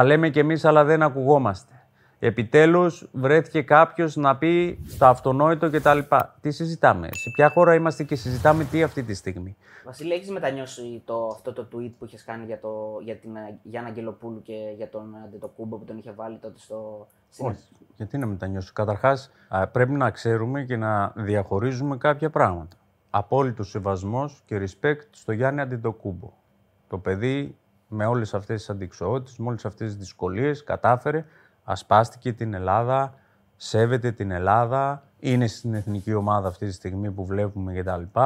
λέμε κι εμείς αλλά δεν ακουγόμαστε. Επιτέλους βρέθηκε κάποιος να πει το αυτονόητο και τα λοιπά. Τι συζητάμε, σε ποια χώρα είμαστε και συζητάμε τι αυτή τη στιγμή. Βασίλη, έχεις μετανιώσει το, αυτό το tweet που είχες κάνει για, το, για την ε, Γιάννα Αγγελοπούλου και για τον Αντετοκούμπο που τον είχε βάλει τότε στο. στην- Όχι. Γιατί να μετανιώσω. Καταρχάς, α, πρέπει να ξέρουμε και να διαχωρίζουμε κάποια πράγματα. Απόλυτος σεβασμός και respect στο Γιάννη Αντιτοκούμπο. Το παιδί με όλες αυτές τις αντικσοότητες, με όλες αυτές τις δυσκολίες κατάφερε, ασπάστηκε την Ελλάδα, σέβεται την Ελλάδα, είναι στην εθνική ομάδα αυτή τη στιγμή που βλέπουμε κτλ.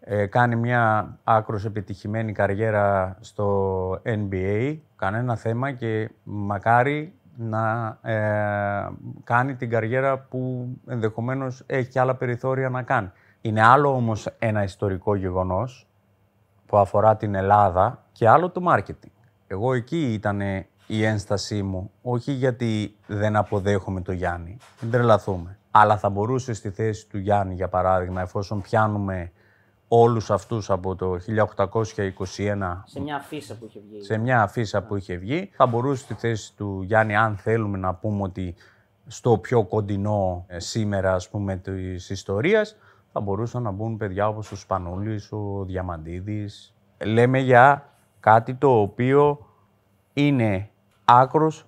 Ε, κάνει μια άκρος επιτυχημένη καριέρα στο NBA, κανένα θέμα και μακάρι να ε, κάνει την καριέρα που ενδεχομένως έχει και άλλα περιθώρια να κάνει. Είναι άλλο όμως ένα ιστορικό γεγονός που αφορά την Ελλάδα και άλλο το μάρκετινγκ. Εγώ εκεί ήταν η ένστασή μου, όχι γιατί δεν αποδέχομαι το Γιάννη, μην τρελαθούμε. Αλλά θα μπορούσε στη θέση του Γιάννη, για παράδειγμα, εφόσον πιάνουμε όλους αυτούς από το 1821 σε μια αφίσα που είχε βγει. σε μια αφίσα που είχε βγει. Θα μπορούσε στη θέση του Γιάννη, αν θέλουμε να πούμε ότι στο πιο κοντινό ε, σήμερα, ας πούμε, της ιστορίας, θα μπορούσαν να μπουν παιδιά όπως ο Σπανούλης, ο Διαμαντίδης. Λέμε για κάτι το οποίο είναι άκρος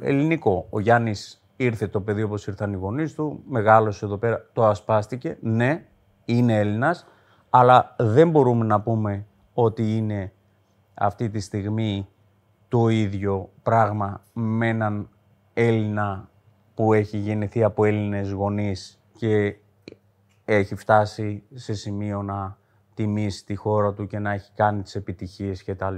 ελληνικό. Ο Γιάννης ήρθε το παιδί όπως ήρθαν οι γονείς του, μεγάλωσε εδώ πέρα, το ασπάστηκε. Ναι, είναι Έλληνας, αλλά δεν μπορούμε να πούμε ότι είναι αυτή τη στιγμή το ίδιο πράγμα με έναν Έλληνα που έχει γεννηθεί από Έλληνες γονείς και έχει φτάσει σε σημείο να τιμήσει τη χώρα του και να έχει κάνει τις επιτυχίες κτλ.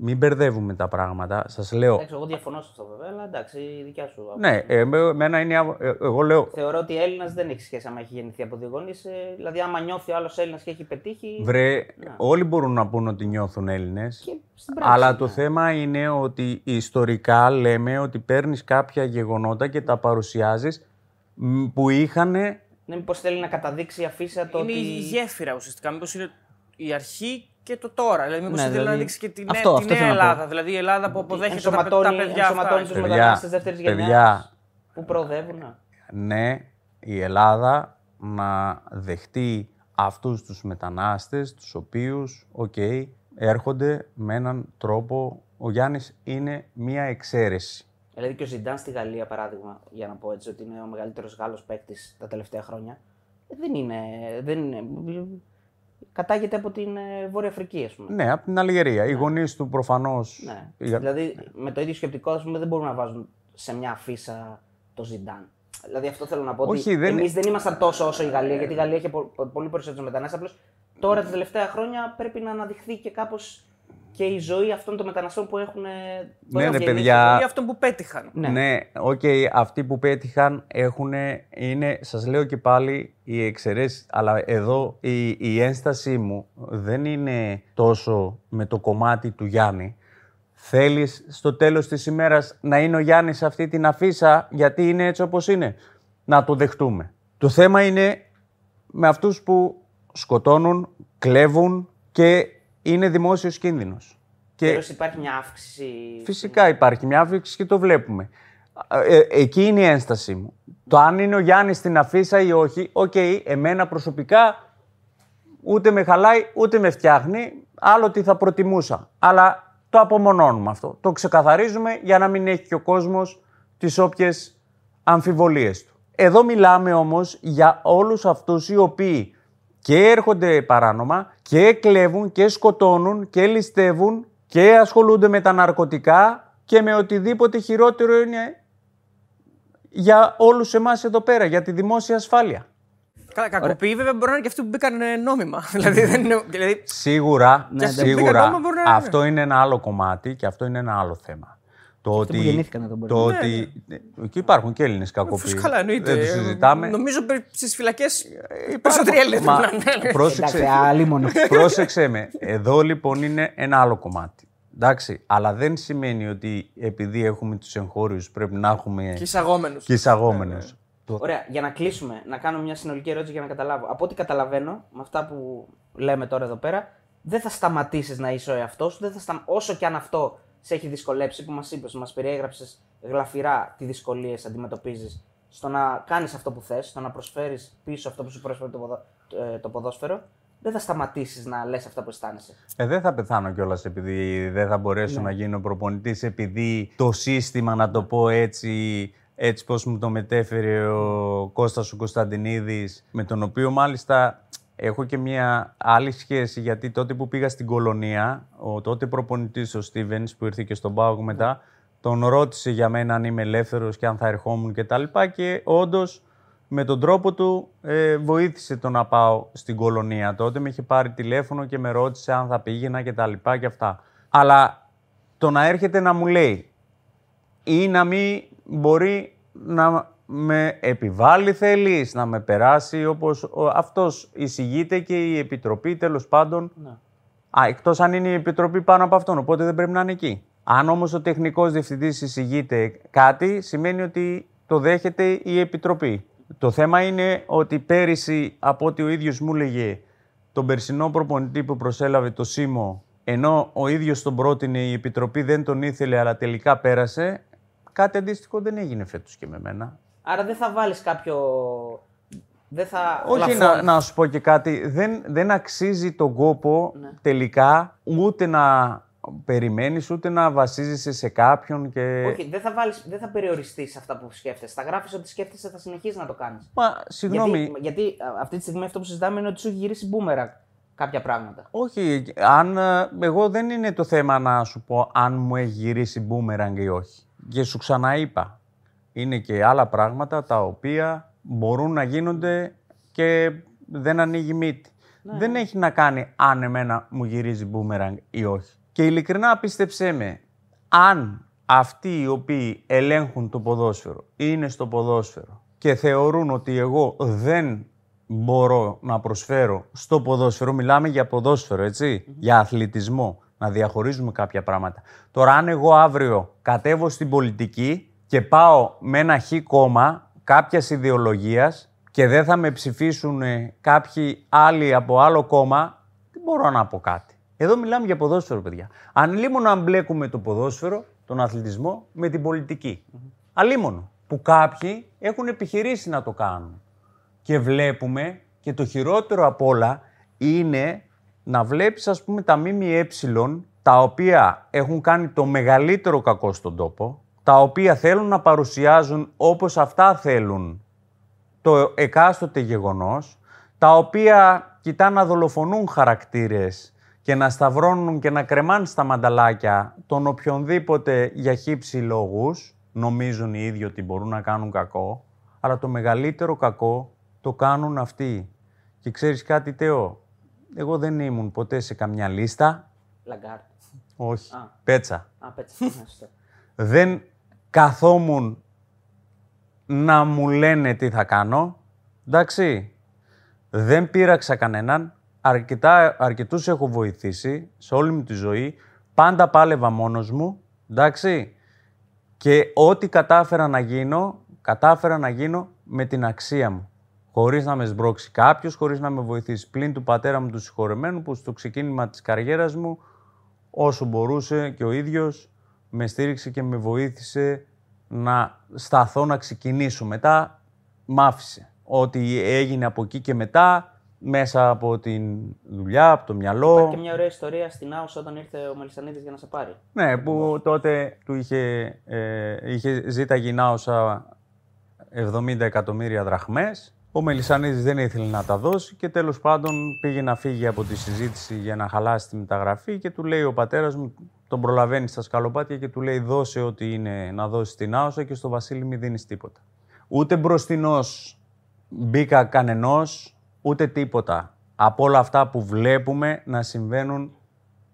Μην μπερδεύουμε τα πράγματα. Σας λέω, Εντάξει, εγώ διαφωνώ σε αυτό βέβαια, αλλά εντάξει, η δικιά σου. άποψη. ναι, ε, με- εμένα είναι, η άβο- ε, εγώ λέω, Θεωρώ ότι Έλληνας δεν έχει σχέση άμα έχει γεννηθεί από δύο γονείς. δηλαδή, άμα νιώθει ο άλλος Έλληνας και έχει πετύχει. βρε, όλοι μπορούν να πούν ότι νιώθουν Έλληνες. Και στην πράξη, Αλλά ναι. το θέμα είναι ότι ιστορικά λέμε ότι παίρνεις κάποια γεγονότα και τα παρουσιάζεις μ, που είχαν Ναι, μήπως θέλει να καταδείξει η αφίσα το Είναι ότι. η γέφυρα ουσιαστικά. Μήπως είναι η αρχή και το τώρα. Δηλαδή, μήπως Ναι, θέλει να δηλαδή, δείξει και τη αυτό- νέα, αυτό τη νέα θέλω να πω. Ελλάδα. Δηλαδή η Ελλάδα που αποδέχεται τα, παι- τα ενσωματώνει, παιδιά ενσωματώνει αυτά. τους Παιδιά, μετανάστες δεύτερης γενιάς. παιδιά. Που προοδεύουν. ναι. ναι, η Ελλάδα να δεχτεί αυτούς τους μετανάστες, τους οποίους, οκ, έρχονται με έναν τρόπο... Ο Γιάννης είναι μία εξαίρεση. Δηλαδή και ο Ζιντάν στη Γαλλία, παράδειγμα, για να πω έτσι, ότι είναι ο μεγαλύτερος Γάλλος παίκτης τα τελευταία χρόνια. ε, Δεν είναι. Δεν είναι κατάγεται από την ε, Βόρεια Αφρική, ας πούμε. Ναι, από την Αλγερία. Οι γονείς του προφανώς... Ναι. οι- Δηλαδή, με το ίδιο σκεπτικό, ας πούμε, δεν μπορούν να βάζουν σε μια αφίσα το Ζιντάν. Δηλαδή, αυτό θέλω να πω. Όχι, ότι δεν- εμείς δεν ήμασταν τόσο όσο η Γαλλία, γιατί η Γαλλία είχε πο- πο- πολύ περισσότερους μετανάστες. Απλώς τώρα τα τελευταία χρόνια πρέπει να αναδειχθεί και κάπως και η ζωή αυτών των μεταναστών που έχουν. ε, που Ναι, έχουν ναι, γεννήσει. παιδιά. Ή αυτό που πέτυχαν. Ναι. Ναι, οκ, αυτοί που πέτυχαν έχουν, είναι, σας λέω και πάλι, οι εξαιρέσεις, αλλά εδώ η, η ένστασή μου δεν είναι τόσο με το κομμάτι του Γιάννη. Θέλεις στο τέλος της ημέρας να είναι ο Γιάννης σε αυτή την αφίσα γιατί είναι έτσι όπως είναι. Να το δεχτούμε. Το θέμα είναι με αυτούς που σκοτώνουν, κλέβουν και είναι δημόσιος κίνδυνος. Και Και υπάρχει μια αύξηση. φυσικά υπάρχει μια αύξηση και το βλέπουμε. Ε, εκεί είναι η ένστασή μου. Το αν είναι ο Γιάννης στην αφίσα ή όχι, οκ, εμένα προσωπικά ούτε με χαλάει ούτε με φτιάχνει, άλλο τι θα προτιμούσα. Αλλά το απομονώνουμε αυτό. Το ξεκαθαρίζουμε για να μην έχει και ο κόσμος τις όποιες αμφιβολίες του. Εδώ μιλάμε όμως για όλους αυτούς οι οποίοι και έρχονται παράνομα και κλέβουν και σκοτώνουν και ληστεύουν και ασχολούνται με τα ναρκωτικά και με οτιδήποτε χειρότερο είναι για όλους εμάς εδώ πέρα, για τη δημόσια ασφάλεια. Καλά, κακοποιοί βέβαια μπορεί να είναι και αυτοί που μπήκαν ε, νόμιμα. *laughs* δηλαδή, δεν είναι, δηλαδή, Σίγουρα, Ναι, δεν σίγουρα πήγαν νόμιμα, μπορεί να είναι. αυτό είναι ένα άλλο κομμάτι και αυτό είναι ένα άλλο θέμα. Το ότι, που γεννήθηκαν εδώ μπορεί το να ότι, εκεί υπάρχουν και Έλληνες κακοποιοί. φυσικά, καλά, εννοείται. Δεν το συζητάμε. Νομίζω στις φυλακές περισσότεροι Έλληνες Μα, πρέπει να είναι. πρόσεξε, Εντάξει, άλλη μόνο. *laughs* πρόσεξε με. Εδώ λοιπόν είναι ένα άλλο κομμάτι. Εντάξει, αλλά δεν σημαίνει ότι επειδή έχουμε τους εγχώριους πρέπει να έχουμε Και εισαγόμενου. και εισαγόμενους. Ωραία, για να κλείσουμε, να κάνω μια συνολική ερώτηση για να καταλάβω. Από ό,τι καταλαβαίνω, με αυτά που λέμε τώρα εδώ πέρα, δεν θα σταματήσεις να είσαι ο εαυτός σου, δεν θα σταμα... όσο και αν αυτό σε έχει δυσκολέψει, που μας είπες, μας περιέγραψες γλαφυρά τι δυσκολίες αντιμετωπίζεις στο να κάνεις αυτό που θες, στο να προσφέρεις πίσω αυτό που σου προσφέρει το, ποδο... ε, το ποδόσφαιρο, δεν θα σταματήσεις να λες αυτά που αισθάνεσαι. Ε, δεν θα πεθάνω κιόλας επειδή δεν θα μπορέσω Ναι. να γίνω προπονητής επειδή το σύστημα, να το πω έτσι, έτσι πώς μου το μετέφερε ο Κώστας ο Κωνσταντινίδης, με τον οποίο μάλιστα έχω και μια άλλη σχέση, γιατί τότε που πήγα στην κολονία, ο τότε προπονητής ο Στίβενς που ήρθε και στον Πάοκ μετά, τον ρώτησε για μένα αν είμαι ελεύθερος και αν θα ερχόμουν και τα λοιπά και όντως με τον τρόπο του ε, βοήθησε το να πάω στην κολονία. Τότε με είχε πάρει τηλέφωνο και με ρώτησε αν θα πήγαινα και τα λοιπά και αυτά. Αλλά το να έρχεται να μου λέει ή να μην μπορεί να με επιβάλλει θέλεις, να με περάσει όπως ο, αυτός εισηγείται και η Επιτροπή τέλος πάντων. Α, εκτός αν είναι η Επιτροπή πάνω από αυτόν, οπότε δεν πρέπει να είναι εκεί. Αν όμως ο τεχνικός διευθυντής εισηγείται κάτι, σημαίνει ότι το δέχεται η Επιτροπή. Το θέμα είναι ότι πέρυσι, από ό,τι ο ίδιος μου έλεγε, τον περσινό προπονητή που προσέλαβε το ΣΥΜΟ, ενώ ο ίδιος τον πρότεινε, η Επιτροπή δεν τον ήθελε, αλλά τελικά πέρασε, κάτι αντίστοιχο δεν έγινε φέτος και με μένα. Άρα δεν θα βάλεις κάποιο. Δεν θα. Όχι, να, να σου πω και κάτι. Δεν, δεν αξίζει τον κόπο τελικά ούτε να περιμένεις, ούτε να βασίζεσαι σε κάποιον και... Όχι, δεν θα, βάλεις, δεν θα περιοριστείς σε αυτά που σκέφτεσαι. Θα γράφεις ότι σκέφτεσαι, θα συνεχίσεις να το κάνεις. Μα, συγγνώμη, Γιατί, γιατί α, αυτή τη στιγμή αυτό που συζητάμε είναι ότι σου έχει γυρίσει μπούμερα κάποια πράγματα. όχι, αν, ε, εγώ δεν είναι το θέμα να σου πω αν μου έχει γυρίσει μπούμεραγκ ή όχι. Και σου ξαναείπα, είναι και άλλα πράγματα τα οποία μπορούν να γίνονται και δεν ανοίγει μύτη. Δεν έχει να κάνει αν εμένα μου γυρίζει μπούμεραγκ ή όχι. Και ειλικρινά πίστεψέ με, αν αυτοί οι οποίοι ελέγχουν το ποδόσφαιρο είναι στο ποδόσφαιρο και θεωρούν ότι εγώ δεν μπορώ να προσφέρω στο ποδόσφαιρο, μιλάμε για ποδόσφαιρο, έτσι, για αθλητισμό, να διαχωρίζουμε κάποια πράγματα. Τώρα, αν εγώ αύριο κατέβω στην πολιτική και πάω με ένα χ κόμμα κάποιας ιδεολογίας και δεν θα με ψηφίσουν ε, κάποιοι άλλοι από άλλο κόμμα, δεν μπορώ να πω κάτι. Εδώ μιλάμε για ποδόσφαιρο, παιδιά. Αν λίμωνο να μπλέκουμε το ποδόσφαιρο, τον αθλητισμό, με την πολιτική. Αλίμονο. Που κάποιοι έχουν επιχειρήσει να το κάνουν. Και βλέπουμε, και το χειρότερο απ' όλα, είναι να βλέπεις, ας πούμε, τα ΜΜΕ, τα οποία έχουν κάνει το μεγαλύτερο κακό στον τόπο, τα οποία θέλουν να παρουσιάζουν όπως αυτά θέλουν το εκάστοτε γεγονός, τα οποία κοιτάνε να δολοφονούν χαρακτήρες και να σταυρώνουν και να κρεμάνε στα μανταλάκια τον οποιονδήποτε για χι ψι λόγους, νομίζουν οι ίδιοι ότι μπορούν να κάνουν κακό, αλλά το μεγαλύτερο κακό το κάνουν αυτοί. Και ξέρεις κάτι, Τέο, εγώ δεν ήμουν ποτέ σε καμιά λίστα, Λαγκάρντ. όχι, Α. Πέτσα. Α, Πέτσα. Ναι, σωστό. δεν καθόμουν να μου λένε τι θα κάνω. Εντάξει, δεν πείραξα κανέναν. Αρκετά, αρκετούς έχω βοηθήσει σε όλη μου τη ζωή πάντα πάλευα μόνος μου, εντάξει. Και ό,τι κατάφερα να γίνω, κατάφερα να γίνω με την αξία μου. Χωρίς να με σμπρώξει κάποιος, χωρίς να με βοηθήσει. Πλην του πατέρα μου του συγχωρεμένου, που στο ξεκίνημα της καριέρας μου, όσο μπορούσε και ο ίδιος, με στήριξε και με βοήθησε να σταθώ να ξεκινήσω. Μετά μ' άφησε. Ό,τι έγινε από εκεί και μετά, μέσα από τη δουλειά, από το μυαλό. Υπάρχει και μια ωραία ιστορία στην Άος όταν ήρθε ο Μελισανίδης για να σε πάρει. Ναι, που τότε του είχε, ε, είχε ζήταγε η Νάουσα 70 εκατομμύρια δραχμές. Ο Μελισανίδης δεν ήθελε να τα δώσει και τέλος πάντων πήγε να φύγει από τη συζήτηση για να χαλάσει τη μεταγραφή και του λέει ο πατέρας μου, τον προλαβαίνει στα σκαλοπάτια και του λέει δώσε ό,τι είναι να δώσει στην Άουσα και στο Βασίλη μη δίνεις τίποτα. Ούτε μπροστινός μπήκα κανενός, ούτε τίποτα. Από όλα αυτά που βλέπουμε να συμβαίνουν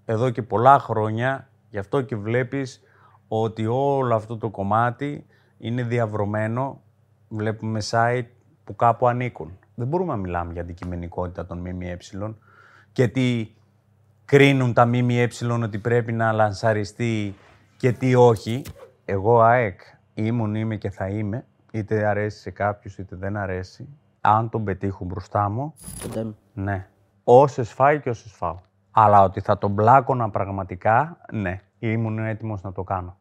εδώ και πολλά χρόνια, γι' αυτό και βλέπεις ότι όλο αυτό το κομμάτι είναι διαβρωμένο, βλέπουμε site που κάπου ανήκουν. Δεν μπορούμε να μιλάμε για αντικειμενικότητα των ΜΜΕ και τι κρίνουν τα ΜΜΕ ότι πρέπει να λανσαριστεί και τι όχι. Εγώ ΑΕΚ ήμουν, είμαι και θα είμαι, είτε αρέσει σε κάποιους είτε δεν αρέσει. Αν τον πετύχουν μπροστά μου, Κοντέμ. ναι. Όσες φάει και όσες φάω. Αλλά ότι θα τον μπλάκωνα πραγματικά, ναι. Ήμουν έτοιμος να το κάνω.